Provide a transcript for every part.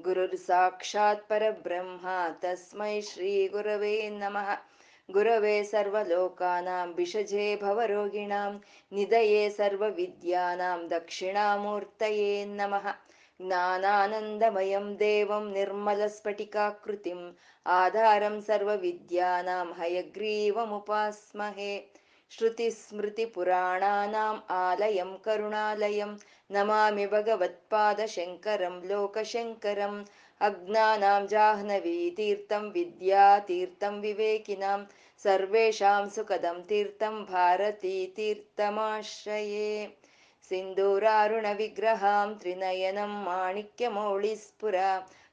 ಗುರುರ್ ಸಾಕ್ಷಾತ್ ಪರಬ್ರಹ್ಮ ತಸ್ಮೈ ಶ್ರೀ ಗುರವೇ ನಮಃ ಗುರವೇ ಸರ್ವಲೋಕಾನಾಂ ವಿಷಜೇ ಭವರೋಗಿಣಾಂ ನಿಧಯೇ ಸರ್ವವಿದ್ಯಾನಾಂ ದಕ್ಷಿಣಾಮೂರ್ತಯೇ ನಮಃ ಜ್ಞಾನಾನಂದಮಯಂ ದೇವಂ ನಿರ್ಮಲಸ್ಫಟಿಕಾಕೃತಿಂ ಆಧಾರಂ ಸರ್ವವಿದ್ಯಾನಾಂ ಹಯಗ್ರೀವಮುಪಾಸ್ಮಹೇ श्रुतिस्मृतिपुराणानाम् आलयं करुणालयं नमामि भगवत्पादशङ्करं लोकशङ्करम् अज्ञानां जाह्नवीतीर्थं विद्यातीर्थं विवेकिनां सर्वेषां सुखदं तीर्थं भारतीतीर्थमाश्रये सिन्दूरारुणविग्रहां त्रिनयनं माणिक्यमौळिस्फुरा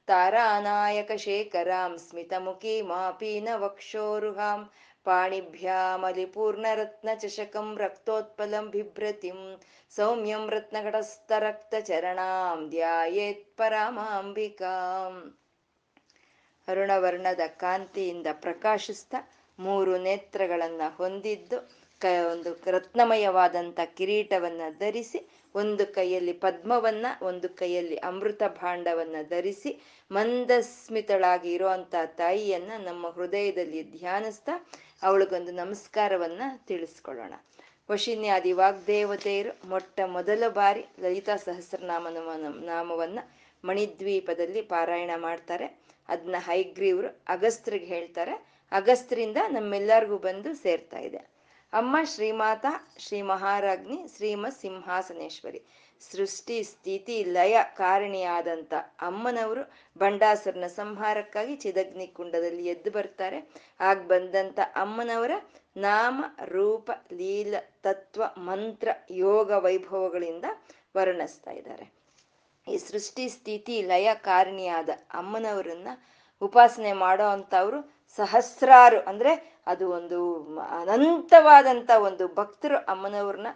तारानायकशेखरां स्मितमुखीमापीनवक्षोरुहां पाणिभ्यामलिपूर्णरत्नचषकं रक्तोत्पलं बिभ्रतिं सौम्यं रत्नघटस्थरक्तचरणां ध्यायेत् ಪರಮಾಂಬಿಕಾಂ ಅರುಣವರ್ಣದ ಕಾಂತಿಯಿಂದ ಪ್ರಕಾಶಿಸ್ತಾ ಮೂರು ನೇತ್ರಗಳನ್ನ ಹೊಂದಿದ್ದು ಕ ಒಂದು ರತ್ನಮಯವಾದಂಥ ಕಿರೀಟವನ್ನ ಧರಿಸಿ ಒಂದು ಕೈಯಲ್ಲಿ ಪದ್ಮವನ್ನ ಒಂದು ಕೈಯಲ್ಲಿ ಅಮೃತ ಭಾಂಡವನ್ನ ಧರಿಸಿ ಮಂದಸ್ಮಿತಳಾಗಿ ಇರುವಂತ ತಾಯಿಯನ್ನ ನಮ್ಮ ಹೃದಯದಲ್ಲಿ ಧ್ಯಾನಿಸ್ತಾ ಅವಳಿಗೊಂದು ನಮಸ್ಕಾರವನ್ನ ತಿಳಿಸ್ಕೊಳ್ಳೋಣ. ವಶಿನ್ಯಾದಿ ವಾಗ್ದೇವತೆಯರು ಮೊಟ್ಟ ಮೊದಲ ಬಾರಿ ಲಲಿತಾ ಸಹಸ್ರನಾಮ ನಾಮವನ್ನ ಮಣಿದ್ವೀಪದಲ್ಲಿ ಪಾರಾಯಣ ಮಾಡ್ತಾರೆ. ಅದನ್ನ ಹೈಗ್ರೀವ್ರು ಅಗಸ್ತ್ರಿಗೆ ಹೇಳ್ತಾರೆ. ಅಗಸ್ತ್ರಿಂದ ನಮ್ಮೆಲ್ಲರಿಗೂ ಬಂದು ಸೇರ್ತಾ ಇದೆ. ಅಮ್ಮ ಶ್ರೀಮಾತ ಶ್ರೀ ಮಹಾರಾಜ್ಞಿ ಶ್ರೀಮತ್ ಸಿಂಹಾಸನೇಶ್ವರಿ. ಸೃಷ್ಟಿ, ಸ್ಥಿತಿ, ಲಯ ಕಾರಣಿಯಾದಂಥ ಅಮ್ಮನವರು ಬಂಡಾಸುರನ ಸಂಹಾರಕ್ಕಾಗಿ ಚಿದಗ್ನಿ ಕುಂಡದಲ್ಲಿ ಎದ್ದು ಬರ್ತಾರೆ. ಆಗ ಬಂದಂಥ ಅಮ್ಮನವರ ನಾಮ, ರೂಪ, ಲೀಲ, ತತ್ವ, ಮಂತ್ರ, ಯೋಗ ವೈಭವಗಳಿಂದ ವರ್ಣಿಸ್ತಾ ಇದ್ದಾರೆ. ಈ ಸೃಷ್ಟಿ, ಸ್ಥಿತಿ, ಲಯ ಕಾರಣಿಯಾದ ಅಮ್ಮನವರನ್ನ ಉಪಾಸನೆ ಮಾಡೋ ಅಂಥವ್ರು ಸಹಸ್ರಾರು. ಅಂದ್ರೆ ಅದು ಒಂದು ಅನಂತವಾದಂಥ ಒಂದು ಭಕ್ತರು ಅಮ್ಮನವ್ರನ್ನ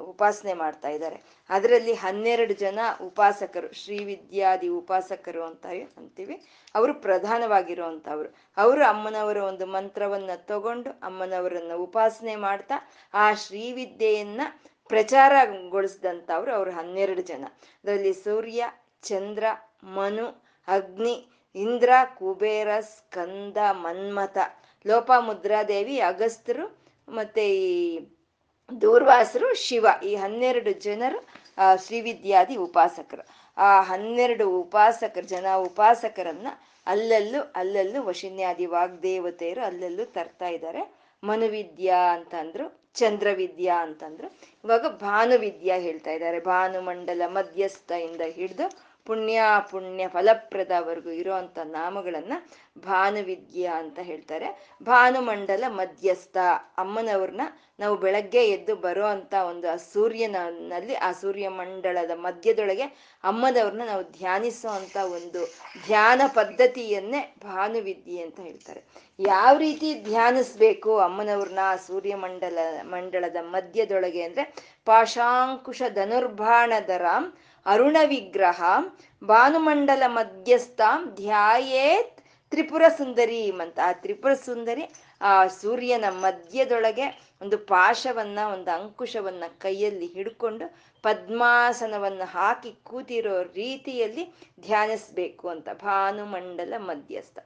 ಉಪಾಸನೆ ಮಾಡ್ತಾ ಇದ್ದಾರೆ. ಅದರಲ್ಲಿ ಹನ್ನೆರಡು ಜನ ಉಪಾಸಕರು, ಶ್ರೀವಿದ್ಯಾದಿ ಉಪಾಸಕರು ಅಂತ ಅಂತೀವಿ. ಅವರು ಪ್ರಧಾನವಾಗಿರುವಂಥವ್ರು. ಅವರು ಅಮ್ಮನವರ ಒಂದು ಮಂತ್ರವನ್ನ ತಗೊಂಡು ಅಮ್ಮನವರನ್ನ ಉಪಾಸನೆ ಮಾಡ್ತಾ, ಆ ಶ್ರೀವಿದ್ಯೆಯನ್ನ ಪ್ರಚಾರಗೊಳಿಸಿದಂಥವ್ರು ಅವರು ಹನ್ನೆರಡು ಜನ. ಅದರಲ್ಲಿ ಸೂರ್ಯ, ಚಂದ್ರ, ಮನು, ಅಗ್ನಿ, ಇಂದ್ರ, ಕುಬೇರ, ಸ್ಕಂದ, ಮನ್ಮಥ, ಲೋಪಾಮುದ್ರಾದೇವಿ ಅಗಸ್ತರು ಮತ್ತೆ ಈ ದೂರ್ವಾಸರು ಶಿವ, ಈ ಹನ್ನೆರಡು ಜನರು, ಆ, ಶ್ರೀವಿದ್ಯಾದಿ ಉಪಾಸಕರು. ಆ ಹನ್ನೆರಡು ಉಪಾಸಕರು, ಜನ ಉಪಾಸಕರನ್ನ ಅಲ್ಲಲ್ಲೂ ಅಲ್ಲಲ್ಲೂ ವಶಿನ್ಯಾದಿ ವಾಗ್ದೇವತೆಯರು ಅಲ್ಲಲ್ಲೂ ತರ್ತಾ ಇದ್ದಾರೆ. ಮನುವಿದ್ಯಾ ಅಂತಂದ್ರು, ಚಂದ್ರವಿದ್ಯಾ ಅಂತಂದ್ರು. ಇವಾಗ ಭಾನುವಿದ್ಯಾ ಹೇಳ್ತಾ ಇದ್ದಾರೆ. ಭಾನುಮಂಡಲ ಮಧ್ಯಸ್ಥ ಇಂದ ಹಿಡಿದು ಪುಣ್ಯ ಪುಣ್ಯ ಫಲಪ್ರದವರೆಗೂ ನಾಮಗಳನ್ನು ನಾಮಗಳನ್ನ ಭಾನುವಿದ್ಯಾ ಅಂತ ಹೇಳ್ತಾರೆ. ಭಾನುಮಂಡಲ ಮಧ್ಯಸ್ಥ ಅಮ್ಮನವ್ರನ್ನ ನಾವು ಬೆಳಗ್ಗೆ ಎದ್ದು ಬರೋ ಅಂತ ಒಂದು ಆ ಸೂರ್ಯನಲ್ಲಿ ಆ ಸೂರ್ಯ ಮಂಡಳದ ಮಧ್ಯದೊಳಗೆ ಅಮ್ಮನವ್ರನ್ನ ನಾವು ಧ್ಯಾನಿಸೋ ಅಂತ ಒಂದು ಧ್ಯಾನ ಪದ್ಧತಿಯನ್ನೇ ಭಾನುವಿದ್ಯೆ ಅಂತ ಹೇಳ್ತಾರೆ. ಯಾವ ರೀತಿ ಧ್ಯಾನಿಸ್ಬೇಕು ಅಮ್ಮನವ್ರನ್ನ ಆ ಸೂರ್ಯ ಮಂಡಲ ಮಂಡಳದ ಮಧ್ಯದೊಳಗೆ ಅಂದ್ರೆ ಪಾಶಾಂಕುಶ ಧನುರ್ಬಾಣಧರಾಂ ಅರುಣ ವಿಗ್ರಹ ಭಾನುಮಂಡಲ ಮಧ್ಯಸ್ಥ, ಧ್ಯಾಯೇತ್ ತ್ರಿಪುರ ಸುಂದರಿ ಅಂತ. ಆ ತ್ರಿಪುರ ಸುಂದರಿ ಆ ಸೂರ್ಯನ ಮಧ್ಯದೊಳಗೆ ಒಂದು ಪಾಶವನ್ನ, ಒಂದು ಅಂಕುಶವನ್ನ ಕೈಯಲ್ಲಿ ಹಿಡ್ಕೊಂಡು ಪದ್ಮಾಸನವನ್ನು ಹಾಕಿ ಕೂತಿರೋ ರೀತಿಯಲ್ಲಿ ಧ್ಯಾನಿಸ್ಬೇಕು ಅಂತ. ಭಾನುಮಂಡಲ ಮಧ್ಯಸ್ಥ.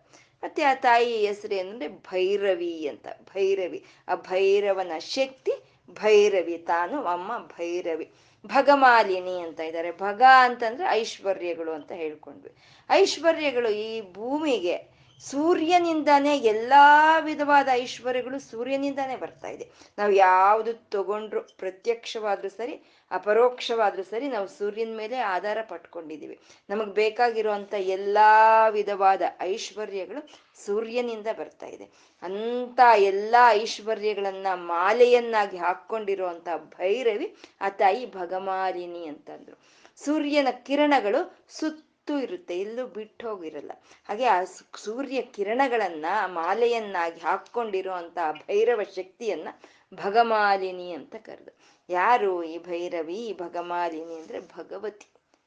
ಮತ್ತೆ ಆ ತಾಯಿ ಹೆಸರು ಏನಂದ್ರೆ ಭೈರವಿ ಅಂತ. ಭೈರವಿ. ಆ ಭೈರವನ ಶಕ್ತಿ ಭೈರವಿ. ತಾನು ಅಮ್ಮ ಭೈರವಿ. ಭಗಮಾಲಿನಿ ಅಂತ ಇದ್ದಾರೆ. ಭಗ ಅಂತಂದ್ರೆ ಐಶ್ವರ್ಯಗಳು ಅಂತ ಹೇಳ್ಕೊಂಡ್ವಿ. ಐಶ್ವರ್ಯಗಳು ಈ ಭೂಮಿಗೆ ಸೂರ್ಯನಿಂದಾನೇ ಎಲ್ಲಾ ವಿಧವಾದ ಐಶ್ವರ್ಯಗಳು ಸೂರ್ಯನಿಂದಾನೇ ಬರ್ತಾ ಇದೆ. ನಾವು ಯಾವುದು ತಗೊಂಡ್ರು ಪ್ರತ್ಯಕ್ಷವಾದ್ರೂ ಸರಿ ಅಪರೋಕ್ಷವಾದ್ರೂ ಸರಿ ನಾವು ಸೂರ್ಯನ ಮೇಲೆ ಆಧಾರ ಪಟ್ಕೊಂಡಿದೀವಿ ನಮಗ್ ಬೇಕಾಗಿರುವಂತ ಎಲ್ಲಾ ವಿಧವಾದ ಐಶ್ವರ್ಯಗಳು ಸೂರ್ಯನಿಂದ ಬರ್ತಾ ಇದೆ. ಅಂತ ಎಲ್ಲಾ ಐಶ್ವರ್ಯಗಳನ್ನ ಮಾಲೆಯನ್ನಾಗಿ ಹಾಕೊಂಡಿರುವಂತ ಭೈರವಿ, ಆ ತಾಯಿ ಭಗಮಾಲಿನಿ ಅಂತಂದ್ರು. ಸೂರ್ಯನ ಕಿರಣಗಳು ಸುತ್ತು ಇರುತ್ತೆ, ಎಲ್ಲೂ ಬಿಟ್ಟು ಹೋಗಿರಲ್ಲ. ಹಾಗೆ ಆ ಸೂರ್ಯ ಕಿರಣಗಳನ್ನ ಮಾಲೆಯನ್ನಾಗಿ ಹಾಕೊಂಡಿರುವಂತ ಭೈರವ ಶಕ್ತಿಯನ್ನ ಭಗಮಾಲಿನಿ ಅಂತ ಕರೆದು. ಯಾರು ಈ ಭೈರವಿ, ಈ ಭಗಮಾಲಿನಿ ಅಂದ್ರೆ ಭಗವತಿ.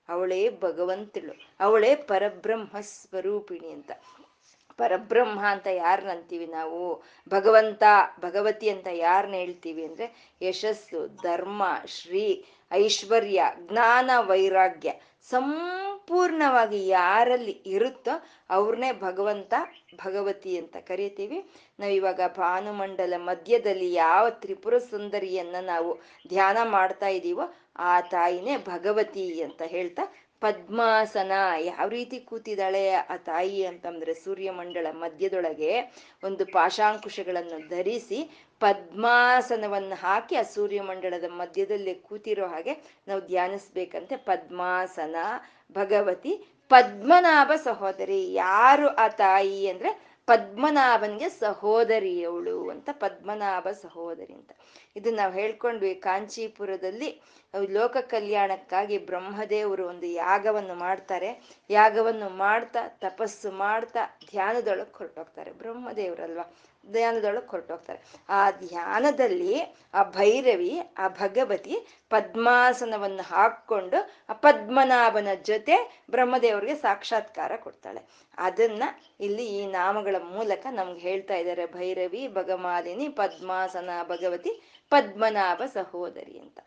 ಅವಳೇ ಭಗವಂತಳು. ಅವಳೇ ಪರಬ್ರಹ್ಮ ಸ್ವರೂಪಿಣಿ ಅಂತ. ಪರಬ್ರಹ್ಮ ಅಂತ ಯಾರನ್ನ ಅಂತೀವಿ ನಾವು? ಭಗವಂತ, ಭಗವತಿ ಅಂತ ಯಾರನ್ನ ಹೇಳ್ತೀವಿ ಅಂದ್ರೆ ಯಶಸ್ಸು, ಧರ್ಮ, ಶ್ರೀ ಐಶ್ವರ್ಯ, ಜ್ಞಾನ, ವೈರಾಗ್ಯ ಸಂಪೂರ್ಣವಾಗಿ ಯಾರಲ್ಲಿ ಇರುತ್ತೋ ಅವ್ರನ್ನೇ ಭಗವಂತ, ಭಗವತಿ ಅಂತ ಕರಿತೀವಿ. ನಾವಿವಾಗ ಭಾನುಮಂಡಲ ಮಧ್ಯದಲ್ಲಿ ಯಾವ ತ್ರಿಪುರ ಸುಂದರಿಯನ್ನ ನಾವು ಧ್ಯಾನ ಮಾಡ್ತಾ ಇದ್ದೀವೋ ಆ ತಾಯಿನೇ ಭಗವತಿ ಅಂತ ಹೇಳ್ತಾ ಪದ್ಮಾಸನ, ಯಾವ ರೀತಿ ಕೂತಿದ್ದಾಳೆ ಆ ತಾಯಿ ಅಂತಂದ್ರೆ ಸೂರ್ಯಮಂಡಲ ಮಧ್ಯದೊಳಗೆ ಒಂದು ಪಾಶಾಂಕುಶಗಳನ್ನು ಧರಿಸಿ ಪದ್ಮಾಸನವನ್ನು ಹಾಕಿ ಆ ಸೂರ್ಯಮಂಡಲದ ಮಧ್ಯದಲ್ಲಿ ಕೂತಿರೋ ಹಾಗೆ ನಾವು ಧ್ಯಾನಿಸ್ಬೇಕಂತೆ. ಪದ್ಮಾಸನ, ಭಗವತಿ, ಪದ್ಮನಾಭ ಸಹೋದರಿ. ಯಾರು ಆ ತಾಯಿ ಅಂದ್ರೆ ಪದ್ಮನಾಭನ್ಗೆ ಸಹೋದರಿಯವಳು ಅಂತ, ಪದ್ಮನಾಭ ಸಹೋದರಿ ಅಂತ. ಇದು ನಾವು ಹೇಳ್ಕೊಂಡ್ವಿ ಕಾಂಚೀಪುರದಲ್ಲಿ ಲೋಕ ಕಲ್ಯಾಣಕ್ಕಾಗಿ ಬ್ರಹ್ಮದೇವರು ಒಂದು ಯಾಗವನ್ನು ಮಾಡ್ತಾರೆ. ಯಾಗವನ್ನು ಮಾಡ್ತಾ, ತಪಸ್ಸು ಮಾಡ್ತಾ, ಧ್ಯಾನದೊಳಗೆ ಹೊರಟೋಗ್ತಾರೆ. ಬ್ರಹ್ಮದೇವರಲ್ವಾ? ಧ್ಯಾನದೊಳಗೆ ಹೊರಟೋಗ್ತಾರೆ. ಆ ಧ್ಯಾನದಲ್ಲಿ ಆ ಭೈರವಿ, ಆ ಭಗವತಿ ಪದ್ಮಾಸನವನ್ನು ಹಾಕ್ಕೊಂಡು ಆ ಪದ್ಮನಾಭನ ಜೊತೆ ಬ್ರಹ್ಮದೇವರಿಗೆ ಸಾಕ್ಷಾತ್ಕಾರ ಕೊಡ್ತಾಳೆ. ಅದನ್ನ ಇಲ್ಲಿ ಈ ನಾಮಗಳ ಮೂಲಕ ನಮ್ಗೆ ಹೇಳ್ತಾ ಇದ್ದಾರೆ. ಭೈರವಿ, ಭಗಮಾಲಿನಿ, ಪದ್ಮಾಸನ, ಭಗವತಿ, ಪದ್ಮನಾಭ ಸಹೋದರಿ ಅಂತ.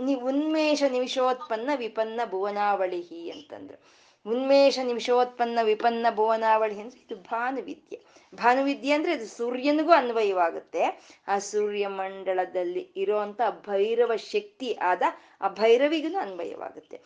ನಿ ಉನ್ಮೇಷ ನಿಮಿಷೋತ್ಪನ್ನ ವಿಪನ್ನ ಭುವನಾವಳಿಹಿ ಅಂತಂದ್ರು. ಉನ್ಮೇಷ ನಿಮಿಷೋತ್ಪನ್ನ ವಿಪನ್ನ ಭುವನಾವಳಿ ಅಂದ್ರೆ ಇದು ಭಾನುವಿದ್ಯೆ. ಭಾನುವಿದ್ಯೆ ಅಂದ್ರೆ ಅದು ಸೂರ್ಯನಿಗೂ ಅನ್ವಯವಾಗುತ್ತೆ. ಆ ಸೂರ್ಯ ಮಂಡಲದಲ್ಲಿ ಇರುವಂತ ಭೈರವ ಶಕ್ತಿ ಆದ ಆ ಭೈರವಿಗೂ ಅನ್ವಯವಾಗುತ್ತೆ.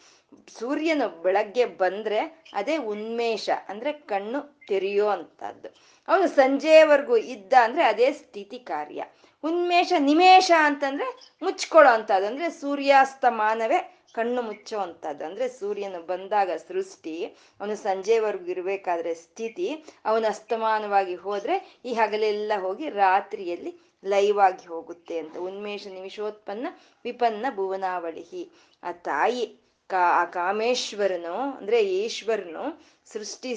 ಸೂರ್ಯನು ಬೆಳಗ್ಗೆ ಬಂದ್ರೆ ಅದೇ ಉನ್ಮೇಷ ಅಂದ್ರೆ ಕಣ್ಣು ತೆರೆಯೋ ಅಂತದ್ದು ಅವನು ಸಂಜೆವರೆಗೂ ಇದ್ದ ಅಂದ್ರೆ ಅದೇ ಸ್ಥಿತಿ ಕಾರ್ಯ. ಉನ್ಮೇಷ, ನಿಮೇಷ ಅಂತಂದ್ರೆ ಮುಚ್ಕೊಳ್ಳೋ ಅಂತದ್ದು ಅಂದ್ರೆ ಸೂರ್ಯಾಸ್ತಮಾನವೇ ಕಣ್ಣು ಮುಚ್ಚುವಂಥದ್ದು ಅಂದ್ರೆ ಸೂರ್ಯನು ಬಂದಾಗ ಸೃಷ್ಟಿ, ಅವನು ಸಂಜೆವರೆಗೂ ಇರಬೇಕಾದ್ರೆ ಸ್ಥಿತಿ, ಅವನು ಅಸ್ತಮಾನವಾಗಿ ಹೋದ್ರೆ ಈ ಹಗಲೆಲ್ಲ ಹೋಗಿ ರಾತ್ರಿಯಲ್ಲಿ ಲೈವ್ ಆಗಿ ಹೋಗುತ್ತೆ ಅಂತ. ಉನ್ಮೇಷ ನಿಮಿಷೋತ್ಪನ್ನ ವಿಪನ್ನ ಭುವನಾವಳಿಹಿ. ಆ ತಾಯಿ ಕಾ ಆ ಕಾಮೇಶ್ವರನು, ಅಂದ್ರೆ ಈಶ್ವರನು ಸೃಷ್ಟಿ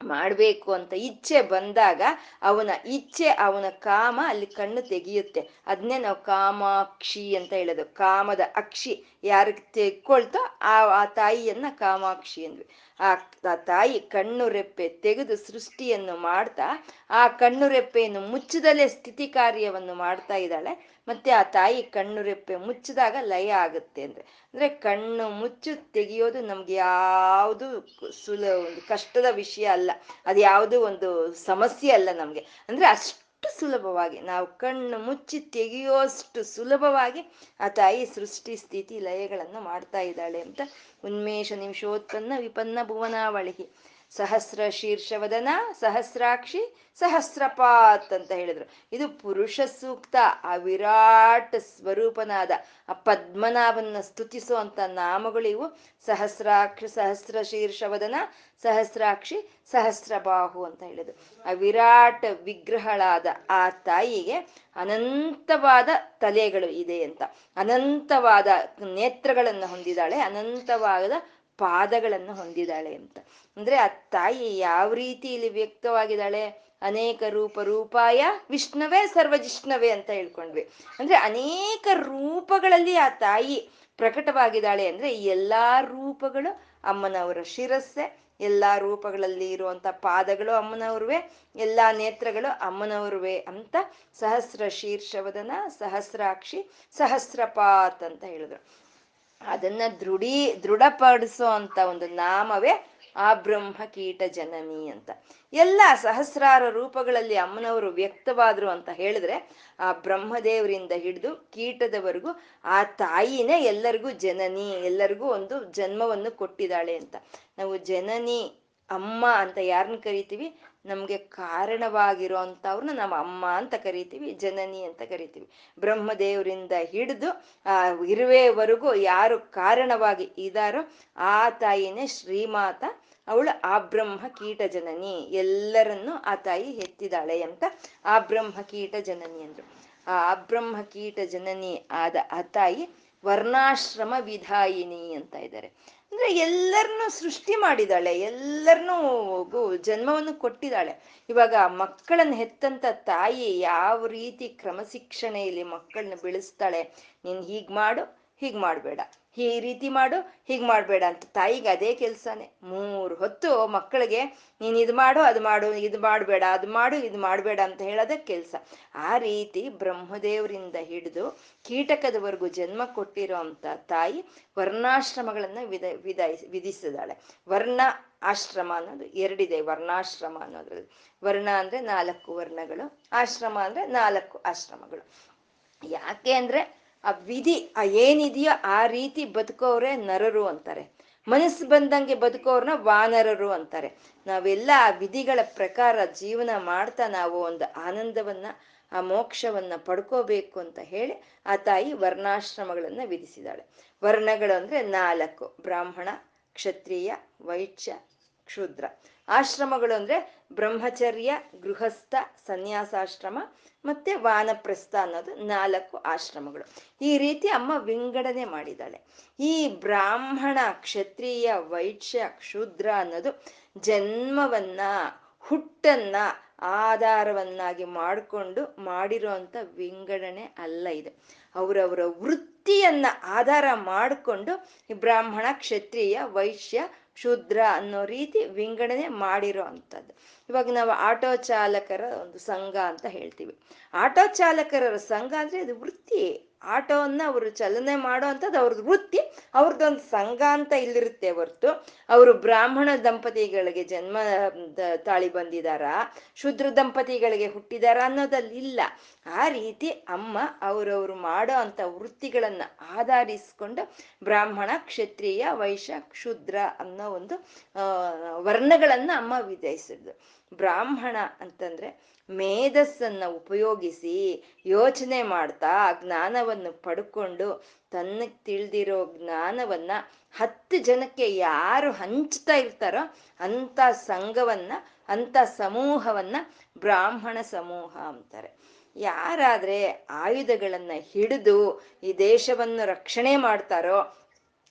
ಮಾಡಬೇಕು ಅಂತ ಇಚ್ಛೆ ಬಂದಾಗ ಅವನ ಇಚ್ಛೆ, ಅವನ ಕಾಮ ಅಲ್ಲಿ ಕಣ್ಣು ತೆಗೆಯುತ್ತೆ. ಅದನ್ನೇ ನಾವು ಕಾಮಾಕ್ಷಿ ಅಂತ ಹೇಳೋದು. ಕಾಮದ ಅಕ್ಷಿ ಯಾರಿಗೆ ತೆಕ್ಕೊಳ್ತೋ ಆ ಆ ತಾಯಿಯನ್ನ ಕಾಮಾಕ್ಷಿ ಅಂದ್ವಿ. ಆ ತಾಯಿ ಕಣ್ಣು ರೆಪ್ಪೆ ತೆಗೆದು ಸೃಷ್ಟಿಯನ್ನು ಮಾಡ್ತಾ, ಆ ಕಣ್ಣು ರೆಪ್ಪೆಯನ್ನು ಮುಚ್ಚದಲ್ಲೇ ಸ್ಥಿತಿ ಕಾರ್ಯವನ್ನು ಮಾಡ್ತಾ ಇದ್ದಾಳೆ. ಮತ್ತೆ ಆ ತಾಯಿ ಕಣ್ಣು ರೆಪ್ಪೆ ಮುಚ್ಚಿದಾಗ ಲಯ ಆಗುತ್ತೆ ಅಂದ್ರೆ. ಅಂದ್ರೆ ಕಣ್ಣು ಮುಚ್ಚು ತೆಗೆಯೋದು ನಮ್ಗೆ ಯಾವುದು ಸುಲ ಒಂದು ಕಷ್ಟದ ವಿಷಯ ಅಲ್ಲ. ಅದು ಯಾವುದು ಒಂದು ಸಮಸ್ಯೆ ಅಲ್ಲ ನಮ್ಗೆ. ಅಂದ್ರೆ ಅಷ್ಟು ಸುಲಭವಾಗಿ ನಾವು ಕಣ್ಣು ಮುಚ್ಚಿ ತೆಗೆಯೋಷ್ಟು ಸುಲಭವಾಗಿ ಆ ತಾಯಿ ಸೃಷ್ಟಿ ಸ್ಥಿತಿ ಲಯಗಳನ್ನು ಮಾಡ್ತಾ ಇದ್ದಾಳೆ ಅಂತ ಉನ್ಮೇಷ ನಿಮಿಷೋತ್ಪನ್ನ ವಿಪನ್ನ ಭುವನಾವಳಿಹಿ ಸಹಸ್ರ ಶೀರ್ಷವದನ, ಸಹಸ್ರಾಕ್ಷಿ, ಸಹಸ್ರಪಾತ್ ಅಂತ ಹೇಳಿದ್ರು. ಇದು ಪುರುಷ ಸೂಕ್ತ ಆ ವಿರಾಟ್ ಸ್ವರೂಪನಾದ, ಆ ಪದ್ಮನಾಭನ್ನ ಸ್ತುತಿಸುವಂತ ನಾಮಗಳು ಇವು ಸಹಸ್ರಾಕ್ಷಿ, ಸಹಸ್ರ ಶೀರ್ಷವದನ, ಸಹಸ್ರಾಕ್ಷಿ, ಸಹಸ್ರಬಾಹು ಅಂತ ಹೇಳಿದ್ರು. ಆ ವಿರಾಟ್ ವಿಗ್ರಹಳಾದ ಆ ತಾಯಿಗೆ ಅನಂತವಾದ ತಲೆಗಳು ಇದೆ ಅಂತ. ಅನಂತವಾದ ನೇತ್ರಗಳನ್ನು ಹೊಂದಿದಾಳೆ ಅನಂತವಾದ ಪಾದಗಳನ್ನು ಹೊಂದಿದ್ದಾಳೆ ಅಂತ. ಅಂದ್ರೆ ಆ ತಾಯಿ ಯಾವ ರೀತಿ ಇಲ್ಲಿ ವ್ಯಕ್ತವಾಗಿದ್ದಾಳೆ? ಅನೇಕ ರೂಪ ರೂಪಾಯ ವಿಷ್ಣುವೇ ಸರ್ವಜಿಷ್ಣವೇ ಅಂತ ಹೇಳ್ಕೊಂಡ್ವಿ. ಅಂದ್ರೆ ಅನೇಕ ರೂಪಗಳಲ್ಲಿ ಆ ತಾಯಿ ಪ್ರಕಟವಾಗಿದ್ದಾಳೆ ಅಂದ್ರೆ ಎಲ್ಲಾ ರೂಪಗಳು ಅಮ್ಮನವರ ಶಿರಸ್ಸೆ, ಎಲ್ಲಾ ರೂಪಗಳಲ್ಲಿ ಇರುವಂತ ಪಾದಗಳು ಅಮ್ಮನವ್ರುವೆ, ಎಲ್ಲಾ ನೇತ್ರಗಳು ಅಮ್ಮನವ್ರುವೆ ಅಂತ ಸಹಸ್ರ ಶೀರ್ಷವದನ, ಸಹಸ್ರಾಕ್ಷಿ, ಸಹಸ್ರಪಾತ್ ಅಂತ ಹೇಳಿದ್ರು. ಅದನ್ನ ದೃಢೀ ದೃಢಪಡಿಸೋ ಅಂತ ಒಂದು ನಾಮವೇ ಆ ಬ್ರಹ್ಮ ಕೀಟ ಜನನಿ ಅಂತ. ಎಲ್ಲ ಸಹಸ್ರಾರ ರೂಪಗಳಲ್ಲಿ ಅಮ್ಮನವರು ವ್ಯಕ್ತವಾದ್ರು ಅಂತ ಹೇಳಿದ್ರೆ ಆ ಬ್ರಹ್ಮದೇವರಿಂದ ಹಿಡಿದು ಕೀಟದವರೆಗೂ ಆ ತಾಯಿನೇ ಎಲ್ಲರಿಗೂ ಜನನಿ, ಎಲ್ಲರಿಗೂ ಒಂದು ಜನ್ಮವನ್ನು ಕೊಟ್ಟಿದ್ದಾಳೆ ಅಂತ. ನಾವು ಜನನಿ, ಅಮ್ಮ ಅಂತ ಯಾರನ್ನ ಕರಿತೀವಿ? ನಮ್ಗೆ ಕಾರಣವಾಗಿರೋ ಅಂಥವ್ರನ್ನ ನಾವು ಅಮ್ಮ ಅಂತ ಕರಿತೀವಿ, ಜನನಿ ಅಂತ ಕರಿತೀವಿ. ಬ್ರಹ್ಮದೇವರಿಂದ ಹಿಡಿದು, ಆ, ಇರುವೆವರೆಗೂ ಯಾರು ಕಾರಣವಾಗಿ ಇದಾರೋ ಆ ತಾಯಿನೇ ಶ್ರೀಮಾತ. ಅವಳು ಆ ಬ್ರಹ್ಮ ಕೀಟ ಜನನಿ, ಎಲ್ಲರನ್ನು ಆ ತಾಯಿ ಎತ್ತಿದಾಳೆ ಅಂತ ಆ ಬ್ರಹ್ಮ ಕೀಟ ಜನನಿ ಅಂದ್ರು. ಆ ಬ್ರಹ್ಮ ಕೀಟ ಜನನಿ ಆದ ಆ ತಾಯಿ ವರ್ಣಾಶ್ರಮ ವಿಧಾಯಿನಿ ಅಂತ ಇದ್ದಾರೆ. ಅಂದ್ರೆ ಎಲ್ಲರನ್ನು ಸೃಷ್ಟಿ ಮಾಡಿದಾಳೆ ಎಲ್ಲರನ್ನೂ ಜನ್ಮವನ್ನು ಕೊಟ್ಟಿದ್ದಾಳೆ ಇವಾಗ ಮಕ್ಕಳನ್ನ ಹೆತ್ತಂತ ತಾಯಿ ಯಾವ ರೀತಿ ಕ್ರಮಶಿಕ್ಷಣೆಯಲ್ಲಿ ಮಕ್ಕಳನ್ನ ಬೆಳೆಸ್ತಾಳೆ, ನೀನ್ ಹೀಗ್ ಮಾಡು, ಹೀಗ್ ಮಾಡ್ಬೇಡ. ಈ ರೀತಿ ಮಾಡು, ಹೀಗೆ ಮಾಡಬೇಡ ಅಂತ. ತಾಯಿಗೆ ಅದೇ ಕೆಲಸನೇ. ಮೂರು ಹೊತ್ತು ಮಕ್ಕಳಿಗೆ, ನೀನು ಇದು ಮಾಡು, ಅದು ಮಾಡು, ಇದು ಮಾಡಬೇಡ, ಅದು ಮಾಡು, ಇದು ಮಾಡಬೇಡ ಅಂತ ಹೇಳೋದೇ ಕೆಲಸ. ಆ ರೀತಿ ಬ್ರಹ್ಮದೇವರಿಂದ ಹಿಡಿದು ಕೀಟಕದವರೆಗೂ ಜನ್ಮ ಕೊಟ್ಟಿರೋ ಅಂತ ತಾಯಿ ವರ್ಣಾಶ್ರಮಗಳನ್ನ ವಿಧ ವಿಧಾಯಿಸಿ ವಿಧಿಸಿದಾಳೆ ವರ್ಣ ಆಶ್ರಮ ಅನ್ನೋದು ಎರಡಿದೆ, ವರ್ಣಾಶ್ರಮ ಅನ್ನೋದ್ರಲ್ಲಿ. ವರ್ಣ ಅಂದ್ರೆ ನಾಲ್ಕು ವರ್ಣಗಳು, ಆಶ್ರಮ ಅಂದ್ರೆ ನಾಲ್ಕು ಆಶ್ರಮಗಳು. ಯಾಕೆ ಅಂದ್ರೆ ಆ ವಿಧಿ, ಆ ಏನಿದೆಯೋ ಆ ರೀತಿ ಬದುಕೋರೆ ನರರು ಅಂತಾರೆ. ಮನಸ್ಸು ಬಂದಂಗೆ ಬದುಕೋರ್ನ ವಾನರರು ಅಂತಾರೆ. ನಾವೆಲ್ಲ ಆ ವಿಧಿಗಳ ಪ್ರಕಾರ ಜೀವನ ಮಾಡ್ತಾ ನಾವು ಒಂದು ಆನಂದವನ್ನ, ಆ ಮೋಕ್ಷವನ್ನ ಪಡ್ಕೋಬೇಕು ಅಂತ ಹೇಳಿ ಆ ತಾಯಿ ವರ್ಣಾಶ್ರಮಗಳನ್ನ ವಿಧಿಸಿದಾಳೆ. ವರ್ಣಗಳು ಅಂದ್ರೆ ನಾಲ್ಕು, ಬ್ರಾಹ್ಮಣ, ಕ್ಷತ್ರಿಯ, ವೈಶ್ಯ, ಕ್ಷುದ್ರ. ಆಶ್ರಮಗಳು ಅಂದ್ರೆ ಬ್ರಹ್ಮಚರ್ಯ, ಗೃಹಸ್ಥ, ಸನ್ಯಾಸಾಶ್ರಮ ಮತ್ತೆ ವಾನಪ್ರಸ್ಥ ಅನ್ನೋದು ನಾಲ್ಕು ಆಶ್ರಮಗಳು. ಈ ರೀತಿ ಅಮ್ಮ ವಿಂಗಡಣೆ ಮಾಡಿದ್ದಾಳೆ. ಈ ಬ್ರಾಹ್ಮಣ, ಕ್ಷತ್ರಿಯ, ವೈಶ್ಯ, ಕ್ಷುದ್ರ ಅನ್ನೋದು ಜನ್ಮವನ್ನ, ಹುಟ್ಟನ್ನ, ಆಧಾರವನ್ನಾಗಿ ಮಾಡಿಕೊಂಡು ಮಾಡಿರೋಂಥ ವಿಂಗಡಣೆ ಅಲ್ಲ ಇದು. ಅವರವರ ವೃತ್ತಿಯನ್ನ ಆಧಾರ ಮಾಡಿಕೊಂಡು ಬ್ರಾಹ್ಮಣ, ಕ್ಷತ್ರಿಯ, ವೈಶ್ಯ ಶೂದ್ರ ಅನ್ನೋ ರೀತಿ ವಿಂಗಡಣೆ ಮಾಡಿರೋ ಅಂಥದ್ದು. ಇವಾಗ ನಾವು ಆಟೋ ಚಾಲಕರ ಒಂದು ಸಂಘ ಅಂತ ಹೇಳ್ತೀವಿ. ಆಟೋ ಚಾಲಕರ ಸಂಘ ಅಂದರೆ ಅದು ವೃತ್ತಿ. ಆಟೋವನ್ನ ಅವರು ಚಲನೆ ಮಾಡೋ ಅಂಥದ್ದು ಅವ್ರದ್ದು ವೃತ್ತಿ, ಅವ್ರದ್ದೊಂದು ಸಂಘ ಅಂತ ಇಲ್ಲಿರುತ್ತೆ ಹೊರ್ತು. ಅವರು ಬ್ರಾಹ್ಮಣ ದಂಪತಿಗಳಿಗೆ ಜನ್ಮ ತಾಳಿ ಬಂದಿದಾರ, ಶುದ್ರ ದಂಪತಿಗಳಿಗೆ ಹುಟ್ಟಿದಾರ ಅನ್ನೋದಲ್ಲಿ ಇಲ್ಲ. ಆ ರೀತಿ ಅಮ್ಮ ಅವರವರು ಮಾಡೋ ಅಂಥ ವೃತ್ತಿಗಳನ್ನು ಆಧರಿಸಿಕೊಂಡು ಬ್ರಾಹ್ಮಣ, ಕ್ಷತ್ರಿಯ ವೈಶ್ಯ ಕ್ಷುದ್ರ ಅನ್ನೋ ಒಂದು ವರ್ಣಗಳನ್ನು ಅಮ್ಮ ವಿಧಿಸಿದ್ದು. ಬ್ರಾಹ್ಮಣ ಅಂತಂದ್ರೆ ಮೇಧಸ್ಸನ್ನ ಉಪಯೋಗಿಸಿ ಯೋಚನೆ ಮಾಡ್ತಾ ಜ್ಞಾನವನ್ನು ಪಡ್ಕೊಂಡು ತನ್ನ ತಿಳಿದಿರೋ ಜ್ಞಾನವನ್ನ ಹತ್ತು ಜನಕ್ಕೆ ಯಾರು ಹಂಚ್ತಾ ಇರ್ತಾರೋ ಅಂತ ಸಂಘವನ್ನ ಅಂತ ಸಮೂಹವನ್ನ ಬ್ರಾಹ್ಮಣ ಸಮೂಹ ಅಂತಾರೆ. ಯಾರಾದ್ರೆ ಆಯುಧಗಳನ್ನ ಹಿಡಿದು ಈ ದೇಶವನ್ನು ರಕ್ಷಣೆ ಮಾಡ್ತಾರೋ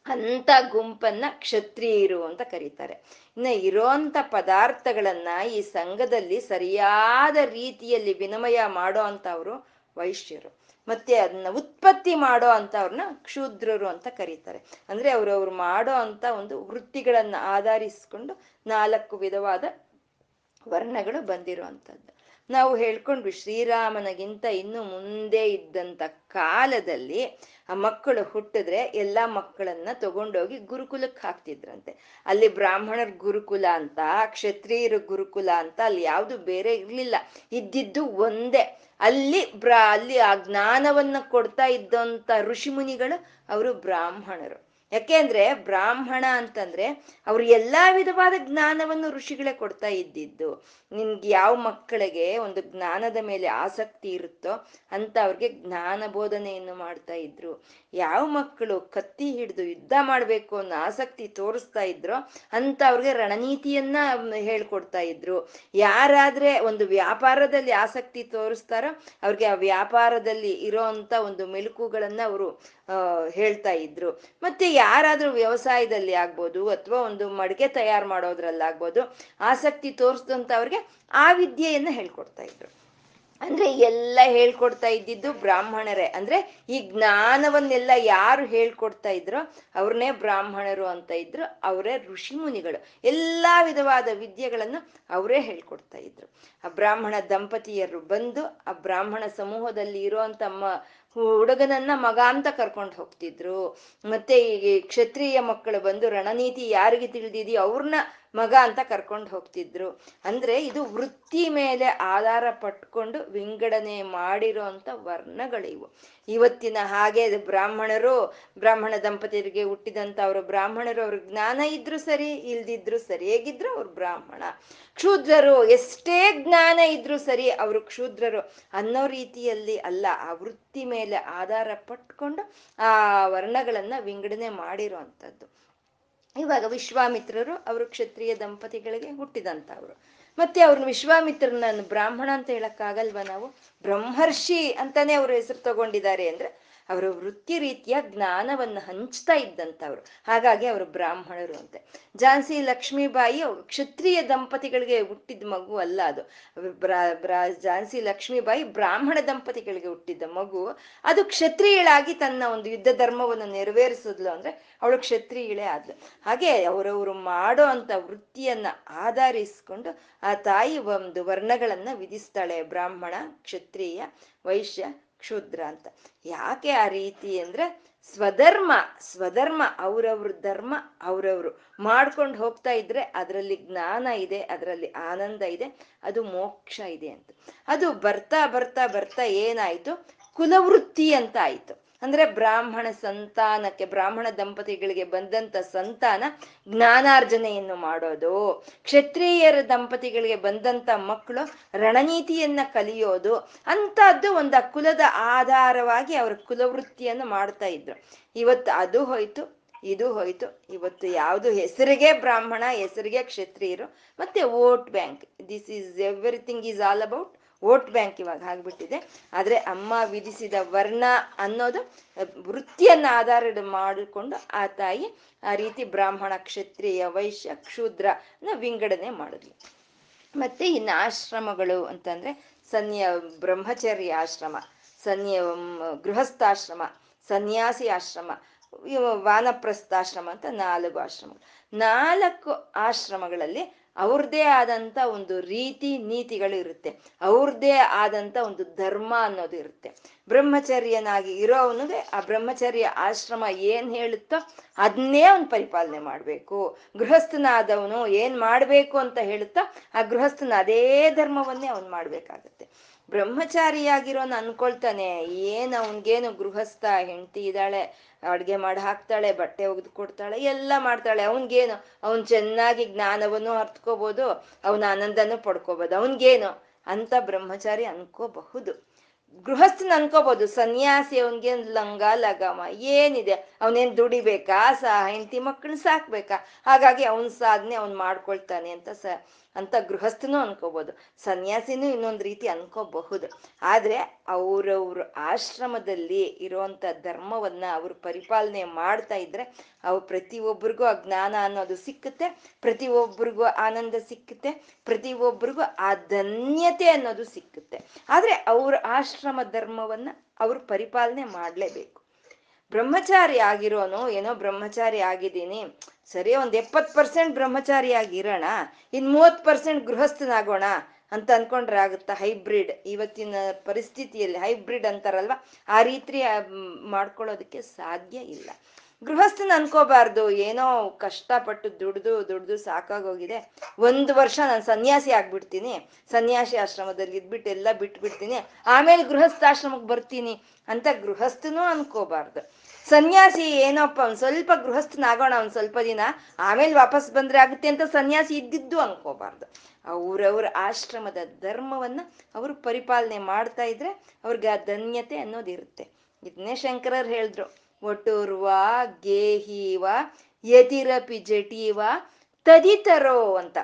ಅಂತ ಗುಂಪನ್ನ ಕ್ಷತ್ರಿಯರು ಅಂತ ಕರೀತಾರೆ. ಇನ್ನು ಇರೋಂಥ ಪದಾರ್ಥಗಳನ್ನ ಈ ಸಂಘದಲ್ಲಿ ಸರಿಯಾದ ರೀತಿಯಲ್ಲಿ ವಿನಿಮಯ ಮಾಡೋ ಅವರು ವೈಶ್ಯರು. ಮತ್ತೆ ಅದನ್ನ ಉತ್ಪತ್ತಿ ಮಾಡೋ ಅಂತವ್ರನ್ನ ಕ್ಷೂದ್ರರು ಅಂತ ಕರೀತಾರೆ. ಅಂದ್ರೆ ಅವ್ರವ್ರು ಮಾಡೋ ಅಂತ ಒಂದು ವೃತ್ತಿಗಳನ್ನ ಆಧರಿಸಿಕೊಂಡು ನಾಲ್ಕು ವಿಧವಾದ ವರ್ಣಗಳು ಬಂದಿರುವಂಥದ್ದು. ನಾವು ಹೇಳ್ಕೊಂಡ್ವಿ ಶ್ರೀರಾಮನಗಿಂತ ಇನ್ನು ಮುಂದೆ ಇದ್ದಂಥ ಕಾಲದಲ್ಲಿ ಆ ಮಕ್ಕಳು ಹುಟ್ಟಿದ್ರೆ ಎಲ್ಲ ಮಕ್ಕಳನ್ನ ತಗೊಂಡೋಗಿ ಗುರುಕುಲಕ್ಕೆ ಹಾಕ್ತಿದ್ರಂತೆ. ಅಲ್ಲಿ ಬ್ರಾಹ್ಮಣರ ಗುರುಕುಲ ಅಂತ, ಕ್ಷತ್ರಿಯರ ಗುರುಕುಲ ಅಂತ ಅಲ್ಲಿ ಯಾವುದು ಬೇರೆ ಇರ್ಲಿಲ್ಲ. ಇದ್ದಿದ್ದು ಒಂದೇ. ಅಲ್ಲಿ ಬ್ರಾ, ಅಲ್ಲಿ ಆ ಜ್ಞಾನವನ್ನ ಕೊಡ್ತಾ ಇದ್ದಂತ ಋಷಿ ಮುನಿಗಳು ಅವರು ಬ್ರಾಹ್ಮಣರು. ಯಾಕೆಂದ್ರೆ ಬ್ರಾಹ್ಮಣ ಅಂತಂದ್ರೆ ಅವ್ರು ಎಲ್ಲಾ ವಿಧವಾದ ಜ್ಞಾನವನ್ನು ಋಷಿಗಳೇ ಕೊಡ್ತಾ ಇದ್ದಿದ್ದು. ನಿನ್ಗೆ ಯಾವ ಮಕ್ಕಳಿಗೆ ಒಂದು ಜ್ಞಾನದ ಮೇಲೆ ಆಸಕ್ತಿ ಇರುತ್ತೋ ಅಂತ ಅವ್ರಿಗೆ ಜ್ಞಾನ ಬೋಧನೆಯನ್ನು ಮಾಡ್ತಾ ಇದ್ರು. ಯಾವ ಮಕ್ಕಳು ಕತ್ತಿ ಹಿಡಿದು ಯುದ್ಧ ಮಾಡ್ಬೇಕು ಅನ್ನೋ ಆಸಕ್ತಿ ತೋರಿಸ್ತಾ ಇದ್ರೋ ಅಂತ ಅವ್ರಿಗೆ ರಣನೀತಿಯನ್ನ ಹೇಳ್ಕೊಡ್ತಾ ಇದ್ರು. ಯಾರಾದ್ರೆ ಒಂದು ವ್ಯಾಪಾರದಲ್ಲಿ ಆಸಕ್ತಿ ತೋರಿಸ್ತಾರೋ ಅವ್ರಿಗೆ ಆ ವ್ಯಾಪಾರದಲ್ಲಿ ಇರೋ ಒಂದು ಮೆಲುಕುಗಳನ್ನ ಅವರು ಹೇಳ್ತಾ ಇದ್ರು. ಮತ್ತೆ ಯಾರಾದ್ರೂ ವ್ಯವಸಾಯದಲ್ಲಿ ಆಗ್ಬೋದು ಅಥವಾ ಒಂದು ಮಡಿಕೆ ತಯಾರು ಮಾಡೋದ್ರಲ್ಲಾಗ್ಬೋದು ಆಸಕ್ತಿ ತೋರಿಸಿದಂತ ಅವ್ರಿಗೆ ಆ ವಿದ್ಯೆಯನ್ನ ಹೇಳ್ಕೊಡ್ತಾ ಇದ್ರು. ಅಂದ್ರೆ ಎಲ್ಲ ಹೇಳ್ಕೊಡ್ತಾ ಇದ್ದಿದ್ದು ಬ್ರಾಹ್ಮಣರೇ. ಅಂದ್ರೆ ಈ ಜ್ಞಾನವನ್ನೆಲ್ಲ ಯಾರು ಹೇಳ್ಕೊಡ್ತಾ ಇದ್ರೋ ಅವ್ರನ್ನೇ ಬ್ರಾಹ್ಮಣರು ಅಂತ ಇದ್ರು. ಅವರೇ ಋಷಿ ಮುನಿಗಳು. ಎಲ್ಲಾ ವಿಧವಾದ ವಿದ್ಯೆಗಳನ್ನು ಅವರೇ ಹೇಳ್ಕೊಡ್ತಾ ಇದ್ರು. ಆ ಬ್ರಾಹ್ಮಣ ದಂಪತಿಯರು ಬಂದು ಆ ಬ್ರಾಹ್ಮಣ ಸಮೂಹದಲ್ಲಿ ಇರೋಂತ ಹುಡುಗನನ್ನ ಮಗ ಅಂತ ಕರ್ಕೊಂಡು ಹೋಗ್ತಿದ್ರು. ಮತ್ತೆ ಈ ಕ್ಷತ್ರಿಯ ಮಕ್ಕಳು ಬಂದು ರಣನೀತಿ ಯಾರಿಗೆ ತಿಳಿದಿದೆಯೋ ಅವ್ರನ್ನ ಮಗ ಅಂತ ಕರ್ಕೊಂಡು ಹೋಗ್ತಿದ್ರು. ಅಂದ್ರೆ ಇದು ವೃತ್ತಿ ಮೇಲೆ ಆಧಾರ ಪಟ್ಕೊಂಡು ವಿಂಗಡಣೆ ಮಾಡಿರೋ ಅಂತ ವರ್ಣಗಳಿವು. ಇವತ್ತಿನ ಹಾಗೆ ಬ್ರಾಹ್ಮಣರು, ಬ್ರಾಹ್ಮಣ ದಂಪತಿಯರಿಗೆ ಹುಟ್ಟಿದಂತ ಅವರು ಬ್ರಾಹ್ಮಣರು ಅವ್ರ ಜ್ಞಾನ ಇದ್ರು ಸರಿ, ಇಲ್ದಿದ್ರು ಸರಿ, ಹೇಗಿದ್ರು ಅವ್ರು ಬ್ರಾಹ್ಮಣ. ಕ್ಷೂದ್ರರು, ಎಷ್ಟೇ ಜ್ಞಾನ ಇದ್ರು ಸರಿ ಅವರು ಕ್ಷೂದ್ರರು ಅನ್ನೋ ರೀತಿಯಲ್ಲಿ ಅಲ್ಲ, ಆ ವೃತ್ತಿ ಮೇಲೆ ಆಧಾರ ಪಟ್ಕೊಂಡು ಆ ವರ್ಣಗಳನ್ನ ವಿಂಗಡಣೆ ಮಾಡಿರೋ ಅಂಥದ್ದು ಇವಾಗ ವಿಶ್ವಾಮಿತ್ರರು ಅವರು ಕ್ಷತ್ರಿಯ ದಂಪತಿಗಳಿಗೆ ಹುಟ್ಟಿದಂಥವ್ರು ಮತ್ತೆ ಅವ್ರನ್ನ ವಿಶ್ವಾಮಿತ್ರನ ಬ್ರಾಹ್ಮಣ ಅಂತ ಹೇಳಕ್ಕಾಗಲ್ವಾ ನಾವು? ಬ್ರಹ್ಮರ್ಷಿ ಅಂತಾನೆ ಅವ್ರ ಹೆಸರು ತಗೊಂಡಿದ್ದಾರೆ ಅಂದ್ರೆ ಅವರ ವೃತ್ತಿ ರೀತಿಯ ಜ್ಞಾನವನ್ನು ಹಂಚ್ತಾ ಇದ್ದಂಥವ್ರು. ಹಾಗಾಗಿ ಅವರು ಬ್ರಾಹ್ಮಣರು ಅಂತೆ. ಝಾನ್ಸಿ ಲಕ್ಷ್ಮೀಬಾಯಿ ಕ್ಷತ್ರಿಯ ದಂಪತಿಗಳಿಗೆ ಹುಟ್ಟಿದ ಮಗು ಅಲ್ಲ ಅದು. ಝಾನ್ಸಿ ಲಕ್ಷ್ಮೀಬಾಯಿ ಬ್ರಾಹ್ಮಣ ದಂಪತಿಗಳಿಗೆ ಹುಟ್ಟಿದ್ದ ಮಗು. ಅದು ಕ್ಷತ್ರಿಯಳಾಗಿ ತನ್ನ ಒಂದು ಯುದ್ಧ ಧರ್ಮವನ್ನು ನೆರವೇರಿಸಿದ್ಲು ಅಂದ್ರೆ ಅವಳು ಕ್ಷತ್ರಿಯಳೇ ಆದ್ಲು. ಹಾಗೆ ಅವರವರು ಮಾಡೋ ಅಂತ ವೃತ್ತಿಯನ್ನ ಆಧರಿಸಿಕೊಂಡು ಆ ತಾಯಿ ಒಂದು ವರ್ಣಗಳನ್ನ ವಿಧಿಸ್ತಾಳೆ. ಬ್ರಾಹ್ಮಣ, ಕ್ಷತ್ರಿಯ, ವೈಶ್ಯ ಕ್ಷುದ್ರ ಅಂತ. ಯಾಕೆ ಆ ರೀತಿ ಅಂದ್ರೆ ಸ್ವಧರ್ಮ ಸ್ವಧರ್ಮ, ಅವ್ರವ್ರ ಧರ್ಮ, ಅವ್ರವ್ರು. ಮಾಡ್ಕೊಂಡು ಹೋಗ್ತಾ ಇದ್ರೆ ಅದರಲ್ಲಿ ಜ್ಞಾನ ಇದೆ, ಅದರಲ್ಲಿ ಆನಂದ ಇದೆ, ಅದು ಮೋಕ್ಷ ಇದೆ ಅಂತ. ಅದು ಬರ್ತಾ ಬರ್ತಾ ಬರ್ತಾ ಏನಾಯ್ತು? ಕುಲವೃತ್ತಿ ಅಂತ ಆಯ್ತು. ಅಂದ್ರೆ ಬ್ರಾಹ್ಮಣ ಸಂತಾನಕ್ಕೆ, ಬ್ರಾಹ್ಮಣ ದಂಪತಿಗಳಿಗೆ ಬಂದಂತ ಸಂತಾನ ಜ್ಞಾನಾರ್ಜನೆಯನ್ನು ಮಾಡೋದು. ಕ್ಷತ್ರಿಯರ ದಂಪತಿಗಳಿಗೆ ಬಂದಂತ ಮಕ್ಕಳು ರಣನೀತಿಯನ್ನ ಕಲಿಯೋದು. ಅಂತದ್ದು ಒಂದು ಕುಲದ ಆಧಾರವಾಗಿ ಅವರ ಕುಲವೃತ್ತಿಯನ್ನು ಮಾಡ್ತಾ ಇದ್ರು. ಇವತ್ತು ಅದು ಹೋಯ್ತು, ಇದು ಹೋಯ್ತು, ಇವತ್ತು ಯಾವುದು ಹೆಸರಿಗೆ ಬ್ರಾಹ್ಮಣ, ಹೆಸರಿಗೆ ಕ್ಷತ್ರಿಯರು, ಮತ್ತೆ vote bank. This is everything is all about vote bank ಇವಾಗ ಆಗ್ಬಿಟ್ಟಿದೆ. ಆದ್ರೆ ಅಮ್ಮ ವಿಧಿಸಿದ ವರ್ಣ ಅನ್ನೋದು ವೃತ್ತಿಯನ್ನ ಆಧಾರ ಮಾಡಿಕೊಂಡು ಆ ತಾಯಿ ಆ ರೀತಿ ಬ್ರಾಹ್ಮಣ ಕ್ಷತ್ರಿಯ ವೈಶ್ಯ ಕ್ಷೂದ್ರ ವಿಂಗಡನೆ ಮಾಡಿದ್ಲು. ಮತ್ತೆ ಇನ್ನು ಆಶ್ರಮಗಳು ಅಂತಂದ್ರೆ ಸನ್ಯ ಬ್ರಹ್ಮಚರ್ಯ ಆಶ್ರಮ, ಸನ್ಯ ಗೃಹಸ್ಥಾಶ್ರಮ, ಸನ್ಯಾಸಿ ಆಶ್ರಮ ವಾನಪ್ರಸ್ಥಾಶ್ರಮ ಅಂತ ನಾಲ್ಕು ಆಶ್ರಮಗಳು. ನಾಲ್ಕು ಆಶ್ರಮಗಳಲ್ಲಿ ಅವ್ರದ್ದೇ ಆದಂತ ಒಂದು ರೀತಿ ನೀತಿಗಳು ಇರುತ್ತೆ. ಅವ್ರದ್ದೇ ಆದಂತ ಒಂದು ಧರ್ಮ ಅನ್ನೋದು ಇರುತ್ತೆ. ಬ್ರಹ್ಮಚರ್ಯನಾಗಿ ಇರೋವನಿಗೆ ಆ ಬ್ರಹ್ಮಚರ್ಯ ಆಶ್ರಮ ಏನ್ ಹೇಳುತ್ತೋ ಅದನ್ನೇ ಅವ್ನು ಪರಿಪಾಲನೆ ಮಾಡ್ಬೇಕು. ಗೃಹಸ್ಥನಾದವನು ಏನ್ ಮಾಡ್ಬೇಕು ಅಂತ ಹೇಳುತ್ತೋ ಆ ಗೃಹಸ್ಥನ ಅದೇ ಧರ್ಮವನ್ನೇ ಅವ್ನು ಮಾಡ್ಬೇಕಾಗತ್ತೆ. ಬ್ರಹ್ಮಚಾರಿಯಾಗಿರೋನ್ ಅನ್ಕೊಳ್ತಾನೆ. ಏನ್ ಅವನ್ಗೇನು ಗೃಹಸ್ಥ ಹೆಂಡತಿ ಇದ್ದಾಳೆ, ಅಡ್ಗೆ ಮಾಡಿ ಹಾಕ್ತಾಳೆ, ಬಟ್ಟೆ ಒಗ್ದು ಕೊಡ್ತಾಳೆ, ಎಲ್ಲ ಮಾಡ್ತಾಳೆ. ಅವನ್ಗೇನು? ಅವನ್ ಚೆನ್ನಾಗಿ ಜ್ಞಾನವನ್ನು ಅರ್ತ್ಕೋಬಹುದು ಅವನ ಆನಂದನೂ ಪಡ್ಕೋಬಹುದು ಅವನ್ಗೇನು? ಅಂತ ಬ್ರಹ್ಮಚಾರಿ ಅನ್ಕೋಬಹುದು. ಗೃಹಸ್ಥನ ಅನ್ಕೋಬಹುದು. ಸನ್ಯಾಸಿ ಅವನ್ಗೇನ್ ಲಂಗ, ಲಗಾಮ, ಏನಿದೆ? ಅವನೇನ್ ದುಡಿಬೇಕಾ? ಸಹ ಹೆಂಡತಿ ಮಕ್ಕಳನ್ನ ಸಾಕ್ಬೇಕಾ? ಹಾಗಾಗಿ ಅವನ್ ಸಾಧನೆ ಅವ್ನ್ ಮಾಡ್ಕೊಳ್ತಾನೆ ಅಂತ ಸ ಅಂತ ಗೃಹಸ್ಥನೂ ಅನ್ಕೋಬಹುದು ಸನ್ಯಾಸಿನೂ ಇನ್ನೊಂದು ರೀತಿ ಅನ್ಕೋಬಹುದು. ಆದ್ರೆ ಅವರವ್ರ ಆಶ್ರಮದಲ್ಲಿ ಇರುವಂತ ಧರ್ಮವನ್ನ ಅವ್ರು ಪರಿಪಾಲನೆ ಮಾಡ್ತಾ ಇದ್ರೆ ಅವು ಪ್ರತಿಯೊಬ್ಬರಿಗೂ ಆ ಜ್ಞಾನ ಅನ್ನೋದು ಸಿಕ್ಕುತ್ತೆ ಪ್ರತಿಯೊಬ್ಬರಿಗೂ ಆನಂದ ಸಿಕ್ಕುತ್ತೆ ಪ್ರತಿಯೊಬ್ಬರಿಗೂ ಆ ಧನ್ಯತೆ ಅನ್ನೋದು ಸಿಕ್ಕುತ್ತೆ. ಆದ್ರೆ ಅವ್ರ ಆಶ್ರಮ ಧರ್ಮವನ್ನ ಅವ್ರು ಪರಿಪಾಲನೆ ಮಾಡ್ಲೇಬೇಕು. ಬ್ರಹ್ಮಚಾರಿ ಆಗಿರೋನು, ಏನೋ ಬ್ರಹ್ಮಚಾರಿ ಆಗಿದ್ದೀನಿ ಸರಿ, ಒಂದು ಎಪ್ಪತ್ತು ಪರ್ಸೆಂಟ್ ಬ್ರಹ್ಮಚಾರಿ ಆಗಿರೋಣ ಇನ್ ಮೂವತ್ ಪರ್ಸೆಂಟ್ ಗೃಹಸ್ಥನಾಗೋಣ ಅಂತ ಅನ್ಕೊಂಡ್ರೆ ಆಗುತ್ತಾ ಹೈಬ್ರಿಡ್? ಇವತ್ತಿನ ಪರಿಸ್ಥಿತಿಯಲ್ಲಿ ಹೈಬ್ರಿಡ್ ಅಂತಾರಲ್ವ? ಆ ರೀತಿ ಮಾಡ್ಕೊಳ್ಳೋದಕ್ಕೆ ಸಾಧ್ಯ ಇಲ್ಲ. ಗೃಹಸ್ಥನ ಅನ್ಕೋಬಾರ್ದು. ಏನೋ ಕಷ್ಟಪಟ್ಟು ದುಡ್ದು ದುಡ್ದು ಸಾಕಾಗೋಗಿದೆ. ಒಂದು ವರ್ಷ ನಾನು ಸನ್ಯಾಸಿ ಆಗ್ಬಿಡ್ತೀನಿ. ಸನ್ಯಾಸಿ ಆಶ್ರಮದಲ್ಲಿ ಇದ್ಬಿಟ್ಟು ಎಲ್ಲ ಬಿಟ್ಬಿಡ್ತೀನಿ. ಆಮೇಲೆ ಗೃಹಸ್ಥಾಶ್ರಮಕ್ಕೆ ಬರ್ತೀನಿ ಅಂತ ಗೃಹಸ್ಥನೂ ಅನ್ಕೋಬಾರ್ದು. ಸನ್ಯಾಸಿ ಏನಪ್ಪ ಒಂದ್ ಸ್ವಲ್ಪ ಗೃಹಸ್ಥನಾಗೋಣ ಒಂದ್ ಸ್ವಲ್ಪ ದಿನ, ಆಮೇಲೆ ವಾಪಸ್ ಬಂದ್ರೆ ಆಗುತ್ತೆ ಅಂತ ಸನ್ಯಾಸಿ ಇದ್ದಿದ್ದು ಅನ್ಕೋಬಾರ್ದು. ಅವ್ರವ್ರ ಆಶ್ರಮದ ಧರ್ಮವನ್ನ ಅವರು ಪರಿಪಾಲನೆ ಮಾಡ್ತಾ ಇದ್ರೆ ಅವ್ರಿಗೆ ಆ ಧನ್ಯತೆ ಅನ್ನೋದಿರುತ್ತೆ ಇದನ್ನೇ ಶಂಕರರು ಹೇಳಿದ್ರು. ಒಟುರ್ವ ಗೇಹೀವ, ಯತಿರಪಿ ಜಟೀವ, ತದಿತರೋ ಅಂತ.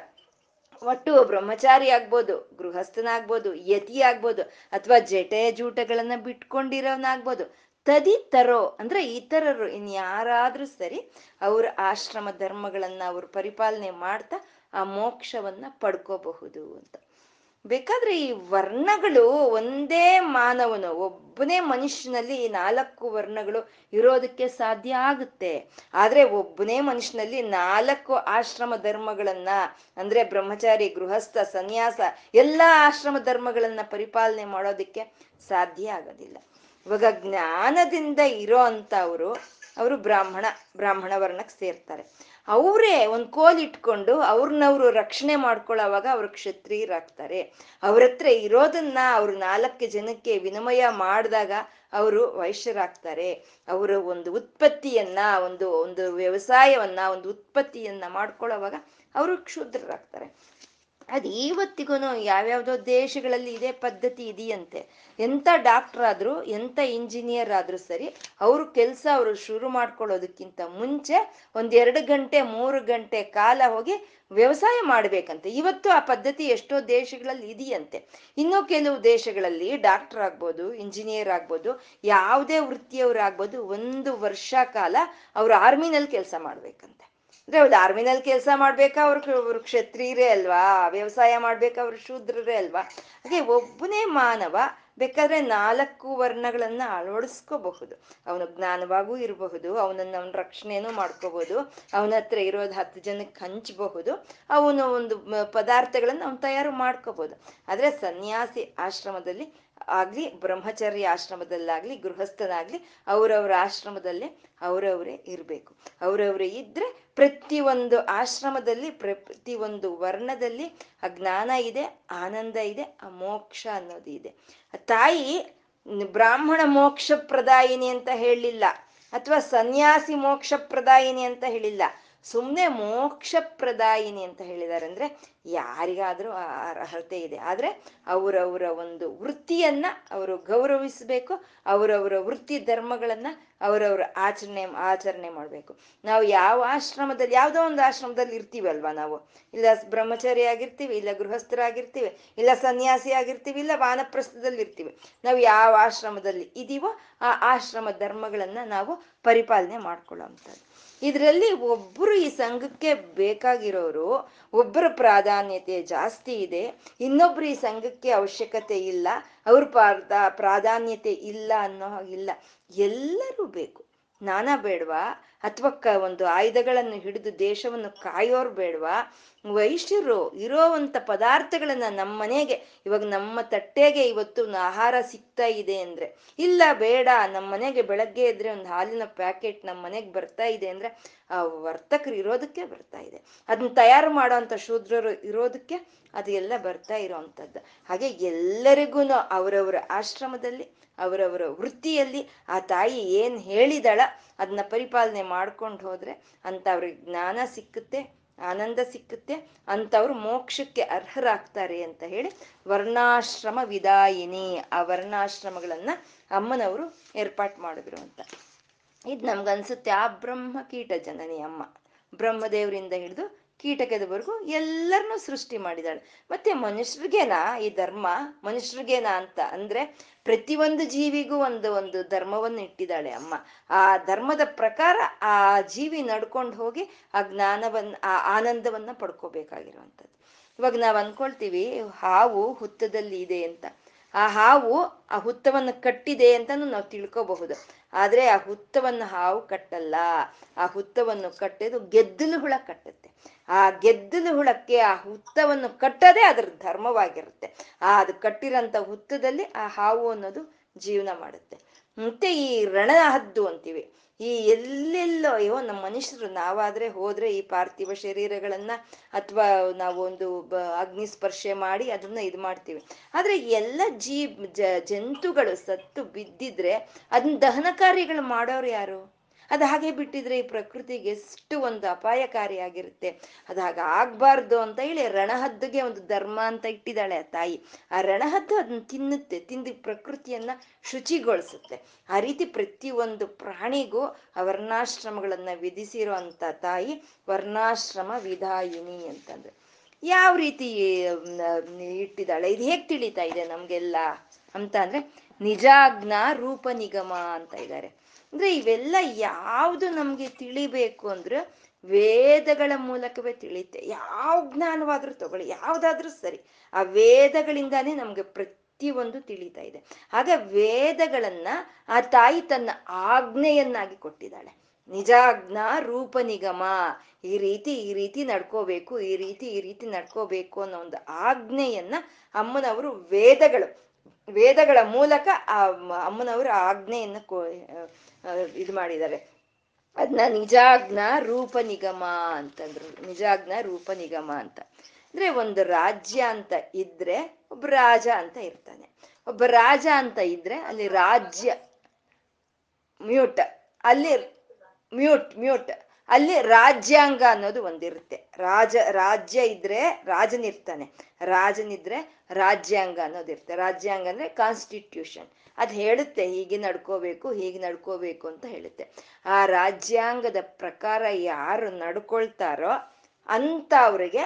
ಒಟ್ಟು ಬ್ರಹ್ಮಚಾರಿ ಆಗ್ಬೋದು, ಗೃಹಸ್ಥನಾಗ್ಬೋದು, ಯತಿ ಆಗ್ಬೋದು, ಅಥವಾ ಜಟೆ ಜೂಟಗಳನ್ನ ಬಿಟ್ಕೊಂಡಿರೋನಾಗ್ಬೋದು ತದಿ ತರೋ ಅಂದ್ರೆ ಇತರರು ಇನ್ಯಾರಾದ್ರೂ ಸರಿ ಅವ್ರ ಆಶ್ರಮ ಧರ್ಮಗಳನ್ನ ಅವ್ರು ಪರಿಪಾಲನೆ ಮಾಡ್ತಾ ಆ ಮೋಕ್ಷವನ್ನ ಪಡ್ಕೋಬಹುದು ಅಂತ. ಬೇಕಾದ್ರೆ ಈ ವರ್ಣಗಳು ಒಂದೇ ಮಾನವನು, ಒಬ್ಬನೇ ಮನುಷ್ಯನಲ್ಲಿ ಈ ನಾಲ್ಕು ವರ್ಣಗಳು ಇರೋದಕ್ಕೆ ಸಾಧ್ಯ ಆಗುತ್ತೆ. ಆದ್ರೆ ಒಬ್ಬನೇ ಮನುಷ್ಯನಲ್ಲಿ ನಾಲ್ಕು ಆಶ್ರಮ ಧರ್ಮಗಳನ್ನ, ಅಂದ್ರೆ ಬ್ರಹ್ಮಚಾರಿ, ಗೃಹಸ್ಥ, ಸನ್ಯಾಸ, ಎಲ್ಲಾ ಆಶ್ರಮ ಧರ್ಮಗಳನ್ನ ಪರಿಪಾಲನೆ ಮಾಡೋದಕ್ಕೆ ಸಾಧ್ಯ ಆಗೋದಿಲ್ಲ. ಇವಾಗ ಜ್ಞಾನದಿಂದ ಇರೋ ಅಂತವ್ರು, ಅವರು ಬ್ರಾಹ್ಮಣ ಬ್ರಾಹ್ಮಣ ವರ್ಣಕ್ಕೆ ಸೇರ್ತಾರೆ. ಅವರೇ ಒಂದು ಕೋಲ್ ಇಟ್ಕೊಂಡು ಅವ್ರನ್ನವ್ರು ರಕ್ಷಣೆ ಮಾಡ್ಕೊಳ್ಳೋವಾಗ ಅವ್ರು ಕ್ಷತ್ರಿಯರಾಗ್ತಾರೆ. ಅವ್ರ ಹತ್ರ ಇರೋದನ್ನ ಅವ್ರು ನಾಲ್ಕು ಜನಕ್ಕೆ ವಿನಿಮಯ ಮಾಡಿದಾಗ ಅವರು ವೈಶ್ಯರಾಗ್ತಾರೆ. ಅವರ ಒಂದು ಉತ್ಪತ್ತಿಯನ್ನ, ಒಂದು ಒಂದು ವ್ಯವಸಾಯವನ್ನ, ಒಂದು ಉತ್ಪತ್ತಿಯನ್ನ ಮಾಡ್ಕೊಳ್ಳೋವಾಗ ಅವರು ಕ್ಷುದ್ರರಾಗ್ತಾರೆ. ಅದು ಇವತ್ತಿಗೂ ಯಾವ್ಯಾವ್ದೋ ದೇಶಗಳಲ್ಲಿ ಇದೇ ಪದ್ಧತಿ ಇದೆಯಂತೆ. ಎಂಥ ಡಾಕ್ಟರ್ ಆದ್ರು ಎಂಥ ಇಂಜಿನಿಯರ್ ಆದ್ರೂ ಸರಿ, ಅವರು ಕೆಲಸ ಅವರು ಶುರು ಮಾಡ್ಕೊಳ್ಳೋದಕ್ಕಿಂತ ಮುಂಚೆ ಒಂದೆರಡು ಗಂಟೆ, ಮೂರು ಗಂಟೆ ಕಾಲ ಹೋಗಿ ವ್ಯವಸಾಯ ಮಾಡ್ಬೇಕಂತೆ. ಇವತ್ತು ಆ ಪದ್ಧತಿ ಎಷ್ಟೋ ದೇಶಗಳಲ್ಲಿ ಇದೆಯಂತೆ. ಇನ್ನು ಕೆಲವು ದೇಶಗಳಲ್ಲಿ ಡಾಕ್ಟರ್ ಆಗ್ಬೋದು, ಇಂಜಿನಿಯರ್ ಆಗ್ಬೋದು, ಯಾವುದೇ ವೃತ್ತಿಯವರಾಗ್ಬೋದು, ಒಂದು ವರ್ಷ ಕಾಲ ಅವರು ಆರ್ಮಿನಲ್ಲಿ ಕೆಲಸ ಮಾಡ್ಬೇಕಂತೆ. ಅಂದ್ರೆ ಒಂದು ಆರ್ಮಿನಲ್ಲಿ ಕೆಲಸ ಮಾಡ್ಬೇಕಾ ಅವ್ರು ಅವ್ರು ಕ್ಷತ್ರಿಯರೇ ಅಲ್ವಾ? ವ್ಯವಸಾಯ ಮಾಡ್ಬೇಕಾ ಅವ್ರು ಶೂದ್ರರೇ ಅಲ್ವಾ? ಹಾಗೆ ಒಬ್ಬನೇ ಮಾನವ ಬೇಕಾದ್ರೆ ನಾಲ್ಕು ವರ್ಣಗಳನ್ನ ಅಳವಡಿಸ್ಕೋಬಹುದು. ಅವನು ಜ್ಞಾನವಾಗೂ ಇರಬಹುದು, ಅವನನ್ನ ಅವನ ರಕ್ಷಣೆನೂ ಮಾಡ್ಕೋಬಹುದು, ಅವನ ಹತ್ರ ಇರೋದು ಹತ್ತು ಜನಕ್ಕೆ ಹಂಚಬಹುದು, ಅವನು ಒಂದು ಪದಾರ್ಥಗಳನ್ನ ಅವನು ತಯಾರು ಮಾಡ್ಕೋಬಹುದು. ಆದ್ರೆ ಸನ್ಯಾಸಿ ಆಶ್ರಮದಲ್ಲಿ ಆಗ್ಲಿ, ಬ್ರಹ್ಮಚರ್ಯ ಆಶ್ರಮದಲ್ಲಾಗ್ಲಿ ಗೃಹಸ್ಥನಾಗ್ಲಿ ಅವರವರ ಆಶ್ರಮದಲ್ಲಿ ಅವರವರೇ ಇರಬೇಕು. ಅವರವರೇ ಇದ್ರೆ ಪ್ರತಿ ಒಂದು ಆಶ್ರಮದಲ್ಲಿ ಪ್ರತಿ ಒಂದು ವರ್ಣದಲ್ಲಿ ಜ್ಞಾನ ಇದೆ, ಆನಂದ ಇದೆ, ಆ ಮೋಕ್ಷ ಅನ್ನೋದು ಇದೆ. ತಾಯಿ ಬ್ರಾಹ್ಮಣ ಮೋಕ್ಷ ಪ್ರದಾಯಿನಿ ಅಂತ ಹೇಳಿಲ್ಲ, ಅಥವಾ ಸನ್ಯಾಸಿ ಮೋಕ್ಷ ಪ್ರದಾಯಿನಿ ಅಂತ ಹೇಳಿಲ್ಲ. ಸುಮ್ಮನೆ ಮೋಕ್ಷ ಪ್ರದಾಯಿನಿ ಅಂತ ಹೇಳಿದ್ದಾರೆ ಅಂದ್ರೆ ಯಾರಿಗಾದ್ರೂ ಅರ್ಹತೆ ಇದೆ. ಆದ್ರೆ ಅವರವರ ಒಂದು ವೃತ್ತಿಯನ್ನ ಅವರು ಗೌರವಿಸಬೇಕು, ಅವರವರ ವೃತ್ತಿ ಧರ್ಮಗಳನ್ನ ಅವರವರ ಆಚರಣೆ ಆಚರಣೆ ಮಾಡಬೇಕು. ನಾವು ಯಾವ ಆಶ್ರಮದಲ್ಲಿ, ಯಾವುದೋ ಒಂದು ಆಶ್ರಮದಲ್ಲಿ ಇರ್ತೀವಲ್ವಾ ನಾವು? ಇಲ್ಲ ಬ್ರಹ್ಮಚಾರಿ ಆಗಿರ್ತೀವಿ, ಇಲ್ಲ ಗೃಹಸ್ಥರಾಗಿರ್ತೀವಿ, ಇಲ್ಲ ಸನ್ಯಾಸಿ ಆಗಿರ್ತೀವಿ, ಇಲ್ಲ ವಾನಪ್ರಸ್ಥದಲ್ಲಿ ಇರ್ತೀವಿ. ನಾವು ಯಾವ ಆಶ್ರಮದಲ್ಲಿ ಇದೀವೋ ಆ ಆಶ್ರಮ ಧರ್ಮಗಳನ್ನ ನಾವು ಪರಿಪಾಲನೆ ಮಾಡ್ಕೊಳ್ಳೋ ಇದರಲ್ಲಿ ಒಬ್ಬರು ಈ ಸಂಘಕ್ಕೆ ಬೇಕಾಗಿರೋರು, ಒಬ್ಬರ ಪ್ರಾಧಾನ್ಯತೆ ಜಾಸ್ತಿ ಇದೆ, ಇನ್ನೊಬ್ರು ಈ ಸಂಘಕ್ಕೆ ಅವಶ್ಯಕತೆ ಇಲ್ಲ, ಅವ್ರ ಪ್ರಾಧ ಪ್ರಾಧಾನ್ಯತೆ ಇಲ್ಲ ಅನ್ನೋ ಹಾಗಿಲ್ಲ. ಎಲ್ಲರೂ ಬೇಕು. ನಾನಾ ಬೇಡವಾ? ಅಥವಾ ಕ ಒಂದು ಆಯುಧಗಳನ್ನು ಹಿಡಿದು ದೇಶವನ್ನು ಕಾಯೋರು ಬೇಡವಾ? ವೈಶ್ಯರು ಇರೋವಂಥ ಪದಾರ್ಥಗಳನ್ನು ನಮ್ಮ ಮನೆಗೆ, ಇವಾಗ ನಮ್ಮ ತಟ್ಟೆಗೆ ಇವತ್ತು ಆಹಾರ ಸಿಗ್ತಾ ಇದೆ ಅಂದ್ರೆ. ಇಲ್ಲ ಬೇಡ, ನಮ್ಮ ಮನೆಗೆ ಬೆಳಗ್ಗೆ ಇದ್ರೆ ಒಂದು ಹಾಲಿನ ಪ್ಯಾಕೆಟ್ ನಮ್ಮ ಮನೆಗೆ ಬರ್ತಾ ಇದೆ ಅಂದ್ರೆ, ಆ ವರ್ತಕರು ಇರೋದಕ್ಕೆ ಬರ್ತಾ ಇದೆ. ಅದನ್ನ ತಯಾರು ಮಾಡೋವಂಥ ಶೂದ್ರರು ಇರೋದಕ್ಕೆ ಅದು ಎಲ್ಲ ಬರ್ತಾ ಇರೋವಂಥದ್ದು. ಹಾಗೆ ಎಲ್ಲರಿಗೂ ಅವರವರ ಆಶ್ರಮದಲ್ಲಿ, ಅವರವರ ವೃತ್ತಿಯಲ್ಲಿ ಆ ತಾಯಿ ಏನು ಹೇಳಿದಳ ಅದನ್ನ ಪರಿಪಾಲನೆ ಮಾಡ್ಕೊಂಡು ಹೋದರೆ ಅಂಥವ್ರಿಗೆ ಜ್ಞಾನ ಸಿಕ್ಕುತ್ತೆ, ಆನಂದ ಸಿಕ್ಕುತ್ತೆ, ಅಂಥವ್ರು ಮೋಕ್ಷಕ್ಕೆ ಅರ್ಹರಾಗ್ತಾರೆ ಅಂತ ಹೇಳಿ ವರ್ಣಾಶ್ರಮ ವಿದಾಯಿನಿ ಆ ವರ್ಣಾಶ್ರಮಗಳನ್ನ ಅಮ್ಮನವರು ಏರ್ಪಾಟ್ ಮಾಡಿದ್ರು ಅಂತ. ಇದು ನಮ್ಗನ್ಸುತ್ತೆ ಆ ಬ್ರಹ್ಮ ಕೀಟ ಜನನಿ ಅಮ್ಮ. ಬ್ರಹ್ಮದೇವರಿಂದ ಹಿಡಿದು ಕೀಟಕದವರೆಗೂ ಎಲ್ಲರನ್ನೂ ಸೃಷ್ಟಿ ಮಾಡಿದಾಳೆ ಮತ್ತೆ ಮನುಷ್ಯರಿಗೇನಾ ಈ ಧರ್ಮ? ಮನುಷ್ಯರಿಗೇನಾ ಅಂತ ಅಂದ್ರೆ ಪ್ರತಿಯೊಂದು ಜೀವಿಗೂ ಒಂದು ಒಂದು ಧರ್ಮವನ್ನು ಇಟ್ಟಿದ್ದಾಳೆ ಅಮ್ಮ. ಆ ಧರ್ಮದ ಪ್ರಕಾರ ಆ ಜೀವಿ ನಡ್ಕೊಂಡು ಹೋಗಿ ಆ ಜ್ಞಾನವನ್ನ ಆ ಆನಂದವನ್ನ ಪಡ್ಕೋಬೇಕಾಗಿರುವಂಥದ್ದು. ಇವಾಗ ನಾವು ಅನ್ಕೊಳ್ತೀವಿ, ಹಾವು ಹುತ್ತದಲ್ಲಿ ಇದೆ ಅಂತ. ಆ ಹಾವು ಆ ಹುತ್ತವನ್ನು ಕಟ್ಟಿದೆ ಅಂತಾನು ನಾವು ತಿಳ್ಕೋಬಹುದು. ಆದ್ರೆ ಆ ಹುತ್ತವನ್ನು ಹಾವು ಕಟ್ಟಲ್ಲ. ಆ ಹುತ್ತವನ್ನು ಕಟ್ಟೋದು ಗೆದ್ದಲು ಹುಳ ಕಟ್ಟುತ್ತೆ. ಆ ಗೆದ್ದಲು ಹುಳಕ್ಕೆ ಆ ಹುತ್ತವನ್ನು ಕಟ್ಟದೇ ಅದ್ರ ಧರ್ಮವಾಗಿರುತ್ತೆ. ಆ ಅದು ಕಟ್ಟಿರೋಂಥ ಹುತ್ತದಲ್ಲಿ ಆ ಹಾವು ಅನ್ನೋದು ಜೀವನ ಮಾಡುತ್ತೆ. ಮತ್ತೆ ಈ ರಣಹದ್ದು ಅಂತೀವಿ. ಈ ಎಲ್ಲೆಲ್ಲೋ, ಅಯ್ಯೋ, ನಮ್ಮ ಮನುಷ್ಯರು ನಾವಾದ್ರೆ ಹೋದ್ರೆ ಈ ಪಾರ್ಥಿವ ಶರೀರಗಳನ್ನ ಅಥವಾ ನಾವು ಒಂದು ಅಗ್ನಿ ಸ್ಪರ್ಶೆ ಮಾಡಿ ಅದನ್ನ ಇದು ಮಾಡ್ತೀವಿ. ಆದ್ರೆ ಎಲ್ಲ ಜೀ ಜಂತುಗಳು ಸತ್ತು ಬಿದ್ದಿದ್ರೆ ಅದನ್ನ ದಹನ ಕಾರ್ಯಗಳು ಮಾಡೋರು ಯಾರು? ಅದು ಹಾಗೆ ಬಿಟ್ಟಿದ್ರೆ ಈ ಪ್ರಕೃತಿಗೆ ಎಷ್ಟು ಒಂದು ಅಪಾಯಕಾರಿಯಾಗಿರುತ್ತೆ. ಅದು ಹಾಗೆ ಆಗ್ಬಾರ್ದು ಅಂತ ಹೇಳಿ ರಣಹದ್ದುಗೆ ಒಂದು ಧರ್ಮ ಅಂತ ಇಟ್ಟಿದ್ದಾಳೆ ಆ ತಾಯಿ. ಆ ರಣಹದ್ದು ಅದನ್ನ ತಿನ್ನುತ್ತೆ, ತಿಂದು ಪ್ರಕೃತಿಯನ್ನ ಶುಚಿಗೊಳಿಸುತ್ತೆ. ಆ ರೀತಿ ಪ್ರತಿಯೊಂದು ಪ್ರಾಣಿಗೂ ಆ ವರ್ಣಾಶ್ರಮಗಳನ್ನ ವಿಧಿಸಿರೋ ಅಂತ ತಾಯಿ ವರ್ಣಾಶ್ರಮ ವಿಧಾಯಿನಿ ಅಂತಂದ್ರೆ. ಯಾವ ರೀತಿ ಇಟ್ಟಿದ್ದಾಳೆ? ಇದು ಹೇಗೆ ತಿಳಿತಾ ಇದೆ ನಮ್ಗೆಲ್ಲ? ಅಂತ ಅಂದ್ರೆ ನಿಜಾಗ್ನ ರೂಪ ನಿಗಮ ಅಂತ ಇದ್ದಾರೆ. ಅಂದ್ರೆ ಇವೆಲ್ಲ ಯಾವುದು ನಮ್ಗೆ ತಿಳಿಬೇಕು ಅಂದ್ರೆ ವೇದಗಳ ಮೂಲಕವೇ ತಿಳಿಯುತ್ತೆ. ಯಾವ ಜ್ಞಾನವಾದ್ರೂ ತಗೊಳ್ಳಿ, ಯಾವ್ದಾದ್ರೂ ಸರಿ, ಆ ವೇದಗಳಿಂದಾನೇ ನಮ್ಗೆ ಪ್ರತಿಯೊಂದು ತಿಳಿತಾ ಇದೆ. ಆಗ ವೇದಗಳನ್ನ ಆ ತಾಯಿ ತನ್ನ ಆಜ್ಞೆಯನ್ನಾಗಿ ಕೊಟ್ಟಿದ್ದಾಳೆ. ನಿಜಾಜ್ಞ ರೂಪ ನಿಗಮ, ಈ ರೀತಿ ಈ ರೀತಿ ನಡ್ಕೋಬೇಕು, ಈ ರೀತಿ ಈ ರೀತಿ ನಡ್ಕೋಬೇಕು ಅನ್ನೋ ಒಂದು ಆಜ್ಞೆಯನ್ನ ಅಮ್ಮನವರು ವೇದಗಳು ವೇದಗಳ ಮೂಲಕ ಆ ಅಮ್ಮನವರು ಆಜ್ಞೆಯನ್ನು ಇದು ಮಾಡಿದ್ದಾರೆ. ಅದನ್ನ ನಿಜಾಜ್ಞ ರೂಪ ನಿಗಮ ಅಂತಂದ್ರು. ನಿಜಾಜ್ಞ ರೂಪ ನಿಗಮ ಅಂತ. ಅಂದ್ರೆ ಒಂದು ರಾಜ್ಯ ಅಂತ ಇದ್ರೆ ಒಬ್ಬ ರಾಜ ಅಂತ ಇರ್ತಾನೆ. ಒಬ್ಬ ರಾಜ ಅಂತ ಇದ್ರೆ ಅಲ್ಲಿ ರಾಜ್ಯ ಮ್ಯೂಟ್. ಅಲ್ಲಿ ಮ್ಯೂಟ್ ಮ್ಯೂಟ್. ಅಲ್ಲಿ ರಾಜ್ಯಾಂಗ ಅನ್ನೋದು ಒಂದಿರುತ್ತೆ. ರಾಜ, ರಾಜ್ಯ ಇದ್ರೆ ರಾಜನಿರ್ತಾನೆ ರಾಜನಿದ್ರೆ ರಾಜ್ಯಾಂಗ ಅನ್ನೋದಿರುತ್ತೆ ರಾಜ್ಯಾಂಗ ಅಂದ್ರೆ ಕಾನ್ಸ್ಟಿಟ್ಯೂಷನ್ ಅದು ಹೇಳುತ್ತೆ, ಹೀಗೆ ನಡ್ಕೋಬೇಕು ಹೀಗೆ ನಡ್ಕೋಬೇಕು ಅಂತ ಹೇಳುತ್ತೆ. ಆ ರಾಜ್ಯಾಂಗದ ಪ್ರಕಾರ ಯಾರು ನಡ್ಕೊಳ್ತಾರೋ ಅಂತ ಅವ್ರಿಗೆ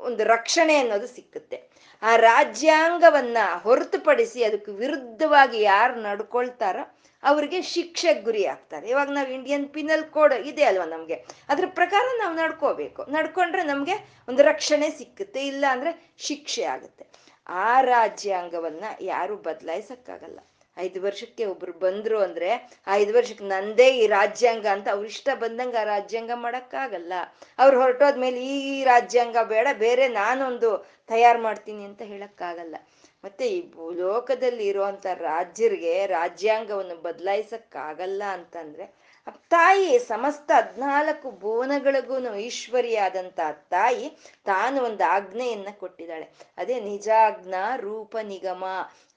ಒಂದು ರಕ್ಷಣೆ ಅನ್ನೋದು ಸಿಕ್ಕುತ್ತೆ. ಆ ರಾಜ್ಯಾಂಗವನ್ನ ಹೊರತುಪಡಿಸಿ, ಅದಕ್ಕೆ ವಿರುದ್ಧವಾಗಿ ಯಾರು ನಡ್ಕೊಳ್ತಾರೋ ಅವ್ರಿಗೆ ಶಿಕ್ಷೆಗೆ ಗುರಿ ಆಗ್ತಾರೆ. ಇವಾಗ ನಾವು ಇಂಡಿಯನ್ ಪಿನಲ್ ಕೋಡ್ ಇದೆ ಅಲ್ವಾ ನಮಗೆ? ಅದ್ರ ಪ್ರಕಾರ ನಾವು ನಡ್ಕೋಬೇಕು. ನಡ್ಕೊಂಡ್ರೆ ನಮಗೆ ಒಂದು ರಕ್ಷಣೆ ಸಿಕ್ಕುತ್ತೆ, ಇಲ್ಲ ಅಂದ್ರೆ ಶಿಕ್ಷೆ ಆಗುತ್ತೆ. ಆ ರಾಜ್ಯಾಂಗವನ್ನ ಯಾರು ಬದಲಾಯಿಸಕ್ಕಾಗಲ್ಲ. ಐದು ವರ್ಷಕ್ಕೆ ಒಬ್ರು ಬಂದ್ರು ಅಂದ್ರೆ ಐದು ವರ್ಷಕ್ಕೆ ನಂದೇ ಈ ರಾಜ್ಯಾಂಗ ಅಂತ ಅವ್ರ ಇಷ್ಟ ಬಂದಂಗ ಆ ರಾಜ್ಯಾಂಗ ಮಾಡಕ್ಕಾಗಲ್ಲ. ಅವ್ರು ಹೊರಟೋದ್ಮೇಲೆ ಈ ರಾಜ್ಯಾಂಗ ಬೇಡ, ಬೇರೆ ನಾನೊಂದು ತಯಾರು ಮಾಡ್ತೀನಿ ಅಂತ ಹೇಳಕ್ಕಾಗಲ್ಲ. ಮತ್ತೆ ಈ ಲೋಕದಲ್ಲಿ ಇರುವಂತ ರಾಜ್ಯರಿಗೆ ರಾಜ್ಯಾಂಗವನ್ನು ಬದಲಾಯಿಸಕ್ಕಾಗಲ್ಲ ಅಂತಂದ್ರೆ ತಾಯಿ ಸಮಸ್ತ ಹದ್ನಾಲ್ಕು ಭುವನಗಳಿಗೂ ಈಶ್ವರಿಯಾದಂತ ತಾಯಿ ತಾನು ಒಂದು ಆಜ್ಞೆಯನ್ನ ಕೊಟ್ಟಿದ್ದಾಳೆ. ಅದೇ ನಿಜಾಜ್ಞಾ ರೂಪ ನಿಗಮ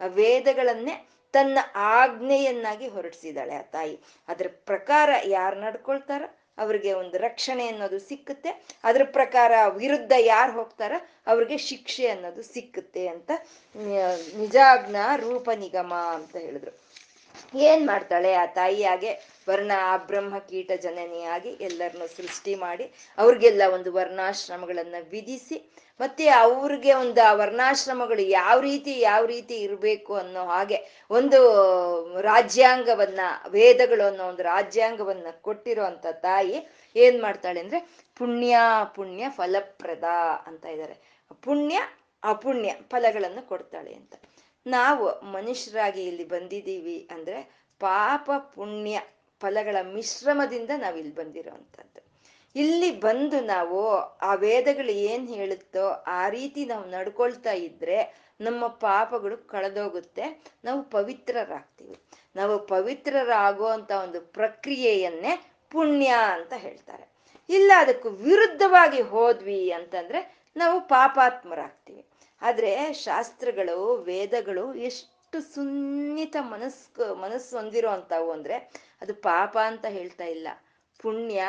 ವೇದಗಳನ್ನೇ ತನ್ನ ಆಜ್ಞೆಯನ್ನಾಗಿ ಹೊರಡಿಸಿದಾಳೆ ಆ ತಾಯಿ. ಅದ್ರ ಪ್ರಕಾರ ಯಾರು ನಡ್ಕೊಳ್ತಾರ? ಅವ್ರಿಗೆ ಒಂದು ರಕ್ಷಣೆ ಅನ್ನೋದು ಸಿಕ್ಕುತ್ತೆ. ಅದ್ರ ಪ್ರಕಾರ ವಿರುದ್ಧ ಯಾರು ಹೋಗ್ತಾರ ಅವ್ರಿಗೆ ಶಿಕ್ಷೆ ಅನ್ನೋದು ಸಿಕ್ಕುತ್ತೆ ಅಂತ ನಿಜಾಜ್ಞ ರೂಪ ನಿಗಮ ಅಂತ ಹೇಳಿದ್ರು. ಏನ್ ಮಾಡ್ತಾಳೆ? ಆ ತಾಯಿಯಾಗೆ ವರ್ಣ ಆ ಬ್ರಹ್ಮ ಕೀಟ ಜನನಿಯಾಗಿ ಎಲ್ಲರನ್ನು ಸೃಷ್ಟಿ ಮಾಡಿ ಅವ್ರಿಗೆಲ್ಲ ಒಂದು ವರ್ಣಾಶ್ರಮಗಳನ್ನ ವಿಧಿಸಿ, ಮತ್ತೆ ಅವ್ರಿಗೆ ಒಂದು ಆ ವರ್ಣಾಶ್ರಮಗಳು ಯಾವ ರೀತಿ ಯಾವ ರೀತಿ ಇರಬೇಕು ಅನ್ನೋ ಹಾಗೆ ಒಂದು ರಾಜ್ಯಾಂಗವನ್ನ, ವೇದಗಳು ಅನ್ನೋ ಒಂದು ರಾಜ್ಯಾಂಗವನ್ನ ಕೊಟ್ಟಿರುವಂತ ತಾಯಿ ಏನ್ ಮಾಡ್ತಾಳೆ ಅಂದ್ರೆ ಪುಣ್ಯ ಪುಣ್ಯ ಫಲಪ್ರದ ಅಂತ ಇದ್ದಾರೆ. ಪುಣ್ಯ ಅಪುಣ್ಯ ಫಲಗಳನ್ನು ಕೊಡ್ತಾಳೆ ಅಂತ. ನಾವು ಮನುಷ್ಯರಾಗಿ ಇಲ್ಲಿ ಬಂದಿದ್ದೀವಿ ಅಂದ್ರೆ ಪಾಪ ಪುಣ್ಯ ಫಲಗಳ ಮಿಶ್ರಮದಿಂದ ನಾವು ಇಲ್ಲಿ ಬಂದಿರೋವಂಥದ್ದು. ಇಲ್ಲಿ ಬಂದು ನಾವು ಆ ವೇದಗಳು ಏನ್ ಹೇಳುತ್ತೋ ಆ ರೀತಿ ನಾವು ನಡ್ಕೊಳ್ತಾ ಇದ್ರೆ ನಮ್ಮ ಪಾಪಗಳು ಕಳೆದೋಗುತ್ತೆ. ನಾವು ಪವಿತ್ರರಾಗ್ತೀವಿ. ನಾವು ಪವಿತ್ರರಾಗೋ ಅಂತ ಒಂದು ಪ್ರಕ್ರಿಯೆಯನ್ನೇ ಪುಣ್ಯ ಅಂತ ಹೇಳ್ತಾರೆ. ಇಲ್ಲ ಅದಕ್ಕೂ ವಿರುದ್ಧವಾಗಿ ಹೋದ್ವಿ ಅಂತಂದ್ರೆ ನಾವು ಪಾಪಾತ್ಮರಾಗ್ತೀವಿ. ಆದ್ರೆ ಶಾಸ್ತ್ರಗಳು, ವೇದಗಳು ಎಷ್ಟು ಸುನ್ನಿತ ಮನಸ್ಸು ಮನಸ್ಸು ಹೊಂದಿರೋ ಅಂತವು ಅಂದ್ರೆ ಅದು ಪಾಪ ಅಂತ ಹೇಳ್ತಾ ಇಲ್ಲ. ಪುಣ್ಯ,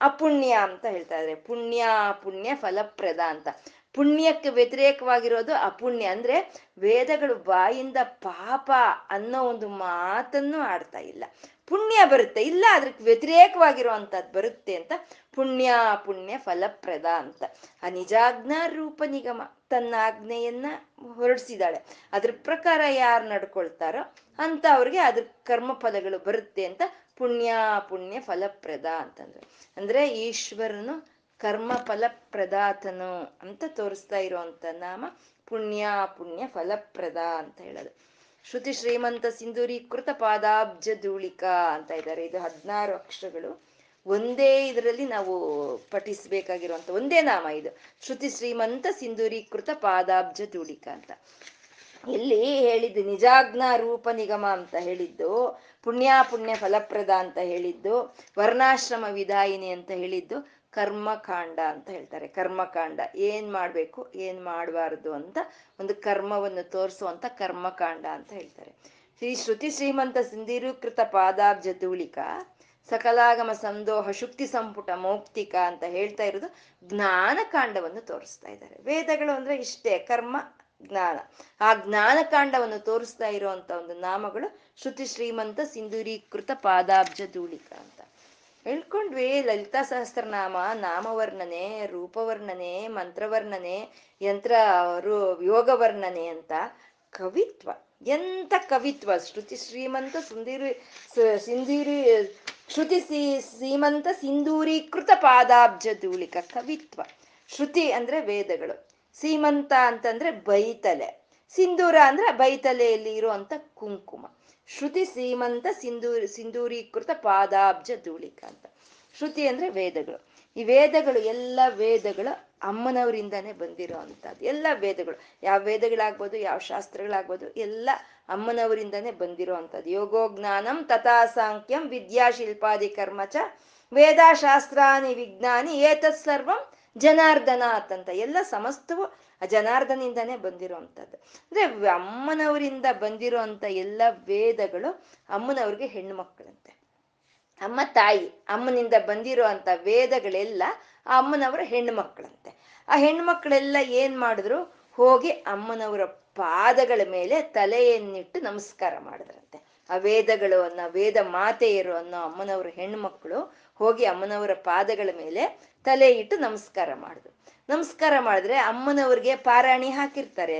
ಅಪುಣ್ಯ ಅಂತ ಹೇಳ್ತಾ ಇದ್ರೆ. ಪುಣ್ಯ ಪುಣ್ಯ ಫಲಪ್ರದ ಅಂತ. ಪುಣ್ಯಕ್ಕೆ ವ್ಯತಿರೇಕವಾಗಿರೋದು ಅಪುಣ್ಯ. ಅಂದ್ರೆ ವೇದಗಳು ಬಾಯಿಂದ ಪಾಪ ಅನ್ನೋ ಒಂದು ಮಾತನ್ನು ಆಡ್ತಾ ಇಲ್ಲ. ಪುಣ್ಯ ಬರುತ್ತೆ. ಇಲ್ಲ ಅದಕ್ಕೆ ವ್ಯತಿರೇಕವಾಗಿರುವಂಥದ್ದು ಬರುತ್ತೆ ಅಂತ ಪುಣ್ಯ ಪುಣ್ಯ ಫಲಪ್ರದ ಅಂತ. ಆ ನಿಜಾಜ್ಞಾ ರೂಪ ನಿಗಮ ತನ್ನ ಆಜ್ಞೆಯನ್ನ ಹೊರಡಿಸಿದಾಳೆ ಅದ್ರ ಪ್ರಕಾರ ಯಾರು ನಡ್ಕೊಳ್ತಾರೋ ಅಂತ ಅವ್ರಿಗೆ ಅದ್ರ ಕರ್ಮ ಫಲಗಳು ಬರುತ್ತೆ ಅಂತ ಪುಣ್ಯ ಪುಣ್ಯ ಫಲಪ್ರದ ಅಂತಂದ್ರೆ. ಅಂದ್ರೆ ಈಶ್ವರನು ಕರ್ಮ ಫಲಪ್ರದಾತನು ಅಂತ ತೋರಿಸ್ತಾ ಇರುವಂತ ನಾಮ ಪುಣ್ಯ ಪುಣ್ಯ ಫಲಪ್ರದ ಅಂತ ಹೇಳೋದು. ಶ್ರುತಿ ಶ್ರೀಮಂತ ಸಿಂಧೂರೀಕೃತ ಪಾದಾಬ್ಜ ಧೂಳಿಕ ಅಂತ ಇದ್ದಾರೆ. ಇದು ಹದಿನಾರು ಅಕ್ಷರಗಳು. ಒಂದೇ ಇದರಲ್ಲಿ ನಾವು ಪಠಿಸ್ಬೇಕಾಗಿರುವಂತ ಒಂದೇ ನಾಮ ಇದು. ಶ್ರುತಿ ಶ್ರೀಮಂತ ಸಿಂಧೂರೀಕೃತ ಪಾದಾಬ್ಜ ಧೂಳಿಕ ಅಂತ. ಇಲ್ಲಿ ಹೇಳಿದ್ದು ನಿಜಾಜ್ಞಾ ರೂಪ ನಿಗಮ ಅಂತ ಹೇಳಿದ್ದು ಪುಣ್ಯ ಪುಣ್ಯ ಫಲಪ್ರದ ಅಂತ ಹೇಳಿದ್ದು, ವರ್ಣಾಶ್ರಮ ವಿದಾಯಿನಿ ಅಂತ ಹೇಳಿದ್ದು ಕರ್ಮಕಾಂಡ ಅಂತ ಹೇಳ್ತಾರೆ. ಕರ್ಮಕಾಂಡ ಏನ್ ಮಾಡ್ಬೇಕು? ಏನ್ ಮಾಡಬಾರ್ದು ಅಂತ ಒಂದು ಕರ್ಮವನ್ನು ತೋರಿಸುವಂತ ಕರ್ಮಕಾಂಡ ಅಂತ ಹೇಳ್ತಾರೆ. ಶ್ರೀ ಶ್ರುತಿ ಶ್ರೀಮಂತ ಸಿಂಧೀರೀಕೃತ ಪಾದಾಬ್ಜ ತೂಳಿಕ ಸಕಲಾಗಮ ಸಂದೋಹ ಶುಕ್ತಿ ಸಂಪುಟ ಮೌಕ್ತಿಕ ಅಂತ ಹೇಳ್ತಾ ಇರೋದು ಜ್ಞಾನಕಾಂಡವನ್ನು ತೋರಿಸ್ತಾ ಇದ್ದಾರೆ. ವೇದಗಳು ಅಂದ್ರೆ ಇಷ್ಟೇ, ಕರ್ಮ, ಜ್ಞಾನ. ಆ ಜ್ಞಾನಕಾಂಡವನ್ನು ತೋರಿಸ್ತಾ ಇರುವಂತ ಒಂದು ನಾಮಗಳು ಶ್ರುತಿ ಶ್ರೀಮಂತ ಸಿಂಧೂರೀಕೃತ ಪಾದಾಬ್ಜ ಧೂಳಿಕ ಅಂತ. ಹೇಳ್ಕೊಂಡ್ವಿ, ಲಲಿತಾ ಸಹಸ್ರನಾಮ, ನಾಮವರ್ಣನೆ, ರೂಪವರ್ಣನೆ, ಮಂತ್ರವರ್ಣನೆ, ಯಂತ್ರ ಯೋಗ ವರ್ಣನೆ ಅಂತ ಕವಿತ್ವ. ಎಂತ ಕವಿತ್ವ? ಶ್ರುತಿ ಶ್ರೀಮಂತ ಸುಂದಿರಿ ಸಿಂಧೂರಿ ಶ್ರುತಿ ಶ್ರೀಮಂತ ಸಿಂಧೂರೀಕೃತ ಪಾದಾಬ್ಜ ಧೂಳಿಕ ಕವಿತ್ವ. ಶ್ರುತಿ ಅಂದ್ರೆ ವೇದಗಳು. ಸೀಮಂತ ಅಂತಂದ್ರೆ ಬೈತಲೆ. ಸಿಂಧೂರ ಅಂದ್ರೆ ಬೈತಲೆಯಲ್ಲಿ ಇರುವಂತ ಕುಂಕುಮ. ಶ್ರುತಿ ಸೀಮಂತ ಸಿಂಧೂರಿ, ಸಿಂಧೂರೀಕೃತ ಪಾದಾಬ್ಜ ಧೂಳಿಕ ಅಂತ. ಶ್ರುತಿ ಅಂದ್ರೆ ವೇದಗಳು. ಈ ವೇದಗಳು ಎಲ್ಲ ವೇದಗಳು ಅಮ್ಮನವರಿಂದಾನೇ ಬಂದಿರೋ ಅಂಥದ್ದು ಎಲ್ಲ ವೇದಗಳು. ಯಾವ ವೇದಗಳಾಗ್ಬೋದು, ಯಾವ ಶಾಸ್ತ್ರಗಳಾಗ್ಬೋದು, ಎಲ್ಲ ಅಮ್ಮನವರಿಂದಾನೇ ಬಂದಿರೋ ಯೋಗೋ ಜ್ಞಾನಂ ತಥಾ ಸಾಂಖ್ಯಂ ವಿದ್ಯಾಶಿಲ್ಪಾದಿ ಕರ್ಮಚ ವೇದಾಶಾಸ್ತ್ರಾನಿ ವಿಜ್ಞಾನಿ ಏತತ್ ಸರ್ವಂ ಜನಾರ್ದನಾಥ್ ಅಂತ. ಎಲ್ಲ ಸಮಸ್ತವು ಜನಾರ್ದನಿಂದಾನೇ ಬಂದಿರುವಂಥದ್ದು. ಅಂದ್ರೆ ಅಮ್ಮನವರಿಂದ ಬಂದಿರುವಂತ ಎಲ್ಲ ವೇದಗಳು ಅಮ್ಮನವ್ರಿಗೆ ಹೆಣ್ಣು ಮಕ್ಕಳಂತೆ ಅಮ್ಮ ತಾಯಿ, ಅಮ್ಮನಿಂದ ಬಂದಿರೋ ಅಂತ ವೇದಗಳೆಲ್ಲ ಆ ಅಮ್ಮನವರ ಹೆಣ್ಣು ಮಕ್ಕಳಂತೆ ಆ ಹೆಣ್ಮಕ್ಳೆಲ್ಲ ಏನ್ ಮಾಡಿದ್ರು? ಹೋಗಿ ಅಮ್ಮನವರ ಪಾದಗಳ ಮೇಲೆ ತಲೆಯನ್ನಿಟ್ಟು ನಮಸ್ಕಾರ ಮಾಡಿದ್ರಂತೆ. ಆ ವೇದಗಳು ಅನ್ನೋ, ವೇದ ಮಾತೆಯರು ಅನ್ನೋ ಅಮ್ಮನವರ ಹೆಣ್ಮಕ್ಳು ಹೋಗಿ ಅಮ್ಮನವರ ಪಾದಗಳ ಮೇಲೆ ತಲೆ ಇಟ್ಟು ನಮಸ್ಕಾರ ಮಾಡಿದ್ರು. ನಮಸ್ಕಾರ ಮಾಡಿದ್ರೆ ಅಮ್ಮನವ್ರಿಗೆ ಪಾರಾಣಿ ಹಾಕಿರ್ತಾರೆ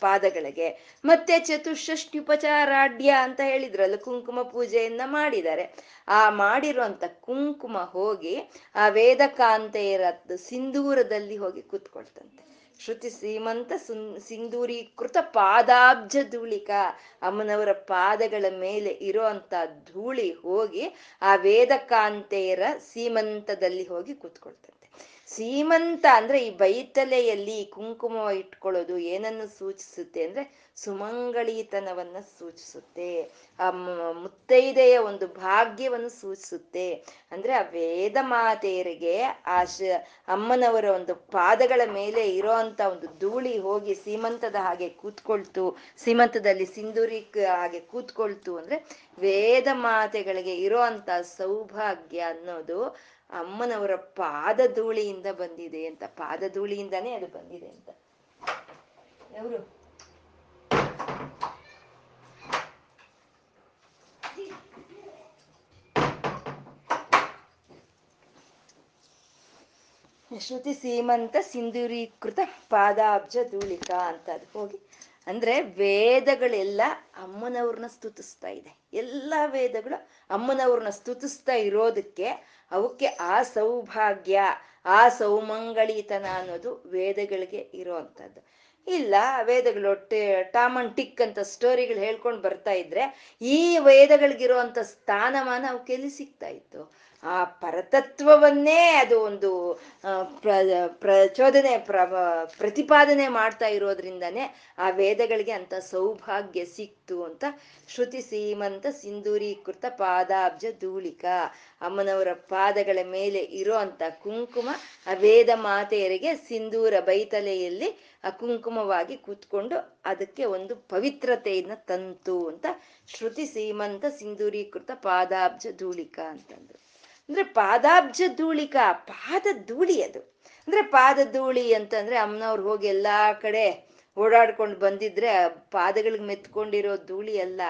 ಪಾದಗಳಿಗೆ. ಮತ್ತೆ ಚತುಷ್ಷಷ್ಟಿ ಉಪಚಾರಾಢ್ಯ ಅಂತ ಹೇಳಿದ್ರಲ್ಲ, ಕುಂಕುಮ ಪೂಜೆಯನ್ನ ಮಾಡಿದ್ದಾರೆ. ಆ ಮಾಡಿರುವಂತ ಕುಂಕುಮ ಹೋಗಿ ಆ ವೇದಕಾಂತೆಯರ ಸಿಂಧೂರದಲ್ಲಿ ಹೋಗಿ ಕೂತ್ಕೊಳ್ತಂತೆ. ಶ್ರುತಿ ಸೀಮಂತ ಸುನ್, ಸಿಂಧೂರೀಕೃತ ಪಾದಾಬ್ಜ ಧೂಳಿಕ ಅಮ್ಮನವರ ಪಾದಗಳ ಮೇಲೆ ಇರೋಂತ ಧೂಳಿ ಹೋಗಿ ಆ ವೇದಕಾಂತೆಯರ ಸೀಮಂತದಲ್ಲಿ ಹೋಗಿ ಕೂತ್ಕೊಳ್ತಂತೆ. ಸೀಮಂತ ಅಂದ್ರೆ ಈ ಬೈತಲೆಯಲ್ಲಿ ಕುಂಕುಮ ಇಟ್ಕೊಳ್ಳೋದು ಏನನ್ನು ಸೂಚಿಸುತ್ತೆ ಅಂದ್ರೆ ಸುಮಂಗಳಿತನವನ್ನ ಸೂಚಿಸುತ್ತೆ. ಆ ಮುತ್ತೈದೆಯ ಒಂದು ಭಾಗ್ಯವನ್ನು ಸೂಚಿಸುತ್ತೆ. ಅಂದ್ರೆ ಆ ವೇದ ಮಾತೆಯರಿಗೆ ಆ ಶ ಅಮ್ಮನವರ ಒಂದು ಪಾದಗಳ ಮೇಲೆ ಇರೋ ಒಂದು ಧೂಳಿ ಹೋಗಿ ಸೀಮಂತದ ಹಾಗೆ ಕೂತ್ಕೊಳ್ತು, ಸೀಮಂತದಲ್ಲಿ ಸಿಂಧೂರಿ ಹಾಗೆ ಕೂತ್ಕೊಳ್ತು ಅಂದ್ರೆ ವೇದ ಮಾತೆಗಳಿಗೆ ಇರೋ ಅಂತ ಸೌಭಾಗ್ಯ ಅನ್ನೋದು ಅಮ್ಮನವರ ಪಾದ ಧೂಳಿಯಿಂದ ಬಂದಿದೆ ಅಂತ, ಪಾದ ಧೂಳಿಯಿಂದಾನೇ ಅದು ಬಂದಿದೆ ಅಂತ. ಅವರು ಶ್ರುತಿ ಸೀಮಂತ ಸಿಂಧೂರೀಕೃತ ಪಾದಾಬ್ಜ ಧೂಳಿಕಾ ಅಂತ ಅದು. ಹೋಗಿ. ಅಂದ್ರೆ ವೇದಗಳೆಲ್ಲ ಅಮ್ಮನವ್ರನ್ನ ಸ್ತುತಿಸ್ತಾ ಇದೆ. ಎಲ್ಲ ವೇದಗಳು ಅಮ್ಮನವ್ರನ್ನ ಸ್ತುತಿಸ್ತಾ ಇರೋದಕ್ಕೆ ಅವಕ್ಕೆ ಆ ಸೌಭಾಗ್ಯ, ಆ ಸೌಮಂಗಳಿತನ ಅನ್ನೋದು ವೇದಗಳಿಗೆ ಇರೋ ಇಲ್ಲ, ವೇದಗಳು ಟಾಮನ್ ಟಿಕ್ ಅಂತ ಸ್ಟೋರಿಗಳು ಹೇಳ್ಕೊಂಡು ಬರ್ತಾ ಇದ್ರೆ ಈ ವೇದಗಳಿಗಿರುವಂತ ಸ್ಥಾನಮಾನ ಅವಕ್ಕೆಲ್ಲಿ ಸಿಗ್ತಾ ಇತ್ತು? ಆ ಪರತತ್ವವನ್ನೇ ಅದು ಒಂದು ಪ್ರಚೋದನೆ, ಪ್ರ, ಪ್ರತಿಪಾದನೆ ಮಾಡ್ತಾ ಇರೋದ್ರಿಂದನೇ ಆ ವೇದಗಳಿಗೆ ಅಂತ ಸೌಭಾಗ್ಯ ಸಿಕ್ತು ಅಂತ ಶ್ರುತಿ ಸೀಮಂತ ಸಿಂಧೂರೀಕೃತ ಪಾದಾಬ್ಜ ಧೂಳಿಕ ಅಮ್ಮನವರ ಪಾದಗಳ ಮೇಲೆ ಇರೋ ಕುಂಕುಮ ಆ ವೇದ ಮಾತೆಯರಿಗೆ ಸಿಂಧೂರ ಬೈತಲೆಯಲ್ಲಿ ಆ ಕುಂಕುಮವಾಗಿ ಕೂತ್ಕೊಂಡು ಅದಕ್ಕೆ ಒಂದು ಪವಿತ್ರತೆಯನ್ನ ತಂತು ಅಂತ ಶ್ರುತಿ ಸೀಮಂತ ಸಿಂಧೂರೀಕೃತ ಪಾದಾಬ್ಜ ಧೂಳಿಕ ಅಂತಂದ್ರು. ಅಂದ್ರೆ ಪಾದಾಬ್ಜ ಧೂಳಿಕ, ಪಾದ ಧೂಳಿ ಅದು. ಅಂದ್ರೆ ಪಾದ ಧೂಳಿ ಅಂತಂದ್ರೆ ಅಮ್ಮನವ್ರು ಹೋಗಿ ಎಲ್ಲಾ ಕಡೆ ಓಡಾಡ್ಕೊಂಡು ಬಂದಿದ್ರೆ ಪಾದಗಳಿಗೆ ಮೆತ್ಕೊಂಡಿರೋ ಧೂಳಿ ಅಲ್ಲ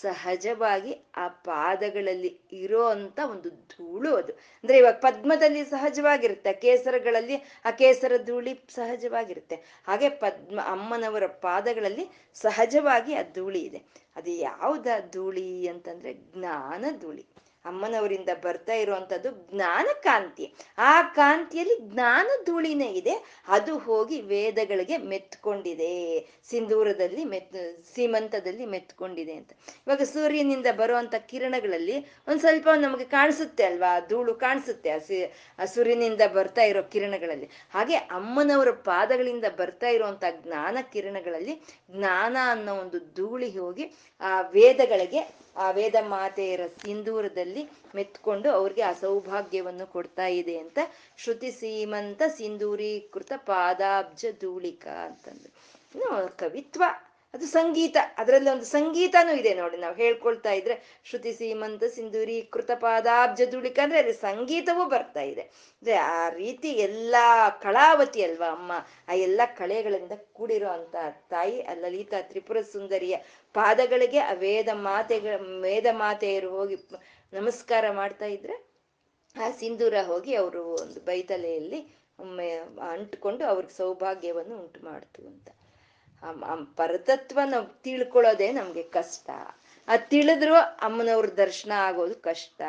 ಸಹಜವಾಗಿ ಆ ಪಾದಗಳಲ್ಲಿ ಇರೋ ಅಂತ ಒಂದು ಧೂಳು ಅದು. ಅಂದ್ರೆ ಇವಾಗ ಪದ್ಮದಲ್ಲಿ ಸಹಜವಾಗಿರುತ್ತೆ, ಕೇಸರಗಳಲ್ಲಿ ಆ ಕೇಸರ ಧೂಳಿ ಸಹಜವಾಗಿರುತ್ತೆ. ಹಾಗೆ ಪದ್ಮ, ಅಮ್ಮನವರ ಪಾದಗಳಲ್ಲಿ ಸಹಜವಾಗಿ ಆ ಧೂಳಿ ಇದೆ. ಅದು ಯಾವ್ದ ಧೂಳಿ ಅಂತಂದ್ರೆ ಜ್ಞಾನ ಧೂಳಿ. ಅಮ್ಮನವರಿಂದ ಬರ್ತಾ ಇರುವಂಥದ್ದು ಜ್ಞಾನ ಕಾಂತಿ. ಆ ಕಾಂತಿಯಲ್ಲಿ ಜ್ಞಾನ ಧೂಳಿನೇ ಇದೆ. ಅದು ಹೋಗಿ ವೇದಗಳಿಗೆ ಮೆತ್ಕೊಂಡಿದೆ. ಸಿಂಧೂರದಲ್ಲಿ ಮೆತ್, ಸೀಮಂತದಲ್ಲಿ ಮೆತ್ಕೊಂಡಿದೆ ಅಂತ. ಇವಾಗ ಸೂರ್ಯನಿಂದ ಬರುವಂತ ಕಿರಣಗಳಲ್ಲಿ ಒಂದ್ ಸ್ವಲ್ಪ ನಮಗೆ ಕಾಣಿಸುತ್ತೆ ಅಲ್ವಾ? ಧೂಳು ಕಾಣಿಸುತ್ತೆ ಆ ಸೂರ್ಯನಿಂದ ಬರ್ತಾ ಇರೋ ಕಿರಣಗಳಲ್ಲಿ. ಹಾಗೆ ಅಮ್ಮನವರ ಪಾದಗಳಿಂದ ಬರ್ತಾ ಇರುವಂತ ಜ್ಞಾನ ಕಿರಣಗಳಲ್ಲಿ ಜ್ಞಾನ ಅನ್ನೋ ಒಂದು ಧೂಳಿ ಹೋಗಿ ಆ ವೇದಗಳಿಗೆ, ಆ ವೇದ ಮಾತೆಯರ ಸಿಂಧೂರದಲ್ಲಿ ಮೆತ್ಕೊಂಡು ಅವ್ರಿಗೆ ಆ ಸೌಭಾಗ್ಯವನ್ನು ಕೊಡ್ತಾ ಇದೆ ಅಂತ ಶ್ರುತಿ ಸೀಮಂತ ಸಿಂಧೂರೀಕೃತ ಪಾದಾಬ್ಜ ಧೂಳಿಕ ಅಂತಂದ್ರು ಇನ್ನು ಕವಿತ್ವ, ಅದು ಸಂಗೀತ. ಅದರಲ್ಲಿ ಒಂದು ಸಂಗೀತನೂ ಇದೆ ನೋಡಿ, ನಾವು ಹೇಳ್ಕೊಳ್ತಾ ಇದ್ರೆ ಶ್ರುತಿ ಸೀಮಂತ ಸಿಂಧೂರೀಕೃತ ಪಾದಾಬ್ಜ ಧೂಳಿಕ ಅಂದ್ರೆ ಅಲ್ಲಿ ಸಂಗೀತವೂ ಬರ್ತಾ ಇದೆ. ಅಂದ್ರೆ ಆ ರೀತಿ ಎಲ್ಲಾ ಕಳಾವತಿ ಅಲ್ವಾ ಅಮ್ಮ? ಆ ಎಲ್ಲ ಕಳೆಗಳಿಂದ ಕೂಡಿರೋ ಅಂತ ತಾಯಿ ಲಲಿತಾ ತ್ರಿಪುರ ಸುಂದರಿಯ ಪಾದಗಳಿಗೆ ಆ ವೇದ ಮಾತೆಗಳ, ವೇದ ಮಾತೆಯರು ಹೋಗಿ ನಮಸ್ಕಾರ ಮಾಡ್ತಾ ಇದ್ರೆ, ಆ ಸಿಂಧೂರ ಹೋಗಿ ಅವರು ಒಂದು ಬೈತಲೆಯಲ್ಲಿ ಅಂಟ್ಕೊಂಡು ಅವ್ರಿಗೆ ಸೌಭಾಗ್ಯವನ್ನು ಉಂಟು ಮಾಡ್ತು ಅಂತ. ಪರತತ್ವ ನಾವು ತಿಳ್ಕೊಳ್ಳೋದೇ ನಮ್ಗೆ ಕಷ್ಟ. ಆ ತಿಳಿದ್ರು ಅಮ್ಮನವ್ರ ದರ್ಶನ ಆಗೋದು ಕಷ್ಟ.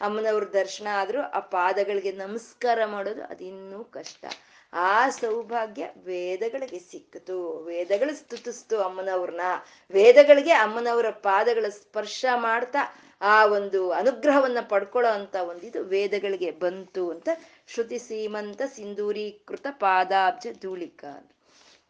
ಅಮ್ಮನವ್ರ ದರ್ಶನ ಆದ್ರೂ ಆ ಪಾದಗಳಿಗೆ ನಮಸ್ಕಾರ ಮಾಡೋದು ಅದಿನ್ನೂ ಕಷ್ಟ. ಆ ಸೌಭಾಗ್ಯ ವೇದಗಳಿಗೆ ಸಿಕ್ಕಿತು. ವೇದಗಳು ಸ್ತುತಿಸ್ತು ಅಮ್ಮನವ್ರನ್ನ. ವೇದಗಳಿಗೆ ಅಮ್ಮನವರ ಪಾದಗಳ ಸ್ಪರ್ಶ ಮಾಡ್ತಾ ಆ ಒಂದು ಅನುಗ್ರಹವನ್ನ ಪಡ್ಕೊಳ್ಳೋ ಅಂತ ಒಂದಿದು ವೇದಗಳಿಗೆ ಬಂತು ಅಂತ ಶ್ರುತಿ ಸೀಮಂತ ಸಿಂಧೂರೀಕೃತ ಪಾದಾಬ್ಜ ಧೂಳಿಕ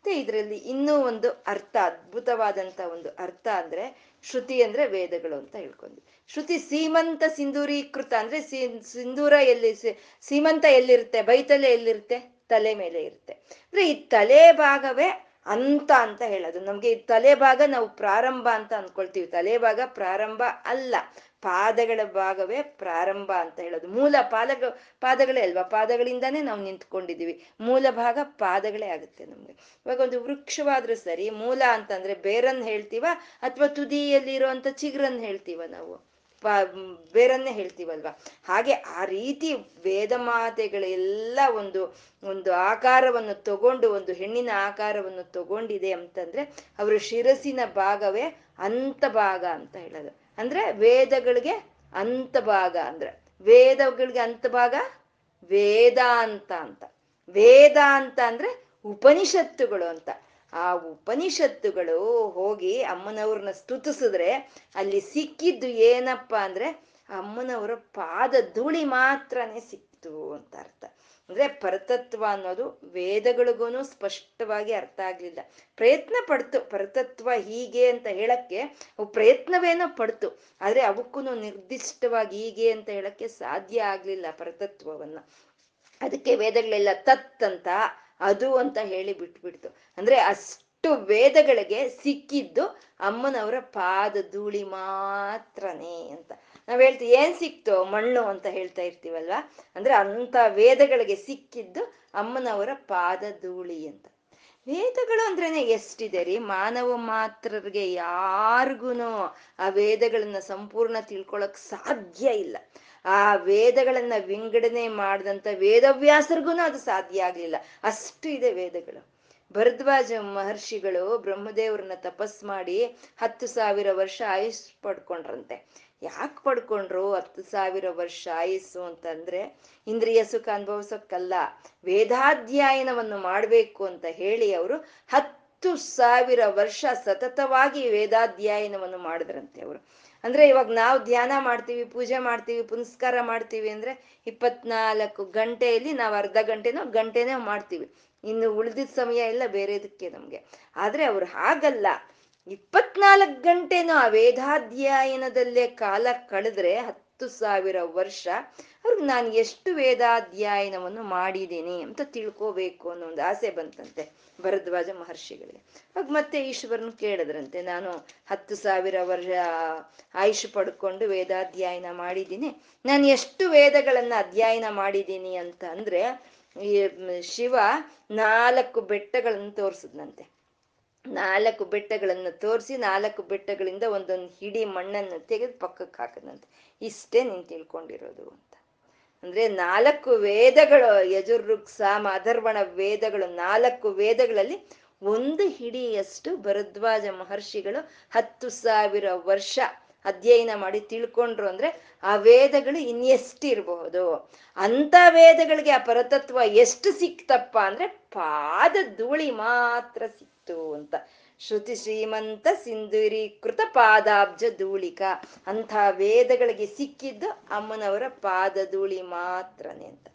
ಮತ್ತೆ ಇದರಲ್ಲಿ ಇನ್ನೂ ಒಂದು ಅರ್ಥ, ಅದ್ಭುತವಾದಂತ ಒಂದು ಅರ್ಥ ಅಂದ್ರೆ ಶ್ರುತಿ ಅಂದ್ರೆ ವೇದಗಳು ಅಂತ ಹೇಳ್ಕೊಂಡ್ವಿ. ಶ್ರುತಿ ಸೀಮಂತ ಸಿಂಧೂರೀಕೃತ ಅಂದ್ರೆ ಸಿಂಧೂರ ಎಲ್ಲಿ ಸೀಮಂತ ಎಲ್ಲಿರುತ್ತೆ? ಬೈತಲೆ ಎಲ್ಲಿರುತ್ತೆ? ತಲೆ ಮೇಲೆ ಇರುತ್ತೆ. ಅಂದ್ರೆ ಈ ತಲೆ ಭಾಗವೇ ಅಂತ ಅಂತ ಹೇಳೋದು. ನಮ್ಗೆ ತಲೆ ಭಾಗ ನಾವು ಪ್ರಾರಂಭ ಅಂತ ಅನ್ಕೊಳ್ತೀವಿ. ತಲೆ ಭಾಗ ಪ್ರಾರಂಭ ಅಲ್ಲ, ಪಾದಗಳ ಭಾಗವೇ ಪ್ರಾರಂಭ ಅಂತ ಹೇಳೋದು. ಮೂಲ ಪಾದಗ, ಪಾದಗಳೇ ಅಲ್ವಾ? ಪಾದಗಳಿಂದಾನೇ ನಾವು ನಿಂತ್ಕೊಂಡಿದೀವಿ ಮೂಲ ಭಾಗ ಪಾದಗಳೇ ಆಗುತ್ತೆ ನಮ್ಗೆ. ಇವಾಗ ಒಂದು ವೃಕ್ಷವಾದ್ರೂ ಸರಿ, ಮೂಲ ಅಂತಂದ್ರೆ ಬೇರನ್ ಹೇಳ್ತೀವ ಅಥವಾ ತುದಿಯಲ್ಲಿ ಇರುವಂತ ಚಿಗುರನ್ ಹೇಳ್ತೀವ ನಾವು? ಬೇರನ್ನೇ ಹೇಳ್ತೀವಲ್ವಾ? ಹಾಗೆ ಆ ರೀತಿ ವೇದ ಮಾತೆಗಳೆಲ್ಲ ಒಂದು ಒಂದು ಆಕಾರವನ್ನು ತಗೊಂಡು, ಒಂದು ಹೆಣ್ಣಿನ ಆಕಾರವನ್ನು ತಗೊಂಡಿದೆ ಅಂತಂದ್ರೆ ಅವರ ಶಿರಸಿನ ಭಾಗವೇ ಅಂತ ಭಾಗ ಅಂತ ಹೇಳೋದು. ಅಂದ್ರೆ ವೇದಗಳಿಗೆ ಅಂತ ಭಾಗ ಅಂದ್ರೆ. ವೇದಗಳಿಗೆ ಅಂತ ಭಾಗ? ವೇದಾಂತ ಅಂತ ವೇದಾಂತ ಅಂದ್ರೆ ಉಪನಿಷತ್ತುಗಳು ಅಂತ. ಆ ಉಪನಿಷತ್ತುಗಳು ಹೋಗಿ ಅಮ್ಮನವ್ರನ್ನ ಸ್ತುತಿಸಿದ್ರೆ ಅಲ್ಲಿ ಸಿಕ್ಕಿದ್ದು ಏನಪ್ಪ ಅಂದ್ರೆ ಅಮ್ಮನವರ ಪಾದ ಧೂಳಿ ಮಾತ್ರನೇ ಸಿಕ್ತು ಅಂತ ಅರ್ಥ. ಅಂದ್ರೆ ಪರತತ್ವ ಅನ್ನೋದು ವೇದಗಳಿಗೂ ಸ್ಪಷ್ಟವಾಗಿ ಅರ್ಥ ಆಗ್ಲಿಲ್ಲ. ಪ್ರಯತ್ನ ಪಡ್ತು, ಪರತತ್ವ ಹೀಗೆ ಅಂತ ಹೇಳಕ್ಕೆ ಅವು ಪ್ರಯತ್ನವೇನೋ ಪಡ್ತು, ಆದ್ರೆ ಅವಕ್ಕೂ ನಿರ್ದಿಷ್ಟವಾಗಿ ಹೀಗೆ ಅಂತ ಹೇಳಕ್ಕೆ ಸಾಧ್ಯ ಆಗ್ಲಿಲ್ಲ ಪರತತ್ವವನ್ನ. ಅದಕ್ಕೆ ವೇದಗಳೆಲ್ಲ ತತ್ ಅಂತ ಅದು ಅಂತ ಹೇಳಿ ಬಿಟ್ಬಿಡ್ತು. ಅಂದ್ರೆ ಅಷ್ಟು ವೇದಗಳಿಗೆ ಸಿಕ್ಕಿದ್ದು ಅಮ್ಮನವರ ಪಾದ ಧೂಳಿ ಮಾತ್ರನೇ ಅಂತ. ನಾವ್ ಹೇಳ್ತೀವಿ, ಏನ್ ಸಿಕ್ತು? ಮಣ್ಣು ಅಂತ ಹೇಳ್ತಾ ಇರ್ತೀವಲ್ವಾ? ಅಂದ್ರೆ ಅಂತ ವೇದಗಳಿಗೆ ಸಿಕ್ಕಿದ್ದು ಅಮ್ಮನವರ ಪಾದ ಧೂಳಿ ಅಂತ. ವೇದಗಳು ಅಂದ್ರೇನೆ ಎಷ್ಟಿದೆ ರೀ? ಮಾನವ ಮಾತ್ರರಿಗೆ ಯಾರಿಗೂ ಆ ವೇದಗಳನ್ನ ಸಂಪೂರ್ಣ ತಿಳ್ಕೊಳಕ್ ಸಾಧ್ಯ ಇಲ್ಲ. ಆ ವೇದಗಳನ್ನ ವಿಂಗಡಣೆ ಮಾಡಿದಂತ ವೇದವ್ಯಾಸರಿಗೂ ಅದು ಸಾಧ್ಯ ಆಗ್ಲಿಲ್ಲ. ಅಷ್ಟು ಇದೆ ವೇದಗಳು. ಭರದ್ವಾಜ ಮಹರ್ಷಿಗಳು ಬ್ರಹ್ಮದೇವ್ರನ್ನ ತಪಸ್ ಮಾಡಿ ಹತ್ತು ಸಾವಿರ ವರ್ಷ ಆಯುಸ್ ಪಡ್ಕೊಂಡ್ರಂತೆ. ಯಾಕೆ ಪಡ್ಕೊಂಡ್ರು ಹತ್ತು ಸಾವಿರ ವರ್ಷ ಆಯಸ್ಸು ಅಂತಂದ್ರೆ ಇಂದ್ರಿಯ ಸುಖ ಅನುಭವಿಸೋಕ್ಕಲ್ಲ ವೇದಾಧ್ಯಯನವನ್ನು ಮಾಡಬೇಕು ಅಂತ ಹೇಳಿ ಅವರು ಹತ್ತು ಸಾವಿರ ವರ್ಷ ಸತತವಾಗಿ ವೇದಾಧ್ಯಯನವನ್ನು ಮಾಡಿದ್ರಂತೆ ಅವರು. ಅಂದ್ರೆ ಇವಾಗ ನಾವು ಧ್ಯಾನ ಮಾಡ್ತೀವಿ, ಪೂಜೆ ಮಾಡ್ತೀವಿ, ಪುನಸ್ಕಾರ ಮಾಡ್ತೀವಿ ಅಂದ್ರೆ ಇಪ್ಪತ್ನಾಲ್ಕು ಗಂಟೆಯಲ್ಲಿ ನಾವು ಅರ್ಧ ಗಂಟೆನೋ ಗಂಟೆನೋ ಮಾಡ್ತೀವಿ. ಇನ್ನು ಉಳಿದಿದ್ದ ಸಮಯ ಎಲ್ಲ ಬೇರೆದಕ್ಕೆ ನಮ್ಗೆ. ಆದ್ರೆ ಅವ್ರು ಹಾಗಲ್ಲ. ಇಪ್ಪತ್ನಾಲ್ಕು ಗಂಟೆನೂ ಆ ವೇದಾಧ್ಯಯನದಲ್ಲೇ ಕಾಲ ಕಳೆದ್ರೆ ಹತ್ತು ಸಾವಿರ ವರ್ಷ, ಅವ್ರಿಗೆ ನಾನು ಎಷ್ಟು ವೇದಾಧ್ಯಯನವನ್ನು ಮಾಡಿದ್ದೀನಿ ಅಂತ ತಿಳ್ಕೋಬೇಕು ಅನ್ನೋ ಒಂದು ಆಸೆ ಬಂತಂತೆ ಭರದ್ವಾಜ ಮಹರ್ಷಿಗಳಿಗೆ. ಆಗ ಮತ್ತೆ ಈಶ್ವರನ್ ಕೇಳಿದ್ರಂತೆ, ನಾನು ಹತ್ತು ಸಾವಿರ ವರ್ಷ ಆಯುಷ್ ಪಡ್ಕೊಂಡು ವೇದಾಧ್ಯಯನ ಮಾಡಿದ್ದೀನಿ, ನಾನು ಎಷ್ಟು ವೇದಗಳನ್ನ ಅಧ್ಯಯನ ಮಾಡಿದ್ದೀನಿ ಅಂತ ಅಂದ್ರೆ ಈ ಶಿವ ನಾಲ್ಕು ಬೆಟ್ಟಗಳನ್ನು ತೋರಿಸಿದ್ನಂತೆ. ನಾಲ್ಕು ಬೆಟ್ಟಗಳನ್ನು ತೋರಿಸಿ, ನಾಲ್ಕು ಬೆಟ್ಟಗಳಿಂದ ಒಂದೊಂದು ಹಿಡಿ ಮಣ್ಣನ್ನು ತೆಗೆದು ಪಕ್ಕಕ್ಕೆ ಹಾಕದಂತೆ. ಇಷ್ಟೇ ನೀನು ತಿಳ್ಕೊಂಡಿರೋದು ಅಂತ. ಅಂದ್ರೆ ನಾಲ್ಕು ವೇದಗಳು ಯಜುರ್ಋಗ್ ಸಾಮ ವೇದಗಳು ನಾಲ್ಕು ವೇದಗಳಲ್ಲಿ ಒಂದು ಹಿಡಿಯಷ್ಟು ಭರದ್ವಾಜ ಮಹರ್ಷಿಗಳು ಹತ್ತು ಸಾವಿರ ವರ್ಷ ಅಧ್ಯಯನ ಮಾಡಿ ತಿಳ್ಕೊಂಡ್ರು ಅಂದ್ರೆ ಆ ವೇದಗಳು ಇನ್ನೆಷ್ಟಿರಬಹುದು ಅಂತ ವೇದಗಳಿಗೆ ಆ ಪರತತ್ವ ಎಷ್ಟು ಸಿಕ್ತಪ್ಪ ಅಂದ್ರೆ ಪಾದ ಧೂಳಿ ಮಾತ್ರ ಅಂತ. ಶ್ರುತಿ ಶ್ರೀಮಂತ ಸಿಂಧುರೀಕೃತ ಪಾದಾಬ್ಜ ಧೂಳಿಕ ಅಂಥ ವೇದಗಳಿಗೆ ಸಿಕ್ಕಿದ್ದು ಅಮ್ಮನವರ ಪಾದ ಧೂಳಿ ಮಾತ್ರನೇ ಅಂತ.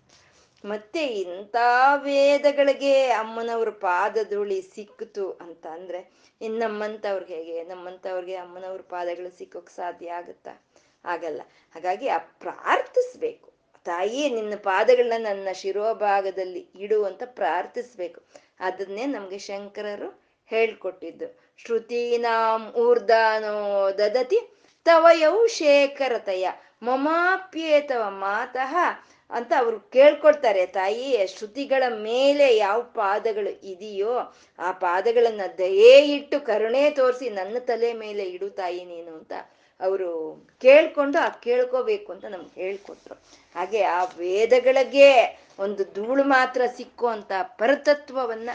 ಮತ್ತೆ ಇಂಥ ವೇದಗಳಿಗೆ ಅಮ್ಮನವ್ರ ಪಾದ ಧೂಳಿ ಸಿಕ್ಕಿತು ಅಂತ ಅಂದ್ರೆ ಇನ್ ನಮ್ಮಂತವ್ರಿಗೆ ಹೇಗೆ? ನಮ್ಮಂತವ್ರಿಗೆ ಅಮ್ಮನವ್ರ ಪಾದಗಳು ಸಿಕ್ಕೋಕ್ ಸಾಧ್ಯ ಆಗುತ್ತಾ? ಆಗಲ್ಲ. ಹಾಗಾಗಿ ಆ ಪ್ರಾರ್ಥಿಸ್ಬೇಕು. ತಾಯಿ ನಿನ್ನ ಪಾದಗಳನ್ನ ನನ್ನ ಶಿರೋಭಾಗದಲ್ಲಿ ಇಡು ಅಂತ ಪ್ರಾರ್ಥಿಸ್ಬೇಕು. ಅದನ್ನೇ ನಮ್ಗೆ ಶಂಕರರು ಹೇಳ್ಕೊಟ್ಟಿದ್ದು. ಶ್ರುತೀನಾಂ ಊರ್ಧಾನೋ ದದತಿ ತವಯೌ ಶೇಖರತಯ. ಮಮಾಪ್ಯೇತವ ಮಾತಃ ಅಂತ ಅವರು ಕೇಳ್ಕೊಳ್ತಾರೆ. ತಾಯಿ, ಶ್ರುತಿಗಳ ಮೇಲೆ ಯಾವ ಪಾದಗಳು ಇದೆಯೋ ಆ ಪಾದಗಳನ್ನ ದಯೇ ಇಟ್ಟು ಕರುಣೆ ತೋರಿಸಿ ನನ್ನ ತಲೆ ಮೇಲೆ ಇಡು ತಾಯಿ ನೀನು ಅಂತ ಅವರು ಕೇಳ್ಕೊಂಡು ಆ ಕೇಳ್ಕೋಬೇಕು ಅಂತ ನಮ್ಗೆ ಹೇಳ್ಕೊಟ್ರು. ಹಾಗೆ ಆ ವೇದಗಳಿಗೆ ಒಂದು ಧೂಳು ಮಾತ್ರ ಸಿಕ್ಕುವಂತ ಪರತತ್ವವನ್ನ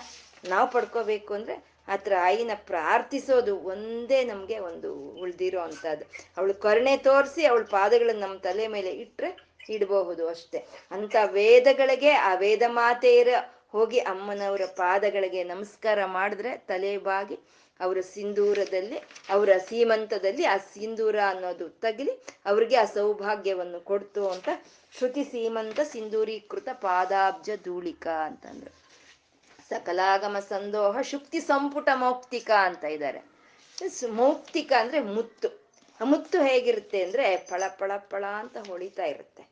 ನಾವು ಪಡ್ಕೋಬೇಕು ಅಂದ್ರೆ ಹತ್ರ ಆಯಿನ ಪ್ರಾರ್ಥಿಸೋದು ಒಂದೇ ನಮ್ಗೆ ಒಂದು ಉಳ್ದಿರೋ ಅಂತದ್ದು ಅವಳು ಕರುಣೆ ತೋರಿಸಿ ಅವಳ ಪಾದಗಳನ್ನ ನಮ್ಮ ತಲೆ ಮೇಲೆ ಇಟ್ಟರೆ ಇಡಬಹುದು ಅಷ್ಟೇ. ಅಂತ ವೇದಗಳಿಗೆ ಆ ವೇದ ಮಾತೆಯರ ಹೋಗಿ ಅಮ್ಮನವರ ಪಾದಗಳಿಗೆ ನಮಸ್ಕಾರ ಮಾಡಿದ್ರೆ ತಲೆ ಬಾಗಿ ಅವರ ಸಿಂಧೂರದಲ್ಲಿ, ಅವರ ಸೀಮಂತದಲ್ಲಿ ಆ ಸಿಂಧೂರ ಅನ್ನೋದು ತಗಲಿ ಅವ್ರಿಗೆ ಆ ಸೌಭಾಗ್ಯವನ್ನು ಕೊಡ್ತು ಅಂತ ಶ್ರುತಿ ಸೀಮಂತ ಸಿಂಧೂರೀಕೃತ ಪಾದಾಬ್ಜ ಧೂಳಿಕ ಅಂತಂದ್ರು. ಸಕಲಾಗಮ ಸಂದೋಹ ಶುಕ್ತಿ ಸಂಪುಟ ಮೌಕ್ತಿಕ ಅಂತ ಇದ್ದಾರೆ. ಮೌಕ್ತಿಕ ಅಂದ್ರೆ ಮುತ್ತು. ಮುತ್ತು ಹೇಗಿರುತ್ತೆ ಅಂದ್ರೆ ಪಳ ಪಳ ಪಳ ಅಂತ ಹೊಳಿತಾ ಇರುತ್ತೆ.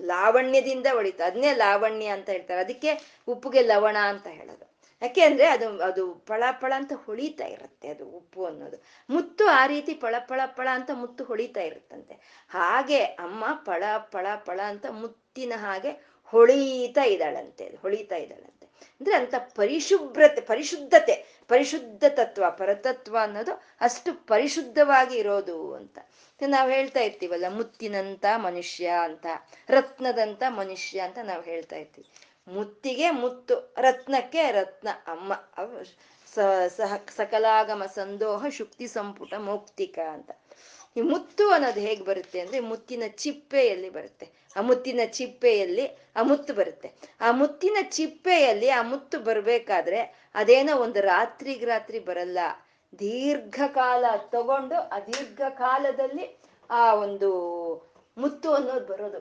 ಲಾವಣ್ಯದಿಂದ ಹೊಳಿತಾ ಅದನ್ನೇ ಲಾವಣ್ಯ ಅಂತ ಹೇಳ್ತಾರೆ. ಅದಕ್ಕೆ ಉಪ್ಪುಗೆ ಲವಣ ಅಂತ ಹೇಳೋದು. ಯಾಕೆ ಅಂದ್ರೆ ಅದು ಅದು ಪಳ ಪಳ ಅಂತ ಹೊಳಿತಾ ಇರುತ್ತೆ ಅದು ಉಪ್ಪು ಅನ್ನೋದು. ಮುತ್ತು ಆ ರೀತಿ ಪಳ ಪಳ ಪಳ ಅಂತ ಮುತ್ತು ಹೊಳಿತಾ ಇರುತ್ತಂತೆ. ಹಾಗೆ ಅಮ್ಮ ಪಳ ಪಳ ಪಳ ಅಂತ ಮುತ್ತಿನ ಹಾಗೆ ಹೊಳೀತಾ ಇದ್ದಾಳಂತೆ ಹೊಳಿತಾ ಇದ್ದಾಳಂತೆ. ಅಂದ್ರೆ ಅಂತ ಪರಿಶುಭ್ರತೆ, ಪರಿಶುದ್ಧತೆ ಪರಿಶುದ್ಧ ತತ್ವ ಪರತತ್ವ ಅನ್ನೋದು ಅಷ್ಟು ಪರಿಶುದ್ಧವಾಗಿ ಇರೋದು ಅಂತ. ನಾವು ಹೇಳ್ತಾ ಇರ್ತೀವಲ್ಲ, ಮುತ್ತಿನಂತ ಮನುಷ್ಯ ಅಂತ, ರತ್ನದಂತ ಮನುಷ್ಯ ಅಂತ ನಾವು ಹೇಳ್ತಾ ಇರ್ತೀವಿ. ಮುತ್ತಿಗೆ ಮುತ್ತು, ರತ್ನಕ್ಕೆ ರತ್ನ, ಅಮ್ಮ ಸಹ, ಸಕಲಾಗಮ, ಸಂದೋಹ, ಶುಕ್ತಿ, ಸಂಪುಟ, ಮೌಕ್ತಿಕ ಅಂತ. ಈ ಮುತ್ತು ಅನ್ನೋದು ಹೇಗೆ ಬರುತ್ತೆ ಅಂದ್ರೆ ಮುತ್ತಿನ ಚಿಪ್ಪೆಯಲ್ಲಿ ಬರುತ್ತೆ. ಆ ಮುತ್ತಿನ ಚಿಪ್ಪೆಯಲ್ಲಿ ಆ ಮುತ್ತು ಬರುತ್ತೆ. ಆ ಮುತ್ತಿನ ಚಿಪ್ಪೆಯಲ್ಲಿ ಆ ಮುತ್ತು ಬರ್ಬೇಕಾದ್ರೆ ಅದೇನೋ ಒಂದು ರಾತ್ರಿಗೆ ರಾತ್ರಿ ಬರಲ್ಲ. ದೀರ್ಘಕಾಲ ತಗೊಂಡು ಆ ದೀರ್ಘಕಾಲದಲ್ಲಿ ಆ ಒಂದು ಮುತ್ತು ಅನ್ನೋದು ಬರೋದು.